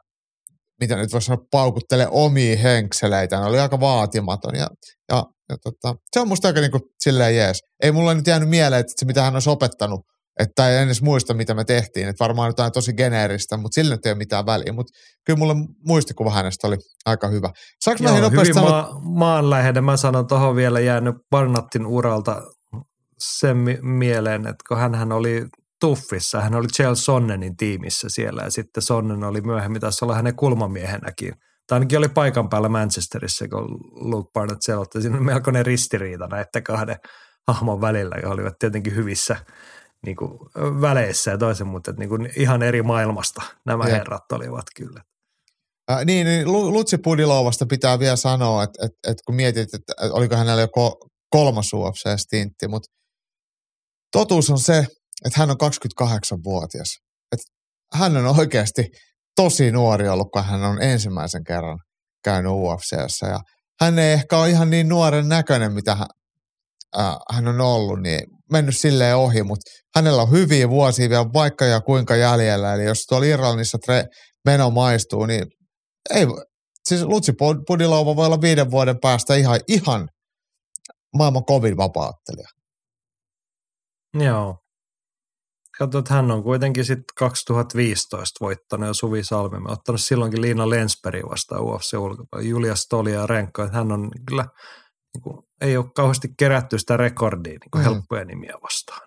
mitä nyt voisi sanoa, paukuttele omia henkseleitä. Hän oli aika vaatimaton ja, ja, ja tota, se on musta aika niin kuin silleen jees. Ei mulla nyt jäänyt mieleen, että se mitä hän olisi opettanut – että ei edes muista, mitä me tehtiin. Että varmaan jotain tosi geneeristä, mutta sillä ei ole mitään väliä. Mutta kyllä mulle muistikuva hänestä oli aika hyvä. Saanko Joo, hyvin sanoa... ma- maanläheinen. Mä sanon tuohon vielä jäänyt Barnattin uralta sen mi- mieleen, että kun hän oli Tuffissa, hän oli Chelsea Sonnenin tiimissä siellä ja sitten Sonnen oli myöhemmin taas olla hänen kulmamiehenäkin. Tai ainakin oli paikan päällä Manchesterissa, kun Luke Barnett selotti. Siinä oli melkoinen ristiriita näiden kahden hahmon välillä, ja olivat tietenkin hyvissä – niin kuin väleissä ja toisen, mutta niin kuin ihan eri maailmasta nämä ja. herrat olivat kyllä. Äh, niin, niin Lutsi Pudilovasta pitää vielä sanoa, että, että, että kun mietit, että oliko hänellä jo kolmas UFC-stintti, mutta totuus on se, että hän on 28-vuotias. Että hän on oikeasti tosi nuori ollut, kun hän on ensimmäisen kerran käynyt UFCssä. Ja hän ei ehkä ole ihan niin nuoren näköinen, mitä hän, äh, hän on ollut, niin mennyt silleen ohi, mutta hänellä on hyviä vuosia vielä vaikka ja kuinka jäljellä. Eli jos tuolla Irlannissa tre, meno maistuu, niin ei, siis Lutsi Pudilova voi olla viiden vuoden päästä ihan, ihan maailman kovin vapaattelija. Joo. Katso, että hän on kuitenkin sitten 2015 voittanut ja Suvi Salmi. Mä ottanut silloinkin Liina Lensberg vastaan UFC ulkopuolella. Julia Stolia ja Renko. Että hän on kyllä niin kuin, ei ole kauheasti kerätty sitä rekordia niin kuin mm. helppoja nimiä vastaan.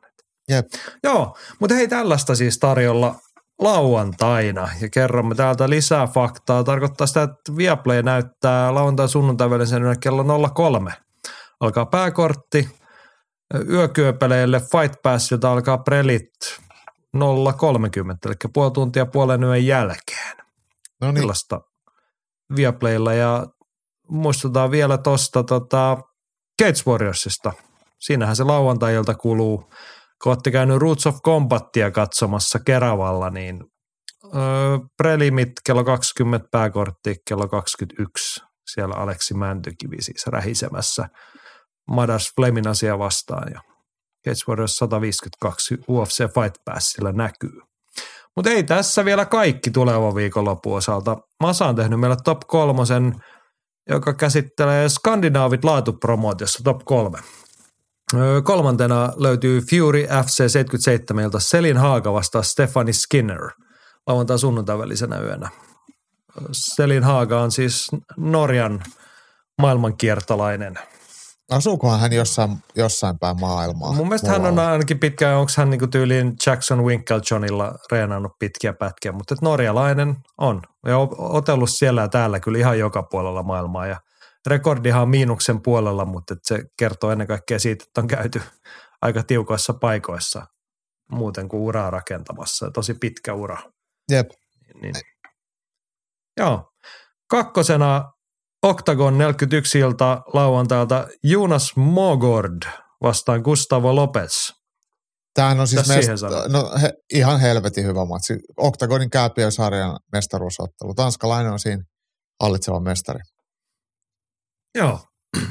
Jep. Joo, mutta hei tällaista siis tarjolla lauantaina ja kerromme täältä lisää faktaa. Tarkoittaa sitä, että Viaplay näyttää lauantai sunnuntai välisenä kello 03. Alkaa pääkortti yökyöpeleille Fight Pass, jota alkaa prelit 0.30, eli puoli tuntia puolen yön jälkeen. No niin. Viaplaylla ja muistutaan vielä tuosta tota, Gates Warriorsista. Siinähän se lauantai kuluu. Kun olette käynyt Roots of Combatia katsomassa Keravalla, niin öö, prelimit kello 20 pääkortti, kello 21 siellä Aleksi Mäntykivi siis rähisemässä Madas Flemin asia vastaan ja Gates Warriors 152 UFC Fight Passilla näkyy. Mutta ei tässä vielä kaikki tulevan viikonlopun osalta. Masa on tehnyt meille top kolmosen – joka käsittelee skandinaavit laatupromootiossa top kolme. Kolmantena löytyy Fury FC 77, jolta Selin Haaga vastaa Stefani Skinner lauantai sunnuntai välisenä yönä. Selin Haaga on siis Norjan maailmankiertolainen – Asuukohan hän jossain, jossain päin maailmaa? Mun mielestä Mulla hän on ainakin pitkään, onko hän niinku tyyliin Jackson Winklejohnilla reenannut pitkiä pätkiä, mutta et norjalainen on. Ja otellut siellä ja täällä kyllä ihan joka puolella maailmaa ja rekordihan on miinuksen puolella, mutta et se kertoo ennen kaikkea siitä, että on käyty aika tiukoissa paikoissa muuten kuin uraa rakentamassa. Tosi pitkä ura. Jep. Niin. Joo. Kakkosena Octagon 41 ilta lauantailta Jonas Mogord vastaan Gustavo Lopez. Tämähän on siis mest- no, he, ihan helvetin hyvä matsi. Octagonin kääpiösarjan mestaruusottelu. Tanskalainen on siinä hallitseva mestari. Joo.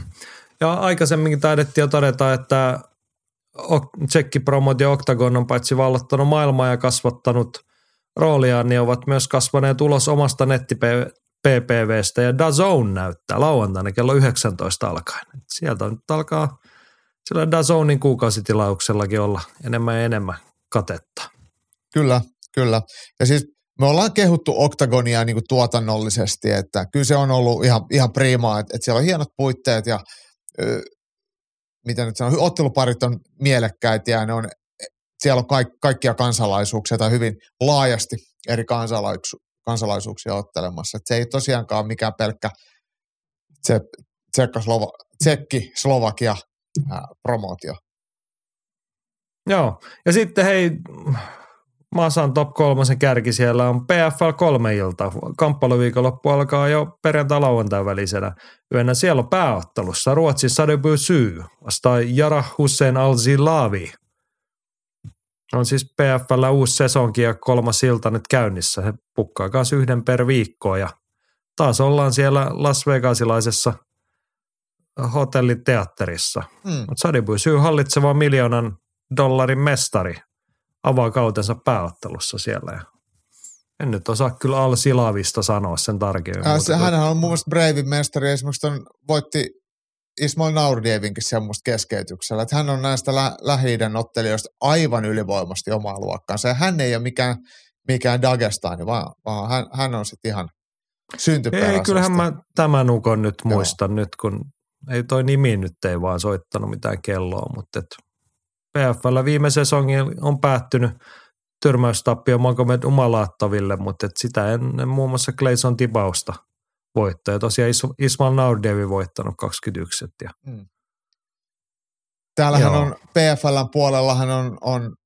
Ja aikaisemminkin taidettiin jo todeta, että Tsekki Promot ja Octagon on paitsi vallottanut maailmaa ja kasvattanut rooliaan, niin ovat myös kasvaneet ulos omasta PPVstä ja DAZN näyttää lauantaina kello 19 alkaen. Sieltä nyt alkaa sillä DAZNin kuukausitilauksellakin olla enemmän ja enemmän katetta. Kyllä, kyllä. Ja siis me ollaan kehuttu Octagonia niin kuin tuotannollisesti, että kyllä se on ollut ihan, ihan priimaa, että, että siellä on hienot puitteet ja ö, mitä nyt sanon, otteluparit on mielekkäitä ja ne on, siellä on kaik, kaikkia kansalaisuuksia tai hyvin laajasti eri kansalaisu, kansalaisuuksia ottelemassa. Et se ei tosiaankaan mikään pelkkä Tsekki, Slovakia promootio. Joo, ja sitten hei, Masan top kolmosen kärki siellä on PFL kolme ilta. Kamppailuviikonloppu alkaa jo perjantai lauantai välisenä yönä. Siellä on pääottelussa Ruotsissa Sy vastaan Jara Hussein Al-Zilavi. On siis PFL uusi sesonki ja kolmas ilta nyt käynnissä. He pukkaa kanssa yhden per viikko ja taas ollaan siellä Las Vegasilaisessa hotelliteatterissa. Mm. Mutta Sadibu syy hallitseva miljoonan dollarin mestari avaa kautensa pääottelussa siellä. Ja en nyt osaa kyllä Al Silavista sanoa sen tarkemmin. Äh, se, kun- hänhän on mun mielestä Bravin mestari, esimerkiksi ton voitti Ismail Naurdievinkin semmoista keskeytyksellä, että hän on näistä lä- lähi ottelijoista aivan ylivoimasti omaa luokkaansa. Ja hän ei ole mikään, mikään Dagestani, vaan, vaan hän, hän on sitten ihan syntyperäisesti. Ei, kyllähän mä tämän ukon nyt Joo. muistan nyt, kun ei toi nimi nyt ei vaan soittanut mitään kelloa, mutta et PFL viime sesongin on päättynyt tyrmäystappio Magomed Umalaattaville, mutta et sitä ennen muun muassa Clayson Tibausta voittaa. Ja tosiaan Is- Ismail Naurdevi voittanut 21. Et ja Täällähän Joo. on PFLn puolellahan on, on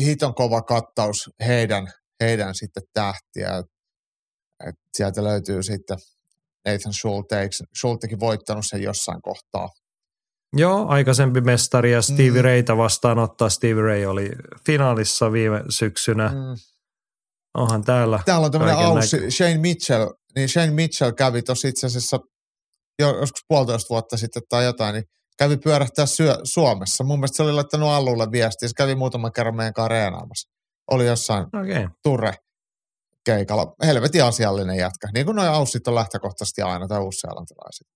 hiton kova kattaus heidän, heidän sitten tähtiä. Et, sieltä löytyy sitten Nathan Schulte, Schultekin voittanut sen jossain kohtaa. Joo, aikaisempi mestari ja Stevie Mm. mm. Rayta vastaanottaa. Stevie Ray oli finaalissa viime syksynä. Mm. Mm. Onhan täällä. Täällä on tämmöinen Kaiken aussi, näkö- Shane Mitchell, niin Shane Mitchell kävi tuossa itse asiassa jo, joskus puolitoista vuotta sitten tai jotain, niin kävi pyörähtää syö, Suomessa. Mun mielestä se oli laittanut Allulle viestiä, se kävi muutaman kerran meidän kanssa reenaamassa. Oli jossain. Okay. Turre keikalla. Helvetin asiallinen jätkä. Niin kuin noi aussit on lähtökohtaisesti aina, tai uusseelantilaiset.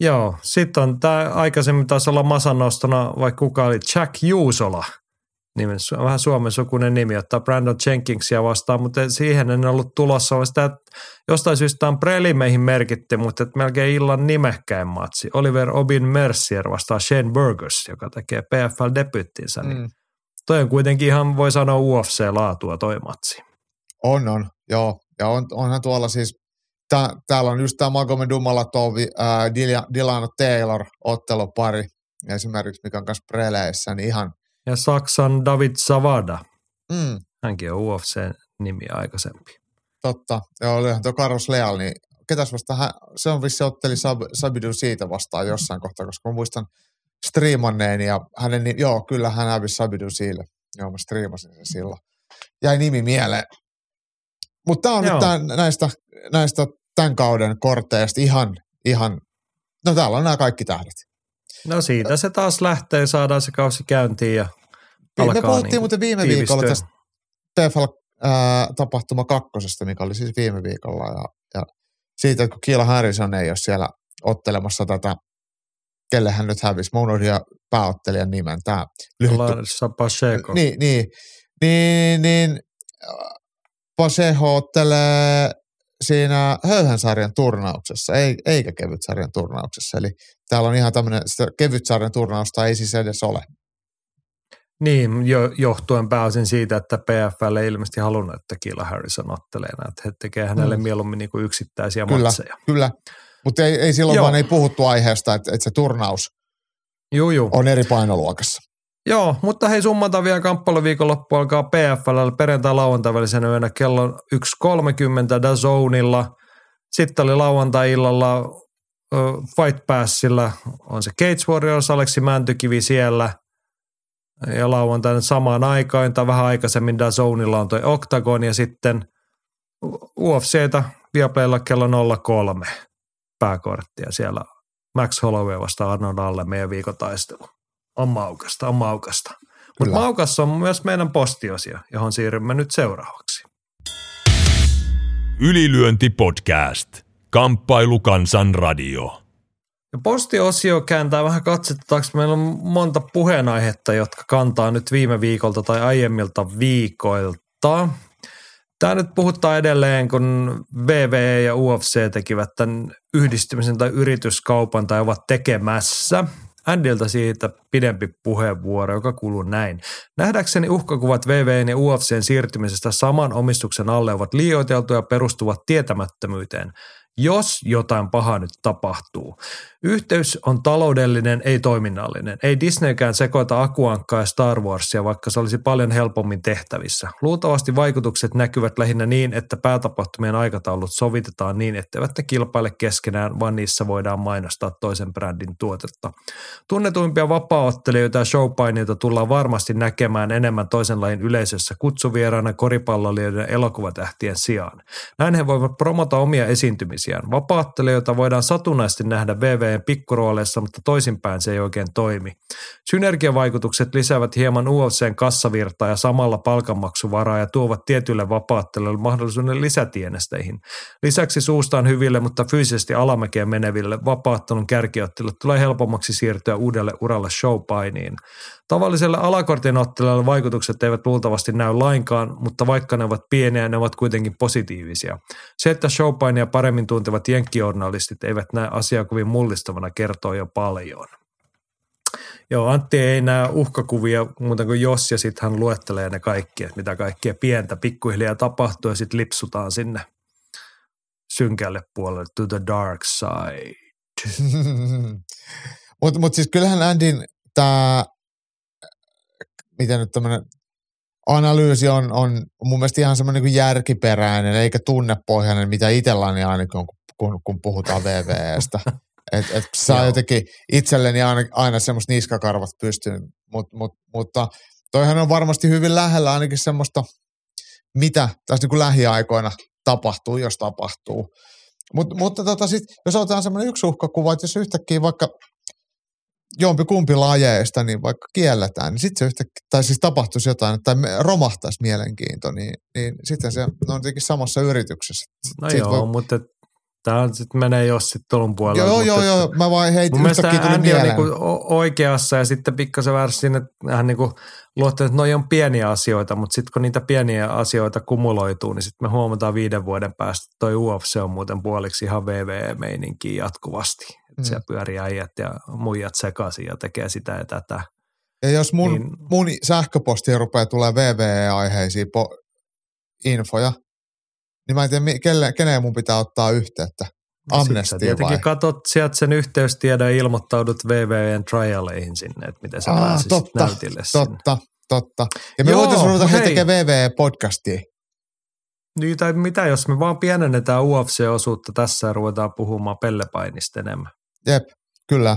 Joo, sitten on tämä aikaisemmin taisi olla Masan nostona, vaikka kuka oli Jack Juusola. Nimen, vähän suomen sukunen nimi, ottaa Brandon Jenkinsia vastaan, mutta siihen en ollut tulossa, vaan sitä, että jostain syystä on prelimeihin merkitty, mutta että melkein illan nimekkäin matsi. Oliver Obin Mercier vastaa Shane Burgers, joka tekee PFL-debyttinsä. Mm. Niin Mm. toi on kuitenkin ihan, voi sanoa UFC-laatua toi matsi. On, on, joo. Ja on, onhan tuolla siis, tää, täällä on just tämä Magomed Dila- Dilano Taylor ottelupari esimerkiksi, mikä on kanssa preleissä, niin ihan, Ja Saksan David Savada, mm, hänkin on UFC-nimi aikaisempi. totta. Ja olihan tuo Carlos Leal, niin ketäs vastaan, hän, se on vissi otteli Sab, Sabidu siitä vastaan jossain kohtaa, koska mä muistan striimanneen ja hänen, ni- joo, kyllä hän hävisi Sabidu sille. Joo, mä striimasin sen silloin. Jäi nimi mieleen. Mutta tämä on Joo. nyt tän, näistä, näistä tämän kauden korteista ihan, ihan, no täällä on nämä kaikki tähdet. No siitä se taas lähtee, saadaan se kausi käyntiin ja Me alkaa puhuttiin niinku muuten viime tiivistyä. viikolla tästä PFL-tapahtuma kakkosesta, mikä oli siis viime viikolla. Ja, ja siitä, että kun Kiila Harrison ei ole siellä ottelemassa tätä, kelle hän nyt hävisi. Mä unohdin pääottelijan nimen. Tämä lyhyt Larissa Pacheco. niin, niin, niin, niin Paseho ottelee siinä höyhensarjan turnauksessa, ei, eikä kevytsarjan turnauksessa. Eli täällä on ihan tämmöinen, sitä kevytsarjan turnausta ei siis edes ole. Niin, jo, johtuen pääosin siitä, että PFL ei ilmeisesti halunnut, että Killa Harrison ottelee näitä. Että he tekee hänelle mm. mieluummin niin kuin yksittäisiä Kyllä. matseja. Kyllä, mutta ei, ei silloin Joo. vaan ei puhuttu aiheesta, että, että se turnaus Juu, juu. on eri painoluokassa. Joo, mutta hei summata vielä kamppailuviikonloppu alkaa PFL perjantai-lauantai välisenä yönä kello 1.30 DAZNilla. Sitten oli lauantai-illalla ö, Fight Passilla, on se Cage Warriors, Aleksi Mäntykivi siellä. Ja lauantaina samaan aikaan tai vähän aikaisemmin DAZNilla on toi Octagon ja sitten UFCtä Viaplaylla kello 03 pääkorttia siellä. Max Holloway vastaan Arnold Alle meidän viikon taistelu. On maukasta, on maukasta. Mutta maukassa on myös meidän postiosio, johon siirrymme nyt seuraavaksi. Ylilyönti podcast. Kamppailu kansan radio. Ja postiosio kääntää vähän katsetta, meillä on monta puheenaihetta, jotka kantaa nyt viime viikolta tai aiemmilta viikoilta. Tämä nyt puhuttaa edelleen, kun VVE ja UFC tekivät tämän yhdistymisen tai yrityskaupan tai ovat tekemässä. Andilta siitä pidempi puheenvuoro, joka kuuluu näin. Nähdäkseni uhkakuvat VVN ja UFCn siirtymisestä saman omistuksen alle ovat liioiteltuja ja perustuvat tietämättömyyteen. Jos jotain pahaa nyt tapahtuu. Yhteys on taloudellinen, ei toiminnallinen. Ei Disneykään sekoita Akuankkaa ja Star Warsia, vaikka se olisi paljon helpommin tehtävissä. Luultavasti vaikutukset näkyvät lähinnä niin, että päätapahtumien aikataulut sovitetaan niin, etteivät ne kilpaile keskenään, vaan niissä voidaan mainostaa toisen brändin tuotetta. Tunnetuimpia vapaaottelijoita ja showpaineita tullaan varmasti näkemään enemmän toisen lajin yleisössä kutsuvieraana koripalloilijoiden ja elokuvatähtien sijaan. Näin he voivat promota omia esiintymisiään. Tekemisiään. Vapaattelijoita voidaan satunnaisesti nähdä VVn pikkurooleissa, mutta toisinpäin se ei oikein toimi. Synergiavaikutukset lisäävät hieman UFCn kassavirtaa ja samalla palkanmaksuvaraa ja tuovat tietyille vapaattelijoille mahdollisuuden lisätienesteihin. Lisäksi suustaan hyville, mutta fyysisesti alamäkeen meneville vapaattelun kärkiottille tulee helpommaksi siirtyä uudelle uralle showpainiin. Tavalliselle alakortin ottelijalle vaikutukset eivät luultavasti näy lainkaan, mutta vaikka ne ovat pieniä, ne ovat kuitenkin positiivisia. Se, että showpainia paremmin tuntevat jenkkijournalistit eivät näe asiaa kovin mullistavana, kertoo jo paljon. Joo, Antti ei näe uhkakuvia muuten kuin jos, ja sitten hän luettelee ne kaikki, että mitä kaikkea pientä pikkuhiljaa tapahtuu, ja sitten lipsutaan sinne synkälle puolelle, to the dark side. Mutta mut siis kyllähän Andin tämä, miten nyt tämmöinen analyysi on, on mun mielestä ihan semmoinen niin järkiperäinen eikä tunnepohjainen, mitä itselläni ainakin on, kun, kun puhutaan VVEstä. Et, et saa jotenkin itselleni aina, aina semmoista niskakarvat pystyyn, mut, mut, mutta toihan on varmasti hyvin lähellä ainakin semmoista, mitä tässä niin kuin lähiaikoina tapahtuu, jos tapahtuu. Mut, mutta tota sit, jos otetaan semmoinen yksi uhkakuva, että jos yhtäkkiä vaikka jompi kumpi lajeista niin vaikka kielletään, niin sitten se yhtäkkiä, tai siis tapahtuisi jotain, tai romahtaisi mielenkiinto, niin, niin sitten se on jotenkin samassa yrityksessä. No Siitä joo, voi... mutta Tämä sitten menee jos sitten tuon puolella. Joo, joo, joo, mä vaan heitin mun yhtäkkiä tuli Andy mieleen. on niinku oikeassa ja sitten pikkasen väärässä että hän niinku luottaa, että noi on pieniä asioita, mutta sitten kun niitä pieniä asioita kumuloituu, niin sitten me huomataan viiden vuoden päästä, että toi UFC on muuten puoliksi ihan VVE-meininkiä jatkuvasti. Mm. siellä pyörii äijät ja muijat sekaisin ja tekee sitä ja tätä. Ja jos mun, niin, mun sähköpostia rupeaa tulee VVE-aiheisia po- infoja, niin mä en tiedä, kelle, keneen mun pitää ottaa yhteyttä. Amnesty Tietenkin vai? katot sieltä sen yhteystiedon ja ilmoittaudut VVN trialeihin sinne, että miten sä Aa, pääsisit totta, näytille totta, sinne. Totta, Ja me voitaisiin ruveta hei tekemään VVE-podcastia. Niin, tai mitä jos me vaan pienennetään UFC-osuutta tässä ja ruvetaan puhumaan pellepainista enemmän. Jep, kyllä.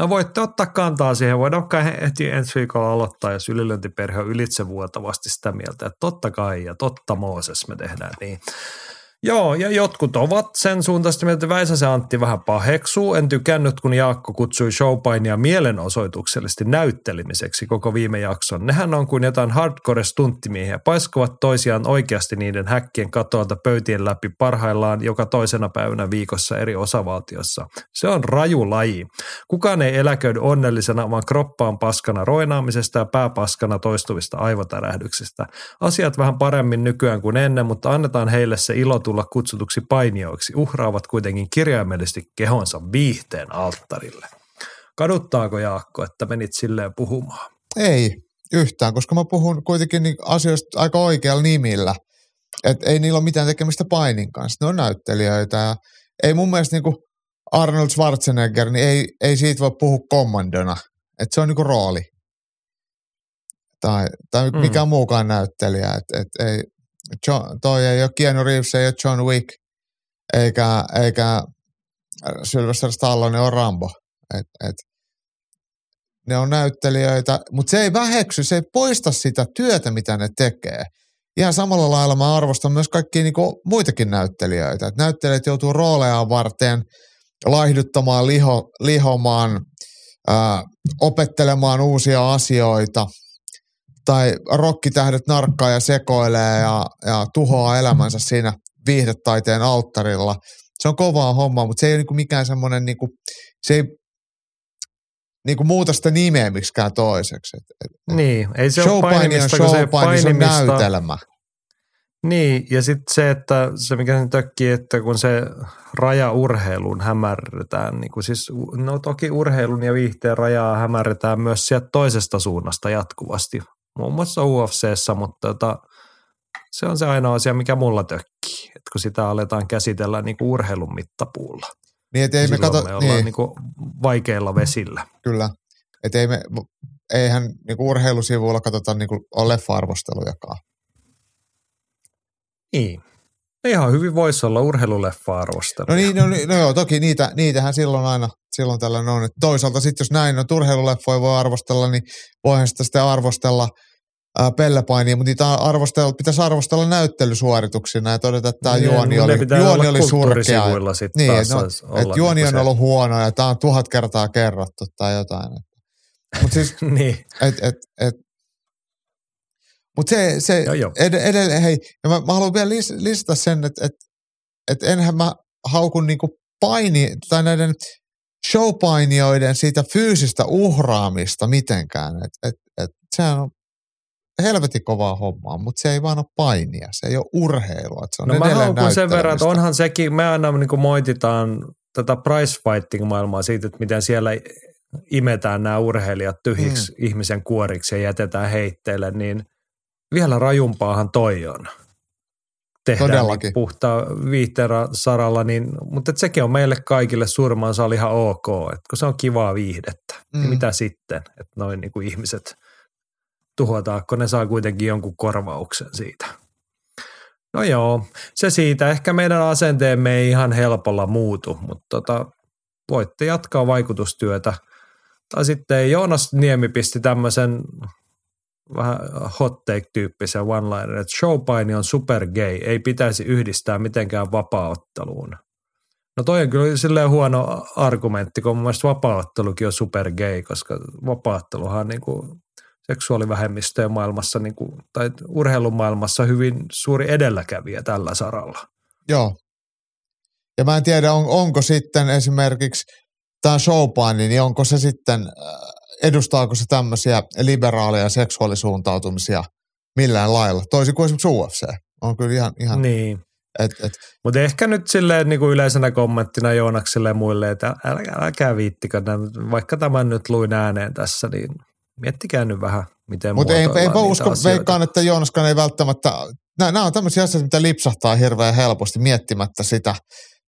No voitte ottaa kantaa siihen. Voidaan vaikka heti ensi viikolla aloittaa, jos ylilöintiperhe on ylitsevuotavasti sitä mieltä, että totta kai ja totta Mooses me tehdään niin. Joo, ja jotkut ovat sen suuntaisesti mieltä, Väisäsen Antti vähän paheksuu. En tykännyt, kun Jaakko kutsui showpainia mielenosoituksellisesti näyttelemiseksi koko viime jakson. Nehän on kuin jotain hardcore-stunttimiehen, paiskovat toisiaan oikeasti niiden häkkien katoalta pöytien läpi parhaillaan joka toisena päivänä viikossa eri osavaltiossa. Se on raju laji. Kukaan ei eläköidy onnellisena, vaan kroppa on paskana roinaamisesta ja pääpaskana toistuvista aivotärähdyksistä. Asiat vähän paremmin nykyään kuin ennen, mutta annetaan heille se ilo tulla kutsutuksi painioiksi, uhraavat kuitenkin kirjaimellisesti kehonsa viihteen alttarille. Kaduttaako Jaakko, että menit silleen puhumaan? Ei yhtään, koska mä puhun kuitenkin asioista aika oikealla nimillä. Et ei niillä ole mitään tekemistä painin kanssa. Ne on näyttelijöitä ja ei mun mielestä niinku Arnold Schwarzenegger, niin ei, ei siitä voi puhua kommandona. Että se on niinku rooli. Tai, tai mm. mikään muukaan näyttelijä. Et, et ei, John, toi ei ole Keanu Reeves, ei ole John Wick, eikä, eikä Sylvester Stallone on Rambo. Et, et, ne on näyttelijöitä, mutta se ei väheksy, se ei poista sitä työtä, mitä ne tekee. Ihan samalla lailla mä arvostan myös kaikkia niinku muitakin näyttelijöitä. Et näyttelijät joutuu roolejaan varten laihduttamaan, liho, lihomaan, ää, opettelemaan uusia asioita – tai rokkitähdet narkkaa ja sekoilee ja, ja tuhoaa elämänsä siinä viihdetaiteen alttarilla. Se on kovaa hommaa, mutta se ei ole niinku mikään semmoinen, niinku, se ei niinku muuta sitä nimeä miksikään toiseksi. Et, et, niin, ei se ole painimista, on se, painimista. se on näytelmä. Niin, ja sitten se, että se mikä se tökkii, että kun se raja urheilun hämärretään, niin kuin siis, no toki urheilun ja viihteen rajaa hämärretään myös sieltä toisesta suunnasta jatkuvasti muun muassa UFCssä, mutta tota, se on se ainoa asia, mikä mulla tökkii, että kun sitä aletaan käsitellä niin kuin urheilun mittapuulla. Niin, et ei me kato, me ollaan niin. Niin kuin vaikeilla vesillä. Kyllä, että ei me, eihän niin kuin urheilusivuilla katsota niin kuin leffa-arvostelujakaan. Niin. Ihan hyvin voisi olla urheiluleffa arvostelu. No niin, no, niin, no joo, toki niitä, niitähän silloin aina, silloin tällainen on. Että toisaalta sitten jos näin on, urheiluleffoja voi arvostella, niin voihan sitä sitten arvostella pellepainia, mutta niitä arvostella, pitäisi arvostella näyttelysuorituksina ja todeta, että tämä Niin, juoni oli, juoni oli surkea. Niin, taas no, olla että juoni niinku on se- ollut huono ja tämä on tuhat kertaa kerrottu tai jotain. Mutta siis, niin, et, et, et, mut se, se Joo, joo. ed, edelleen, hei, ja mä, mä haluan vielä lis, lisätä sen, että et, et enhän mä haukun niinku paini, tai näiden showpainijoiden siitä fyysistä uhraamista mitenkään. Et, et, et, sehän on helvetin kovaa hommaa, mutta se ei vaan ole painia, se ei ole urheilua. et Se on No mä haukun sen verran, että onhan sekin, me aina niin kuin moititaan tätä prize fighting maailmaa siitä, että miten siellä imetään nämä urheilijat tyhjiksi mm. ihmisen kuoriksi ja jätetään heitteille, niin vielä rajumpaahan toi on. Tehdään Todellakin. niin puhtaan viihteen saralla, niin, mutta et sekin on meille kaikille suurimman osa ihan ok, että kun se on kivaa viihdettä, mm. Mm. niin mitä sitten, että noin niin kuin ihmiset tuhotaan, kun ne saa kuitenkin jonkun korvauksen siitä. No joo, se siitä. Ehkä meidän asenteemme ei ihan helpolla muutu, mutta tota, voitte jatkaa vaikutustyötä. Tai sitten Joonas Niemi pisti tämmöisen vähän hot take-tyyppisen one-liner, että showpaini on super gay, ei pitäisi yhdistää mitenkään vapaaotteluun. No toi on kyllä silleen huono argumentti, kun mun mielestä vapaaottelukin on super gay, koska vapaaotteluhan on niin kuin seksuaalivähemmistöjen maailmassa niin kuin, tai urheilun maailmassa hyvin suuri edelläkävijä tällä saralla. Joo. Ja mä en tiedä, on, onko sitten esimerkiksi tämä showpaini, niin onko se sitten, äh, edustaako se tämmöisiä liberaaleja seksuaalisuuntautumisia millään lailla, toisin kuin esimerkiksi UFC. On kyllä ihan, ihan Niin. et, et, Mutta ehkä nyt silleen niin kuin yleisenä kommenttina Joonakselle ja muille, että älkää, älkää viittikö, vaikka tämän nyt luin ääneen tässä, niin miettikää nyt vähän, miten Mutta ei, eipä niitä usko, asioita. veikkaan, että Joonaskaan ei välttämättä, nämä on tämmöisiä asioita, mitä lipsahtaa hirveän helposti miettimättä sitä,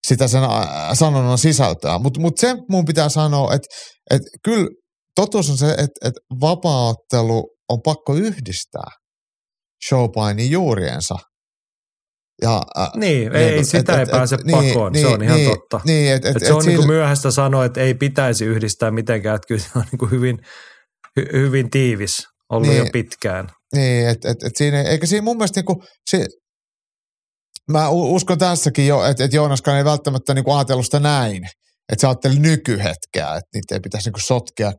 sitä sen sanonnan sisältöä. Mutta mut se mun pitää sanoa, että et kyllä totuus on se, että et vapaaottelu on pakko yhdistää showpainin juuriensa. Ja, äh, Niin, ei, sitä ei pääse pakoon, se on ihan totta. Niin, et, et, Et se on et niin sillä- myöhäistä sanoa, että ei pitäisi yhdistää mitenkään, että kyllä se on niin hyvin, hy, hyvin tiivis ollut Niin. jo pitkään. Niin, että et, et siinä, eikä siinä mun mielestä niinku, se, mä uskon tässäkin jo, että et Joonaskaan ei välttämättä niinku ajatellut sitä näin, että se ajatteli nykyhetkeä, että niitä ei pitäisi niinku sotkea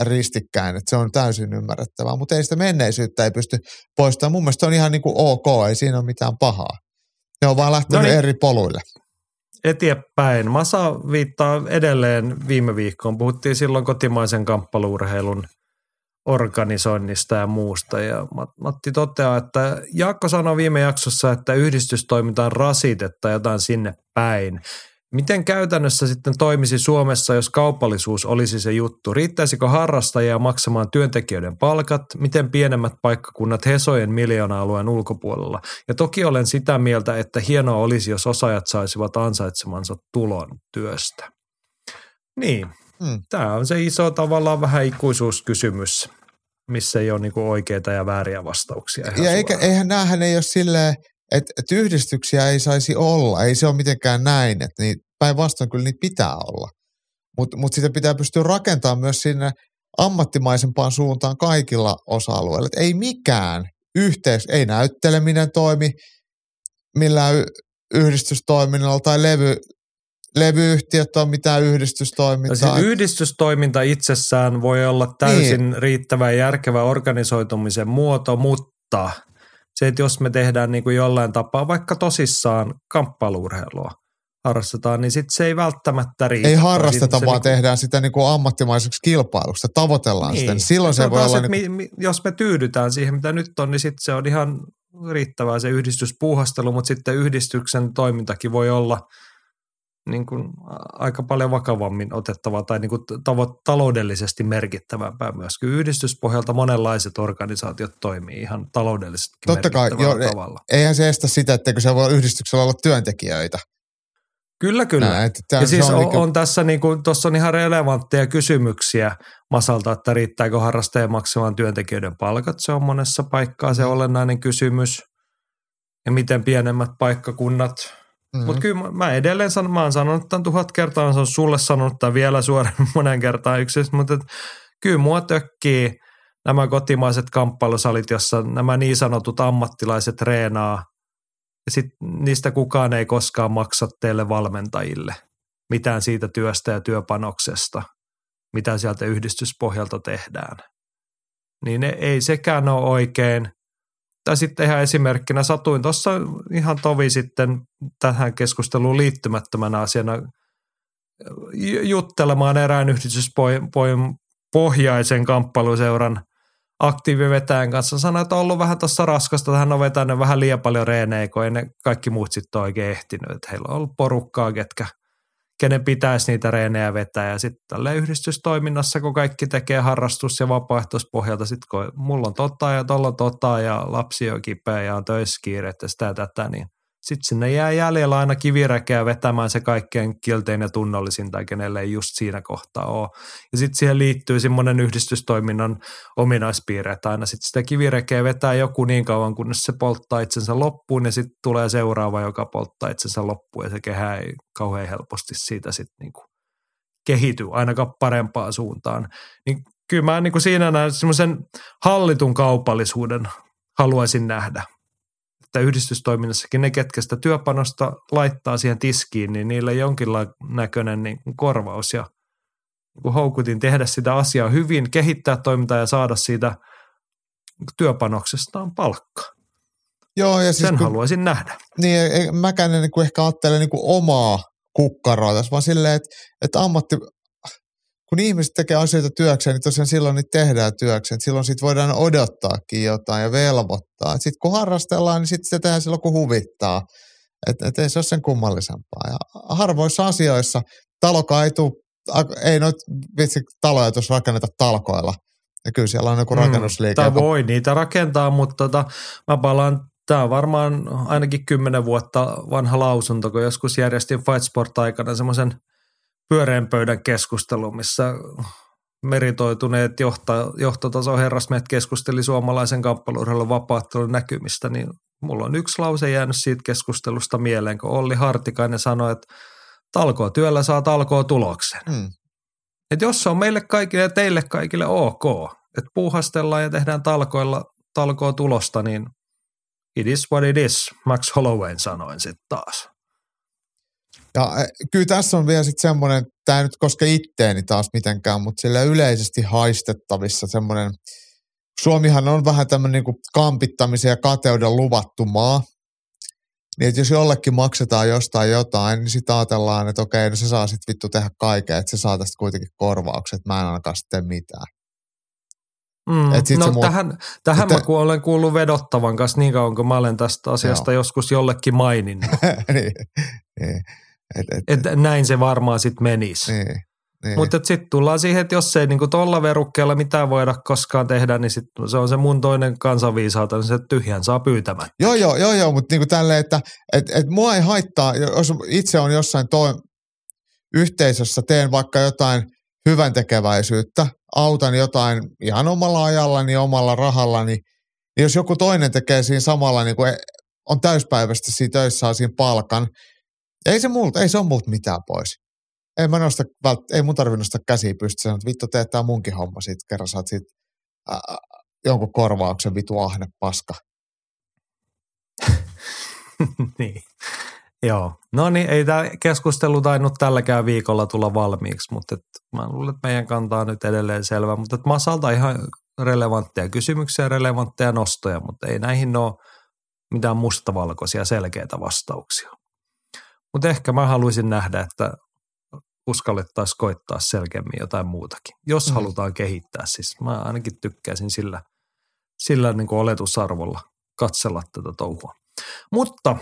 ristikkäin, että se on täysin ymmärrettävää, mutta ei sitä menneisyyttä ei pysty poistamaan. Mun mielestä se on ihan niinku ok, ei siinä ole mitään pahaa. Ne on vaan lähtenyt No niin. eri poluille. Eteenpäin. Masa viittaa edelleen viime viikkoon. Puhuttiin silloin kotimaisen kamppaluurheilun organisoinnista ja muusta. Ja Mat- Matti toteaa, että Jaakko sanoi viime jaksossa, että yhdistystoiminta on rasitetta jotain sinne päin. Miten käytännössä sitten toimisi Suomessa, jos kaupallisuus olisi se juttu? Riittäisikö harrastajia maksamaan työntekijöiden palkat? Miten pienemmät paikkakunnat Hesojen miljoona-alueen ulkopuolella? Ja toki olen sitä mieltä, että hienoa olisi, jos osaajat saisivat ansaitsemansa tulon työstä. Niin, Hmm. tämä on se iso tavallaan vähän ikuisuuskysymys, missä ei ole niinku oikeita ja vääriä vastauksia. ihan Ja eikä, eihän näähän ei ole silleen, että, että yhdistyksiä ei saisi olla. Ei se ole mitenkään näin, että niin, päinvastoin kyllä niitä pitää olla. Mutta mut sitä pitää pystyä rakentamaan myös sinne ammattimaisempaan suuntaan kaikilla osa-alueilla. Et ei mikään yhteis, ei näytteleminen toimi millään yhdistystoiminnalla tai levy, levyyhtiöt on mitään No yhdistystoimintaa. se yhdistystoiminta itsessään voi olla täysin niin. riittävä ja järkevä organisoitumisen muoto, mutta se, että jos me tehdään niin kuin jollain tapaa vaikka tosissaan kamppailuurheilua harrastetaan, niin sit se ei välttämättä riitä. ei harrasteta, sit se vaan niinku- tehdään sitä niin kuin ammattimaiseksi kilpailuksi. Tavoitellaan sitä. Niin silloin se, on voi taas, olla... Niin mi, mi, jos me tyydytään siihen, mitä nyt on, niin sitten se on ihan riittävää se yhdistyspuuhastelu, mutta sitten yhdistyksen toimintakin voi olla niin kuin aika paljon vakavammin otettavaa tai niin kuin tavo- taloudellisesti merkittävämpää myös. Kyllä yhdistyspohjalta monenlaiset organisaatiot toimii ihan taloudellisesti Totta kai, joo, tavalla. eihän se estä sitä, etteikö se voi yhdistyksellä olla työntekijöitä. Kyllä, kyllä. Näin, että ja siis on, niinku- on tässä niin kuin, tuossa on ihan relevantteja kysymyksiä Masalta, että riittääkö harrastajan maksamaan työntekijöiden palkat. Se on monessa paikkaa se olennainen kysymys. Ja miten pienemmät paikkakunnat. Mhm. Mm. Mutta kyllä mä, edelleen sanon, mä oon sanonut tämän tuhat kertaa, mä oon sulle sanonut tämän vielä suoraan monen kertaan yksisesti, mutta kyllä mua tökkii nämä kotimaiset kamppailusalit, jossa nämä niin sanotut ammattilaiset treenaa, ja sit niistä kukaan ei koskaan maksa teille valmentajille mitään siitä työstä ja työpanoksesta, mitä sieltä yhdistyspohjalta tehdään. Niin ei sekään ole oikein. Tai sitten ihan esimerkkinä satuin tuossa ihan tovi sitten tähän keskusteluun liittymättömänä asiana juttelemaan erään yhdistyspohjaisen kamppailuseuran aktiivivetäjän kanssa. Sanoi, että on ollut vähän tuossa raskasta, hän on vetänyt vähän liian paljon reenejä, kun ei ne kaikki muut sitten oikein ehtinyt. Että heillä on ollut porukkaa, ketkä, kenen pitäisi niitä reenejä vetää. Ja sitten tällä yhdistystoiminnassa, kun kaikki tekee harrastus- ja vapaaehtoispohjalta, sitten kun mulla on tota ja tuolla on tota ja lapsi on kipeä ja on töissä kiirettä sitä ja tätä, niin – sitten sinne jää jäljellä aina kiviräkeä vetämään se kaikkein kieltein ja tunnollisin tai kenelle ei just siinä kohtaa ole. Ja sitten siihen liittyy semmoinen yhdistystoiminnan ominaispiirre, että aina sitten sitä kivirekeä vetää joku niin kauan, kunnes se polttaa itsensä loppuun ja sitten tulee seuraava, joka polttaa itsensä loppuun ja se kehä ei kauhean helposti siitä sitten niinku kehity ainakaan parempaan suuntaan. Niin kyllä mä niin kuin siinä näen semmoisen hallitun kaupallisuuden haluaisin nähdä että yhdistystoiminnassakin ne, ketkä sitä työpanosta laittaa siihen tiskiin, niin niillä jonkinlainen näköinen niin korvaus ja niin houkutin tehdä sitä asiaa hyvin, kehittää toimintaa ja saada siitä työpanoksestaan palkka. Joo, ja siis Sen kun, haluaisin nähdä. Niin, mäkään en niin ehkä ajattele niin omaa kukkaroa tässä, vaan silleen, että, että ammatti, kun ihmiset tekee asioita työkseen, niin tosiaan silloin niitä tehdään työkseen. Silloin sit voidaan odottaakin jotain ja velvoittaa. Sitten kun harrastellaan, niin sitten se tehdään silloin, kun huvittaa. Että et ei se ole sen kummallisempaa. Ja harvoissa asioissa talokaa ei tule, ei noit vitsi taloja tuossa rakenneta talkoilla. Ja kyllä siellä on joku mm, rakennusliike. tai voi niitä rakentaa, mutta tota, mä palaan Tämä on varmaan ainakin kymmenen vuotta vanha lausunto, kun joskus järjestin Fight Sport aikana semmoisen – pyöreän pöydän keskustelu, missä meritoituneet johta, johtotason herrasmiehet keskusteli suomalaisen kamppailurheilun vapaattelun näkymistä, niin mulla on yksi lause jäänyt siitä keskustelusta mieleen, kun Olli Hartikainen sanoi, että talkoa työllä saa talkoa tuloksen. Mm. Et jos se on meille kaikille ja teille kaikille ok, että puuhastellaan ja tehdään talkoilla talkoa tulosta, niin it is what it is, Max Holloway sanoin sitten taas. Ja eh, kyllä tässä on vielä sitten semmoinen, tämä ei nyt koske itteeni taas mitenkään, mutta sillä yleisesti haistettavissa semmoinen, Suomihan on vähän tämmöinen niin kampittamisen ja kateuden luvattu maa, niin että jos jollekin maksetaan jostain jotain, niin sitten ajatellaan, että okei, no se saa sitten vittu tehdä kaiken, että se saa tästä kuitenkin korvaukset, mä en ainakaan sitten mitään. Mm, Et sit no tähän, tähän että, mä kun olen kuullut vedottavan kanssa niin kauan, kun mä olen tästä asiasta joo. joskus jollekin maininnut. niin, niin. Et, et, et näin se varmaan sitten menisi. Niin, niin. Mutta sitten tullaan siihen, että jos ei niinku tuolla verukkeella mitään voida koskaan tehdä, niin sit se on se mun toinen kansanviisaata, niin se tyhjän saa pyytämättä. Joo, joo, joo, joo mutta niinku tälleen, että et, et mua ei haittaa, jos itse on jossain toi yhteisössä, teen vaikka jotain hyvän tekeväisyyttä, autan jotain ihan omalla ajallani, omalla rahallani, niin jos joku toinen tekee siinä samalla, niin kuin on täyspäiväisesti siinä töissä, saa siinä palkan, ei se, multa, ei se ole multa mitään pois. Ei, mä nosta, ei mun tarvitse nostaa käsiä pystyssä, että vittu teet tää munkin homma sit, kerran saat sit ää, jonkun korvauksen vitu ahne paska. niin. Joo. No niin, ei tämä keskustelu tainnut tälläkään viikolla tulla valmiiksi, mutta et, mä luulen, että meidän kantaa nyt edelleen selvä. Mutta et Masalta ihan relevantteja kysymyksiä, relevantteja nostoja, mutta ei näihin ole mitään mustavalkoisia selkeitä vastauksia. Mutta ehkä mä haluaisin nähdä, että uskallettaisiin koittaa selkeämmin jotain muutakin, jos mm. halutaan kehittää. Siis mä ainakin tykkäisin sillä, sillä niin kuin oletusarvolla katsella tätä touhua. Mutta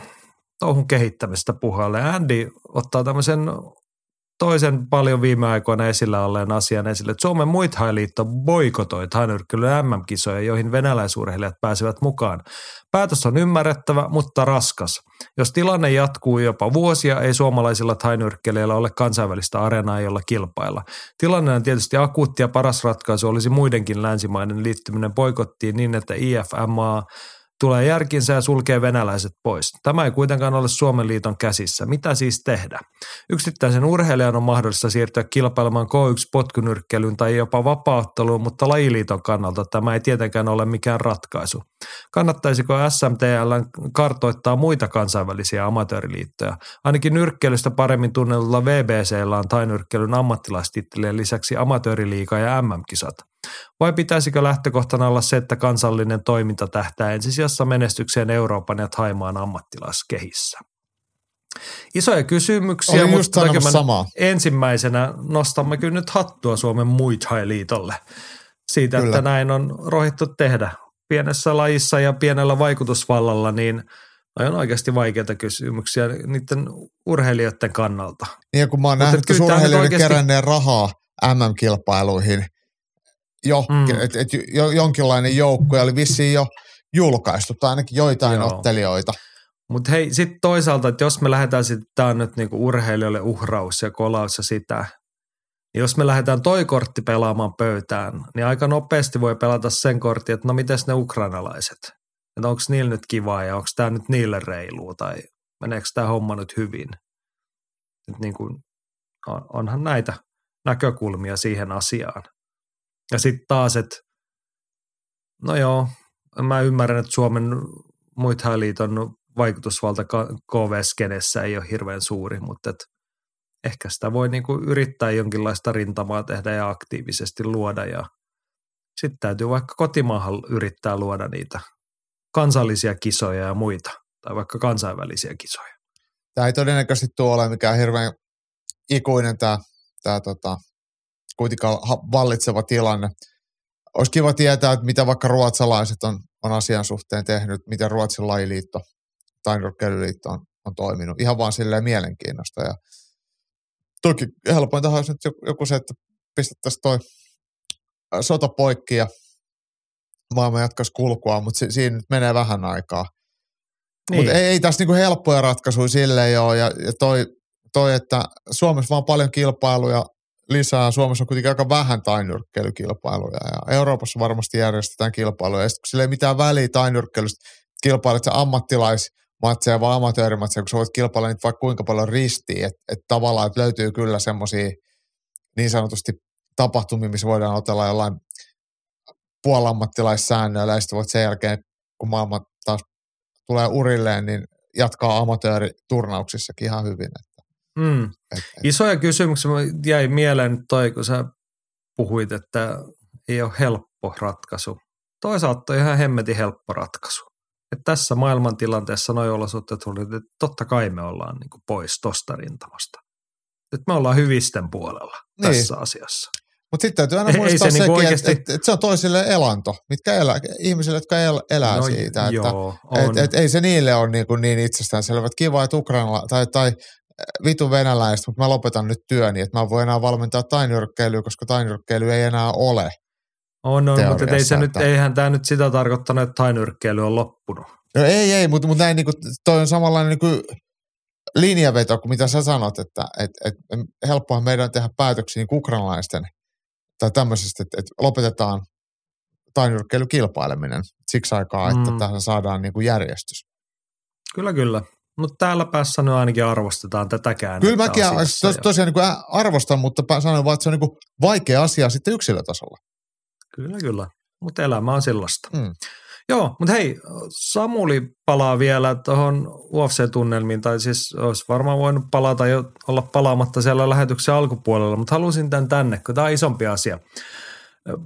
touhun kehittämistä puheelle. Andy ottaa tämmöisen toisen paljon viime aikoina esillä olleen asian esille, Suomen Muithai-liitto boikotoi tainyrkkyilyn MM-kisoja, joihin venäläisurheilijat pääsevät mukaan. Päätös on ymmärrettävä, mutta raskas. Jos tilanne jatkuu jopa vuosia, ei suomalaisilla tainyrkkelijöillä ole kansainvälistä areenaa, jolla kilpailla. Tilanne on tietysti akuutti ja paras ratkaisu olisi muidenkin länsimaiden liittyminen boikottiin niin, että IFMA tulee järkinsä ja sulkee venäläiset pois. Tämä ei kuitenkaan ole Suomen liiton käsissä. Mitä siis tehdä? Yksittäisen urheilijan on mahdollista siirtyä kilpailemaan K1-potkunyrkkeilyyn tai jopa vapautteluun, mutta lajiliiton kannalta tämä ei tietenkään ole mikään ratkaisu. Kannattaisiko SMTL kartoittaa muita kansainvälisiä amatööriliittoja? Ainakin nyrkkeilystä paremmin tunnetulla VBCllä on tainyrkkeilyn ammattilaistittelien lisäksi amatööriliiga ja MM-kisat. Vai pitäisikö lähtökohtana olla se, että kansallinen toiminta tähtää ensisijassa menestykseen Euroopan ja Taimaan ammattilaiskehissä? Isoja kysymyksiä, Olin just mutta samaa. ensimmäisenä nostamme kyllä nyt hattua Suomen Muay Thai-liitolle siitä, kyllä. että näin on rohittu tehdä pienessä lajissa ja pienellä vaikutusvallalla, niin on oikeasti vaikeita kysymyksiä niiden urheilijoiden kannalta. Niin kun mä oon nähnyt urheilijoiden oikeasti... keränneen rahaa MM-kilpailuihin – jo, mm. että et jo, jonkinlainen joukko oli vissiin jo julkaistu, tai ainakin joitain Joo. ottelijoita. Mutta hei, sitten toisaalta, että jos me lähdetään sitten, tämä on nyt niinku urheilijoille uhraus ja kolaus ja sitä, jos me lähdetään toi kortti pelaamaan pöytään, niin aika nopeasti voi pelata sen kortin, että no miten ne ukrainalaiset? Että onko niillä nyt kivaa ja onko tämä nyt niille reilua tai meneekö tämä homma nyt hyvin? Et niin kuin, on, onhan näitä näkökulmia siihen asiaan. Ja sitten taas, että no joo, mä ymmärrän, että Suomen liiton vaikutusvalta KV-skenessä ei ole hirveän suuri, mutta et ehkä sitä voi niinku yrittää jonkinlaista rintamaa tehdä ja aktiivisesti luoda ja sitten täytyy vaikka kotimaahan yrittää luoda niitä kansallisia kisoja ja muita tai vaikka kansainvälisiä kisoja. Tämä ei todennäköisesti tuo ole mikään hirveän ikuinen tämä, tämä tota, kuitenkaan vallitseva tilanne. Olisi kiva tietää, että mitä vaikka ruotsalaiset on, on asian suhteen tehnyt, miten Ruotsin lajiliitto tai on, on toiminut. Ihan vaan silleen mielenkiinnosta. Ja toki helpointa olisi nyt joku se, että pistettäisiin toi sota poikki ja maailma jatkaisi kulkua, mutta si- siinä nyt menee vähän aikaa. Niin. Mutta ei, ei tässä niinku helppoja ratkaisuja silleen ole. Ja, ja toi, toi, että Suomessa vaan paljon kilpailuja lisää. Suomessa on kuitenkin aika vähän tainyrkkeilykilpailuja ja Euroopassa varmasti järjestetään kilpailuja. Ja sitten kun sillä ei mitään väliä tainyrkkeilystä, kilpailut se ammattilaismatseja vai amatöörimatseja, kun sä voit kilpailla niitä vaikka kuinka paljon ristiin, että et tavallaan että löytyy kyllä semmoisia niin sanotusti tapahtumia, missä voidaan otella jollain puolammattilaissäännöillä ja sitten voit sen jälkeen, kun maailma taas tulee urilleen, niin jatkaa amatööriturnauksissakin ihan hyvin. Mm. Et, et. Isoja kysymyksiä jäi mieleen toi, kun sä puhuit, että ei ole helppo ratkaisu. Toisaalta on ihan hemmetin helppo ratkaisu. Että tässä maailmantilanteessa noin olosuhteet oli, että totta kai me ollaan niin kuin pois tosta rintamasta. Että me ollaan hyvisten puolella niin. tässä asiassa. Mutta sitten täytyy aina muistaa se sekin, niinku oikeasti... että, et, et se on toisille elanto, mitkä elää, ihmisille, jotka el, elää no, siitä. Että, joo, et, et, ei se niille ole niin, kuin niin itsestäänselvä. Kiva, että Ukraina tai, tai vitu venäläistä, mutta mä lopetan nyt työni, että mä voin enää valmentaa tainyrkkeilyä, koska tainyrkkeily ei enää ole. On, on mutta ei se nyt, eihän tämä nyt sitä tarkoittanut, että tainyrkkeily on loppunut. No ei, ei, mutta, mutta näin niin kuin, toi on samanlainen niin kuin linjaveto kuin mitä sä sanot, että et, et, helppoa meidän tehdä päätöksiä niin ukrainalaisten tai tämmöisestä, että, että lopetetaan tainyrkkeilykilpaileminen siksi aikaa, että mm. tähän saadaan niin kuin järjestys. Kyllä, kyllä. Mutta täällä päässä nyt ainakin arvostetaan tätäkään. Kyllä mäkin tos, tosiaan niin arvostan, mutta sanon vaan, että se on niin vaikea asia sitten yksilötasolla. Kyllä, kyllä. Mutta elämä on sellaista. Mm. Joo, mutta hei, Samuli palaa vielä tuohon UFC-tunnelmiin, tai siis olisi varmaan voinut palata jo olla palaamatta siellä lähetyksen alkupuolella, mutta halusin tämän tänne, kun tämä on isompi asia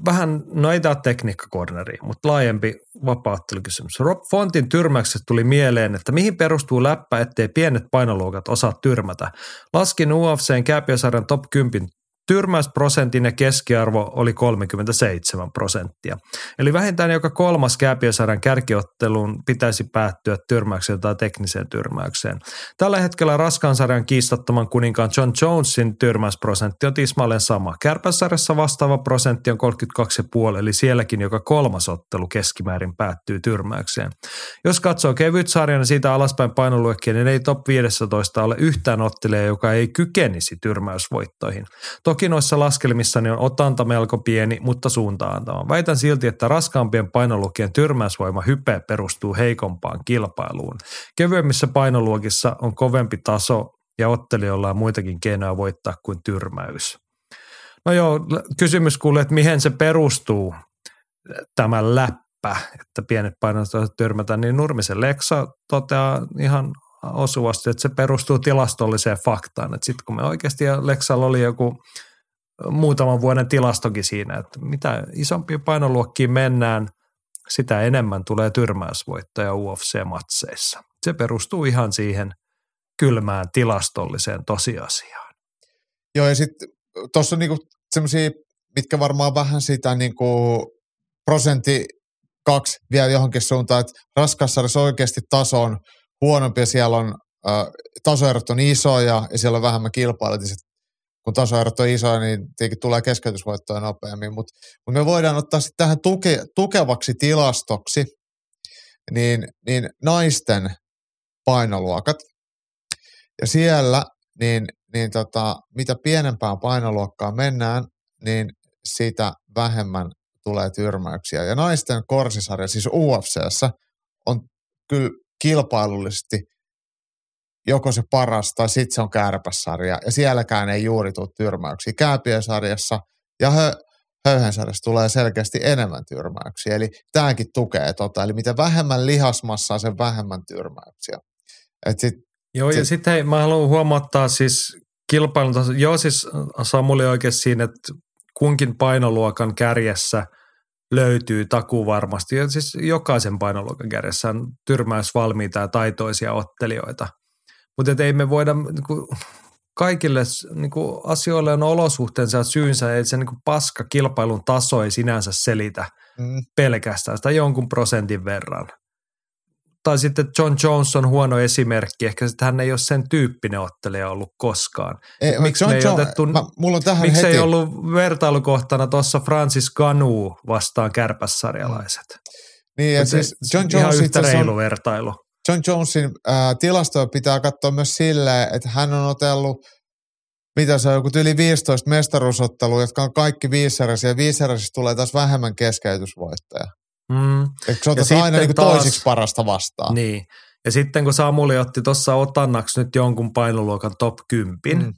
vähän, no ei tämä tekniikkakorneri, mutta laajempi vapaattelukysymys. Rob Fontin tyrmäyksestä tuli mieleen, että mihin perustuu läppä, ettei pienet painoluokat osaa tyrmätä. Laskin UFCn kääpiösarjan top 10 Tyrmäysprosentin ja keskiarvo oli 37 prosenttia. Eli vähintään joka kolmas kääpiösarjan kärkiotteluun pitäisi päättyä tyrmäykseen tai tekniseen tyrmäykseen. Tällä hetkellä raskansarjan kiistattoman kuninkaan John Jonesin tyrmäysprosentti on tismalleen sama. Kärpäsarjassa vastaava prosentti on 32,5, eli sielläkin joka kolmas ottelu keskimäärin päättyy tyrmäykseen. Jos katsoo kevyt sarjan ja siitä alaspäin painoluekkia, niin ei top 15 ole yhtään ottelijaa, joka ei kykenisi tyrmäysvoittoihin. Toki noissa laskelmissani on otanta melko pieni, mutta suuntaantava. Väitän silti, että raskaampien painoluokkien tyrmäysvoima hype perustuu heikompaan kilpailuun. Kevyemmissä painoluokissa on kovempi taso ja ottelijoilla on muitakin keinoja voittaa kuin tyrmäys. No joo, kysymys kuulee, että mihin se perustuu tämä läppä, että pienet painot tyrmätään, niin Nurmisen Leksa toteaa ihan osuvasti, että se perustuu tilastolliseen faktaan. Sitten kun me oikeasti, ja Lexalla oli joku muutaman vuoden tilastokin siinä, että mitä isompiin painoluokkiin mennään, sitä enemmän tulee tyrmäysvoittoja UFC-matseissa. Se perustuu ihan siihen kylmään tilastolliseen tosiasiaan. Joo, ja sitten tuossa on niinku semmoisia, mitkä varmaan vähän sitä niinku prosentti kaksi vielä johonkin suuntaan, että raskassarjassa oikeasti taso on huonompi ja siellä on äh, tasoerot on isoja ja siellä on vähemmän kilpailut. Ja sit, kun tasoerot on isoja, niin tietenkin tulee keskeytysvoittoja nopeammin. Mutta mut me voidaan ottaa sitten tähän tuke, tukevaksi tilastoksi niin, niin naisten painoluokat. Ja siellä, niin, niin tota, mitä pienempään painoluokkaan mennään, niin sitä vähemmän tulee tyrmäyksiä. Ja naisten korsisarja, siis UFCssä, on kyllä kilpailullisesti joko se paras tai sitten se on kärpäsarja. Ja sielläkään ei juuri tule tyrmäyksiä. Kääpiösarjassa ja hö, höyhensarjassa tulee selkeästi enemmän tyrmäyksiä. Eli tämäkin tukee tota. Eli mitä vähemmän lihasmassaa, sen vähemmän tyrmäyksiä. Et sit, Joo, sit, ja sitten mä haluan huomauttaa siis kilpailun. Joo, siis Samuli oikein siinä, että kunkin painoluokan kärjessä – löytyy takuu varmasti. Ja siis jokaisen painoluokan kärjessä on tyrmäysvalmiita ja taitoisia ottelijoita. Mutta ei me voida, niin kuin, kaikille niin kuin, asioille on olosuhteensa ja syynsä, että se niin kuin, paska kilpailun taso ei sinänsä selitä mm. pelkästään sitä jonkun prosentin verran tai sitten John Jones on huono esimerkki. Ehkä että hän ei ole sen tyyppinen ottelija ollut koskaan. Ei, miksi John, ei John, otettu, mä, mulla on tähän miksi heti. ei ollut vertailukohtana tuossa Francis Ganu vastaan kärpässarjalaiset? Niin, ja siis John Jones ihan yhtä reilu on, vertailu. John Jonesin äh, tilastoja pitää katsoa myös silleen, että hän on otellut mitä se on, joku yli 15 mestaruusottelua, jotka on kaikki ja viiseräisissä tulee taas vähemmän keskeytysvoittoja. Mm. Eikö se aina niin taas, toisiksi parasta vastaan? Niin. Ja sitten kun Samuli otti tuossa otannaksi nyt jonkun painoluokan top 10, mm.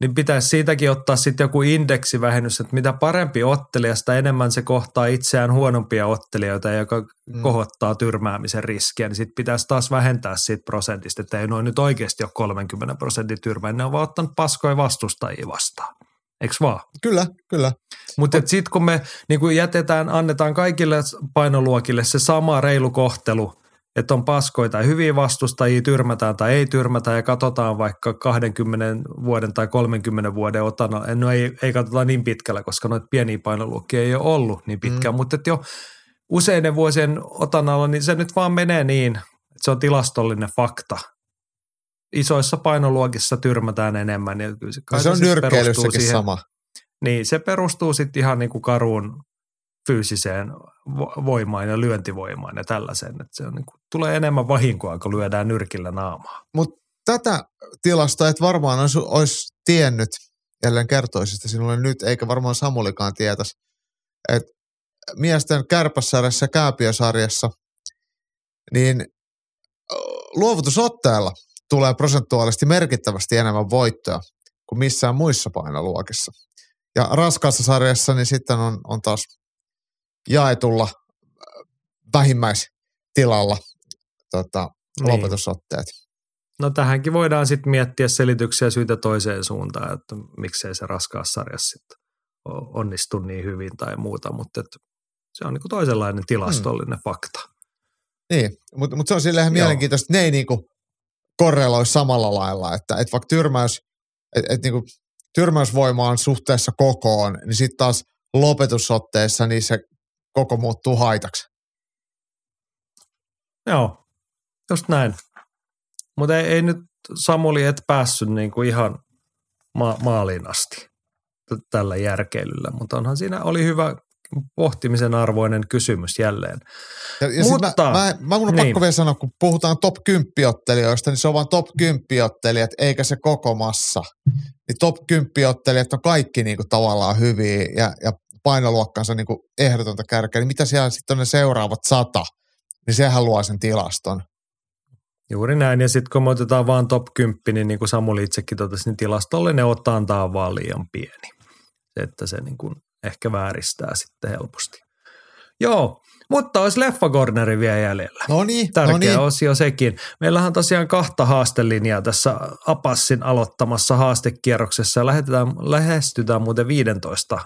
niin pitäisi siitäkin ottaa sitten joku indeksivähennys, että mitä parempi ottelija, sitä enemmän se kohtaa itseään huonompia ottelijoita, joka mm. kohottaa tyrmäämisen riskiä, niin sitten pitäisi taas vähentää siitä prosentista, että ei noin nyt oikeasti ole 30 prosentin tyrmää, ne on vaan ottanut paskoja vastustajia vastaan. Eikö vaan? Kyllä, kyllä. Mutta sitten kun me niin kun jätetään, annetaan kaikille painoluokille se sama reilu kohtelu, että on paskoja tai hyviä vastustajia, tyrmätään tai ei tyrmätä ja katsotaan vaikka 20 vuoden tai 30 vuoden otana. No ei, ei katsota niin pitkällä, koska noita pieniä painoluokkia ei ole ollut niin pitkään, mm. mutta jo useiden vuosien otanalla, niin se nyt vaan menee niin, että se on tilastollinen fakta – isoissa painoluokissa tyrmätään enemmän. Ja kyllä se, no se on nyrkkeilyssäkin siihen, sama. Niin, se perustuu sitten ihan niin kuin karuun fyysiseen voimaan ja lyöntivoimaan ja tällaisen. Että se on niin kuin, tulee enemmän vahinkoa, kun lyödään nyrkillä naamaa. Mutta tätä tilasta et varmaan olisi, olisi tiennyt, jälleen kertoisin sitä sinulle nyt, eikä varmaan Samulikaan tietäisi, että miesten kärpäsarjassa ja kääpiösarjassa, niin luovutusotteella – tulee prosentuaalisesti merkittävästi enemmän voittoja kuin missään muissa painoluokissa. Ja raskaassa sarjassa niin sitten on, on taas jaetulla äh, vähimmäistilalla tota, niin. lopetusotteet. No tähänkin voidaan sitten miettiä selityksiä syitä toiseen suuntaan, että miksei se raskaassa sarjassa sitten onnistu niin hyvin tai muuta, mutta se on niinku toisenlainen tilastollinen hmm. fakta. Niin, mutta mut se on silleen mielenkiintoista, että ne ei niinku korreloi samalla lailla, että, että vaikka tyrmäys, että, että niin tyrmäysvoima on suhteessa kokoon, niin sitten taas lopetusotteessa niin se koko muuttuu haitaksi. Joo, just näin. Mutta ei, ei nyt Samuli et päässyt niin kuin ihan ma- maaliin asti tällä järkeilyllä, mutta onhan siinä oli hyvä pohtimisen arvoinen kysymys jälleen. Ja, ja Mutta, mä, mä, mä mun on niin. pakko vielä sanoa, kun puhutaan top 10 ottelijoista, niin se on vaan top 10 ottelijat, eikä se koko massa. Niin top 10 ottelijat on kaikki niinku tavallaan hyviä ja, ja painoluokkansa niinku ehdotonta kärkeä. Niin mitä siellä sitten on ne seuraavat sata, niin sehän luo sen tilaston. Juuri näin, ja sitten kun me otetaan vaan top 10, niin niin kuin Samuli itsekin totesi, niin tilastolle ne ottaa antaa vaan liian pieni. Että se niin kuin ehkä vääristää sitten helposti. Joo, mutta olisi Corneri vielä jäljellä. No niin, Tärkeä no niin. osio sekin. Meillähän on tosiaan kahta haastelinjaa tässä Apassin aloittamassa haastekierroksessa lähetetään, lähestytään muuten 15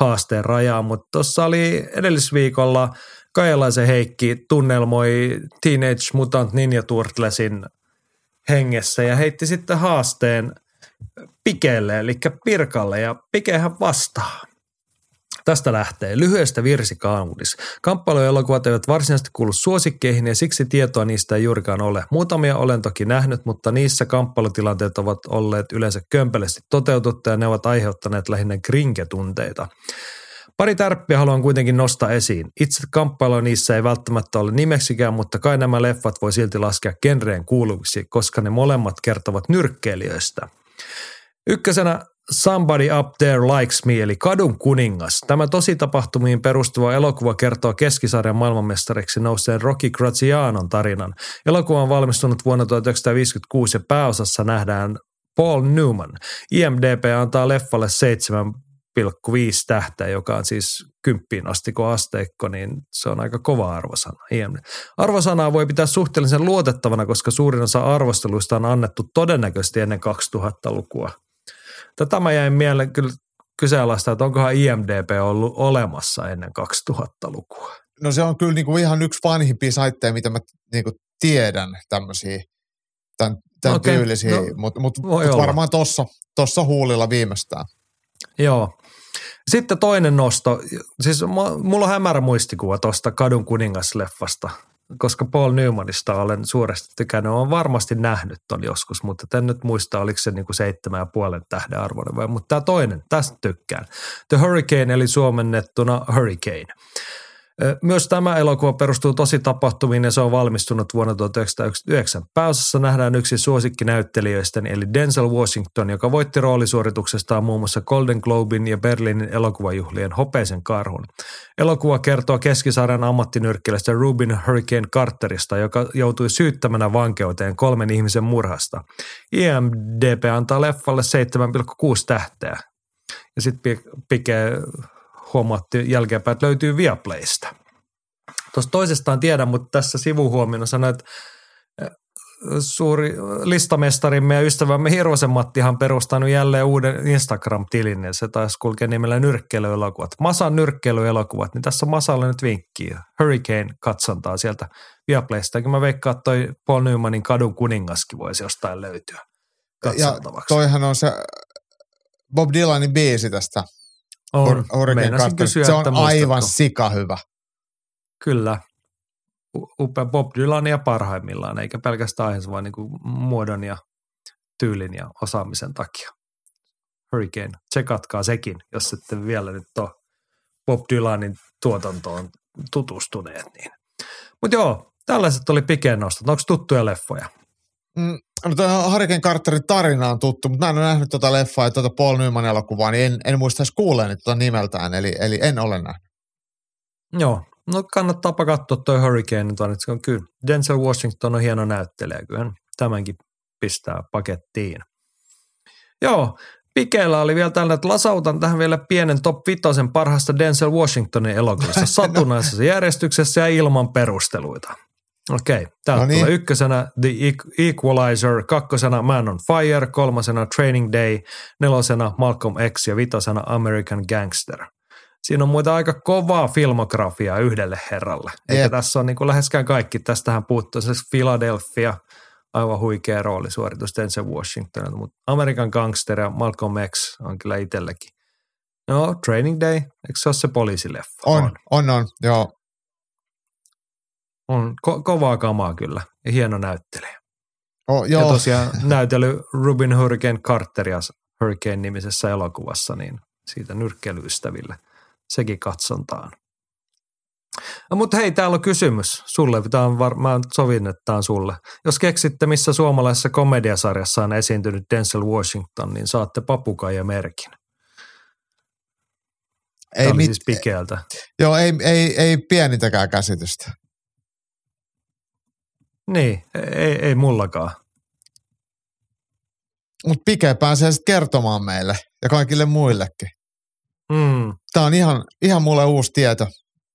haasteen rajaa, mutta tuossa oli edellisviikolla Kajalaisen Heikki tunnelmoi Teenage Mutant Ninja Turtlesin hengessä ja heitti sitten haasteen Pikelle, eli Pirkalle, ja Pikehän vastaa. Tästä lähtee lyhyestä virsikaunis. Kamppailuelokuvat eivät varsinaisesti kuulu suosikkeihin ja siksi tietoa niistä ei juurikaan ole. Muutamia olen toki nähnyt, mutta niissä kamppailutilanteet ovat olleet yleensä kömpelösti toteututta ja ne ovat aiheuttaneet lähinnä krinketunteita. Pari tärppiä haluan kuitenkin nostaa esiin. Itse kamppailu niissä ei välttämättä ole nimeksikään, mutta kai nämä leffat voi silti laskea genreen kuuluviksi, koska ne molemmat kertovat nyrkkeilijöistä. Ykkösenä Somebody Up There Likes Me, eli Kadun kuningas. Tämä tosi tapahtumiin perustuva elokuva kertoo keskisarjan maailmanmestariksi nouseen Rocky Grazianon tarinan. Elokuva on valmistunut vuonna 1956 ja pääosassa nähdään Paul Newman. IMDB antaa leffalle 7,5 tähteä, joka on siis kymppiin asti kun asteikko, niin se on aika kova arvosana. Arvosanaa voi pitää suhteellisen luotettavana, koska suurin osa arvosteluista on annettu todennäköisesti ennen 2000-lukua. Tätä mä jäin mieleen kyllä kyseenalaista, että onkohan IMDB ollut olemassa ennen 2000-lukua. No se on kyllä niinku ihan yksi vanhimpia saitteja, mitä mä niinku tiedän tämmöisiä, tämän, tämän okay. tyylisiä, no, mutta mut, mut varmaan tuossa tossa huulilla viimeistään. Joo. Sitten toinen nosto, siis mulla on hämärä muistikuva tuosta Kadun kuningasleffasta – koska Paul Newmanista olen suuresti tykännyt. Olen varmasti nähnyt ton joskus, mutta en nyt muista, oliko se niin kuin seitsemän ja puolen tähden arvoinen vai. Mutta tämä toinen, tästä tykkään. The Hurricane eli suomennettuna Hurricane. Myös tämä elokuva perustuu tosi tapahtumiin ja se on valmistunut vuonna 1999. Pääosassa nähdään yksi suosikkinäyttelijöistä eli Denzel Washington, joka voitti roolisuorituksestaan muun muassa Golden Globin ja Berliinin elokuvajuhlien hopeisen karhun. Elokuva kertoo keskisarjan ammattinyrkkilästä Rubin Hurricane Carterista, joka joutui syyttämänä vankeuteen kolmen ihmisen murhasta. IMDB antaa leffalle 7,6 tähteä. Ja sitten Pike huomattiin jälkeenpäin, että löytyy Viaplaysta. Tuosta toisestaan tiedän, mutta tässä sivuhuomiona sanoin, että eh, suuri listamestarimme ja ystävämme Hirvosen Mattihan perustanut jälleen uuden Instagram-tilin, ja se taisi kulkea nimellä nyrkkeilyelokuvat. Masan nyrkkeilyelokuvat, niin tässä Masalla nyt vinkkiä. Hurricane katsontaa sieltä Viaplaysta, mä veikkaan, että toi Paul Newmanin kadun kuningaskin voisi jostain löytyä Ja toihan on se Bob Dylanin biisi tästä on. Hurricane Carter. Kysyä, se on aivan sika hyvä. Kyllä. Upea Bob Dylania parhaimmillaan, eikä pelkästään aiheessa, vaan niin kuin muodon ja tyylin ja osaamisen takia. Hurricane, tsekatkaa sekin, jos ette vielä nyt ole Bob Dylanin tuotantoon tutustuneet. Niin. Mutta joo, tällaiset oli pikeen nostot. Onko tuttuja leffoja? Mm, no tuo Hurricane Carterin tarina on tuttu, mutta mä en ole nähnyt tuota leffaa ja tuota Paul Newman elokuvaa, niin en, en muista edes kuulleeni tuota nimeltään, eli, eli en ole nähnyt. Joo, no kannattaapa katsoa tuo Hurricane, on kyllä Denzel Washington on hieno näyttelijä, kyllä tämänkin pistää pakettiin. Joo, Pikeellä oli vielä tällä, että lasautan tähän vielä pienen top 5 parhaasta Denzel Washingtonin elokuvassa satunnaisessa järjestyksessä ja ilman perusteluita. Okei, okay. täältä no niin. tulee ykkösenä The Equalizer, kakkosena Man on Fire, kolmasena Training Day, nelosena Malcolm X ja vitosena American Gangster. Siinä on muita aika kovaa filmografia yhdelle herralle. Eikä yep. tässä on niin kuin läheskään kaikki. Tästähän puuttuu se Philadelphia, aivan huikea roolisuoritus Denzel Washington, mutta American Gangster ja Malcolm X on kyllä itsellekin. No, Training Day, eikö se ole se poliisileffa? On, on, on, joo. On ko- kovaa kamaa kyllä ja hieno näyttelijä. Oh, joo. Ja tosiaan näytely Rubin Hurricane Carteria Hurricane-nimisessä elokuvassa, niin siitä nyrkkeilyystäville sekin katsontaan. No, mutta hei, täällä on kysymys sulle. Tämä on var- mä sovin, että tämä on sulle. Jos keksitte, missä suomalaisessa komediasarjassa on esiintynyt Denzel Washington, niin saatte papukaija merkin. Ei mit- siis pikeältä. Joo, ei, ei, ei pienintäkään käsitystä. Niin, ei, ei mullakaan. Mutta Pike pääsee sitten kertomaan meille ja kaikille muillekin. Mm. Tämä on ihan, ihan mulle uusi tieto.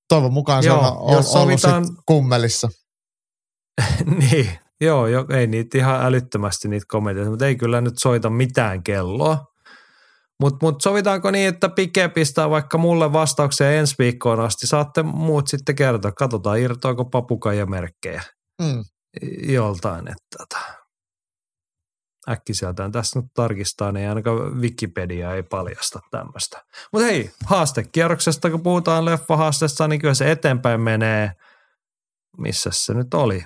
Toivon mukaan se Joo, on ollut, sovitaan- kummelissa. niin, joo, jo, ei niitä ihan älyttömästi niitä komedioita, mutta ei kyllä nyt soita mitään kelloa. Mutta mut sovitaanko niin, että Pike pistää vaikka mulle vastauksia ensi viikkoon asti, saatte muut sitten kertoa, katsotaan irtoako papukaija merkkejä Mm. Joltain, että tota, äkkiseltään tässä nyt tarkistaa, niin ainakaan Wikipedia ei paljasta tämmöistä. Mutta hei, haastekierroksesta, kun puhutaan leffahaasteesta, niin kyllä se eteenpäin menee. Missä se nyt oli?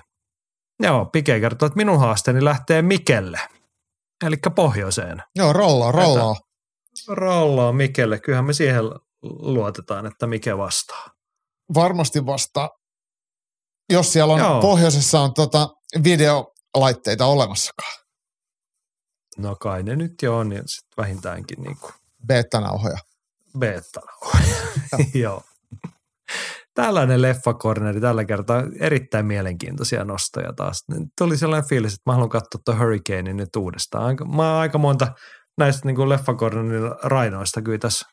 Joo, Pike kertoo, että minun haasteeni lähtee Mikelle, eli pohjoiseen. Joo, rollaa, rollaa. Rollaa Mikelle, kyllähän me siihen luotetaan, että Mike vastaa. Varmasti vastaa. Jos siellä on Joo. pohjoisessa on tota videolaitteita olemassakaan. No kai ne nyt jo on, niin sit vähintäänkin niin kuin Beta-nauhoja. beta Joo. Tällainen leffakorneri tällä kertaa erittäin mielenkiintoisia nostoja taas. Tuli sellainen fiilis, että mä haluan katsoa tuon Hurricanein nyt uudestaan. Mä oon aika monta näistä niin leffakornerin rainoista kyllä tässä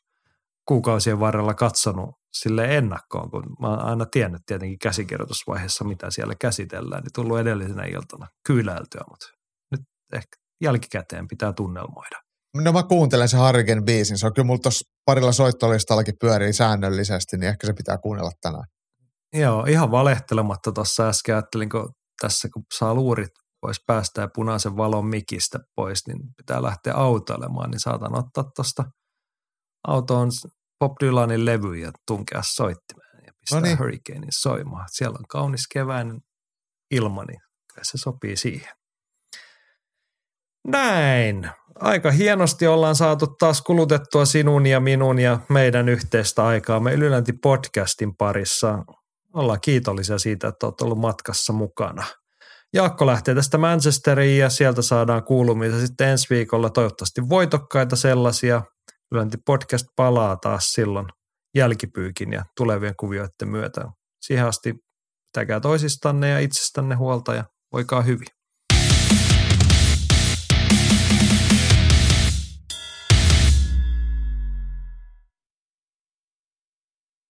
kuukausien varrella katsonut sille ennakkoon, kun mä oon aina tiennyt tietenkin käsikirjoitusvaiheessa, mitä siellä käsitellään, niin tullut edellisenä iltana kyläiltyä, mutta nyt ehkä jälkikäteen pitää tunnelmoida. No mä kuuntelen sen Hurricane biisin. Se on kyllä mulla tuossa parilla soittolistallakin pyörii säännöllisesti, niin ehkä se pitää kuunnella tänään. Joo, ihan valehtelematta tuossa äsken ajattelin, kun tässä kun saa luurit pois päästä ja punaisen valon mikistä pois, niin pitää lähteä autoilemaan, niin saatan ottaa tuosta autoon Bob Dylanin levy ja tunkea soittimeen ja pistää No niin. Hurricanein soimaan. Siellä on kaunis keväinen ilma, niin se sopii siihen. Näin. Aika hienosti ollaan saatu taas kulutettua sinun ja minun ja meidän yhteistä aikaa. Me Ylilänti podcastin parissa ollaan kiitollisia siitä, että olet ollut matkassa mukana. Jaakko lähtee tästä Manchesteriin ja sieltä saadaan kuulumisia sitten ensi viikolla toivottavasti voitokkaita sellaisia. Ylilänti podcast palaa taas silloin jälkipyykin ja tulevien kuvioiden myötä. Siihen asti pitäkää toisistanne ja itsestänne huolta ja voikaa hyvin.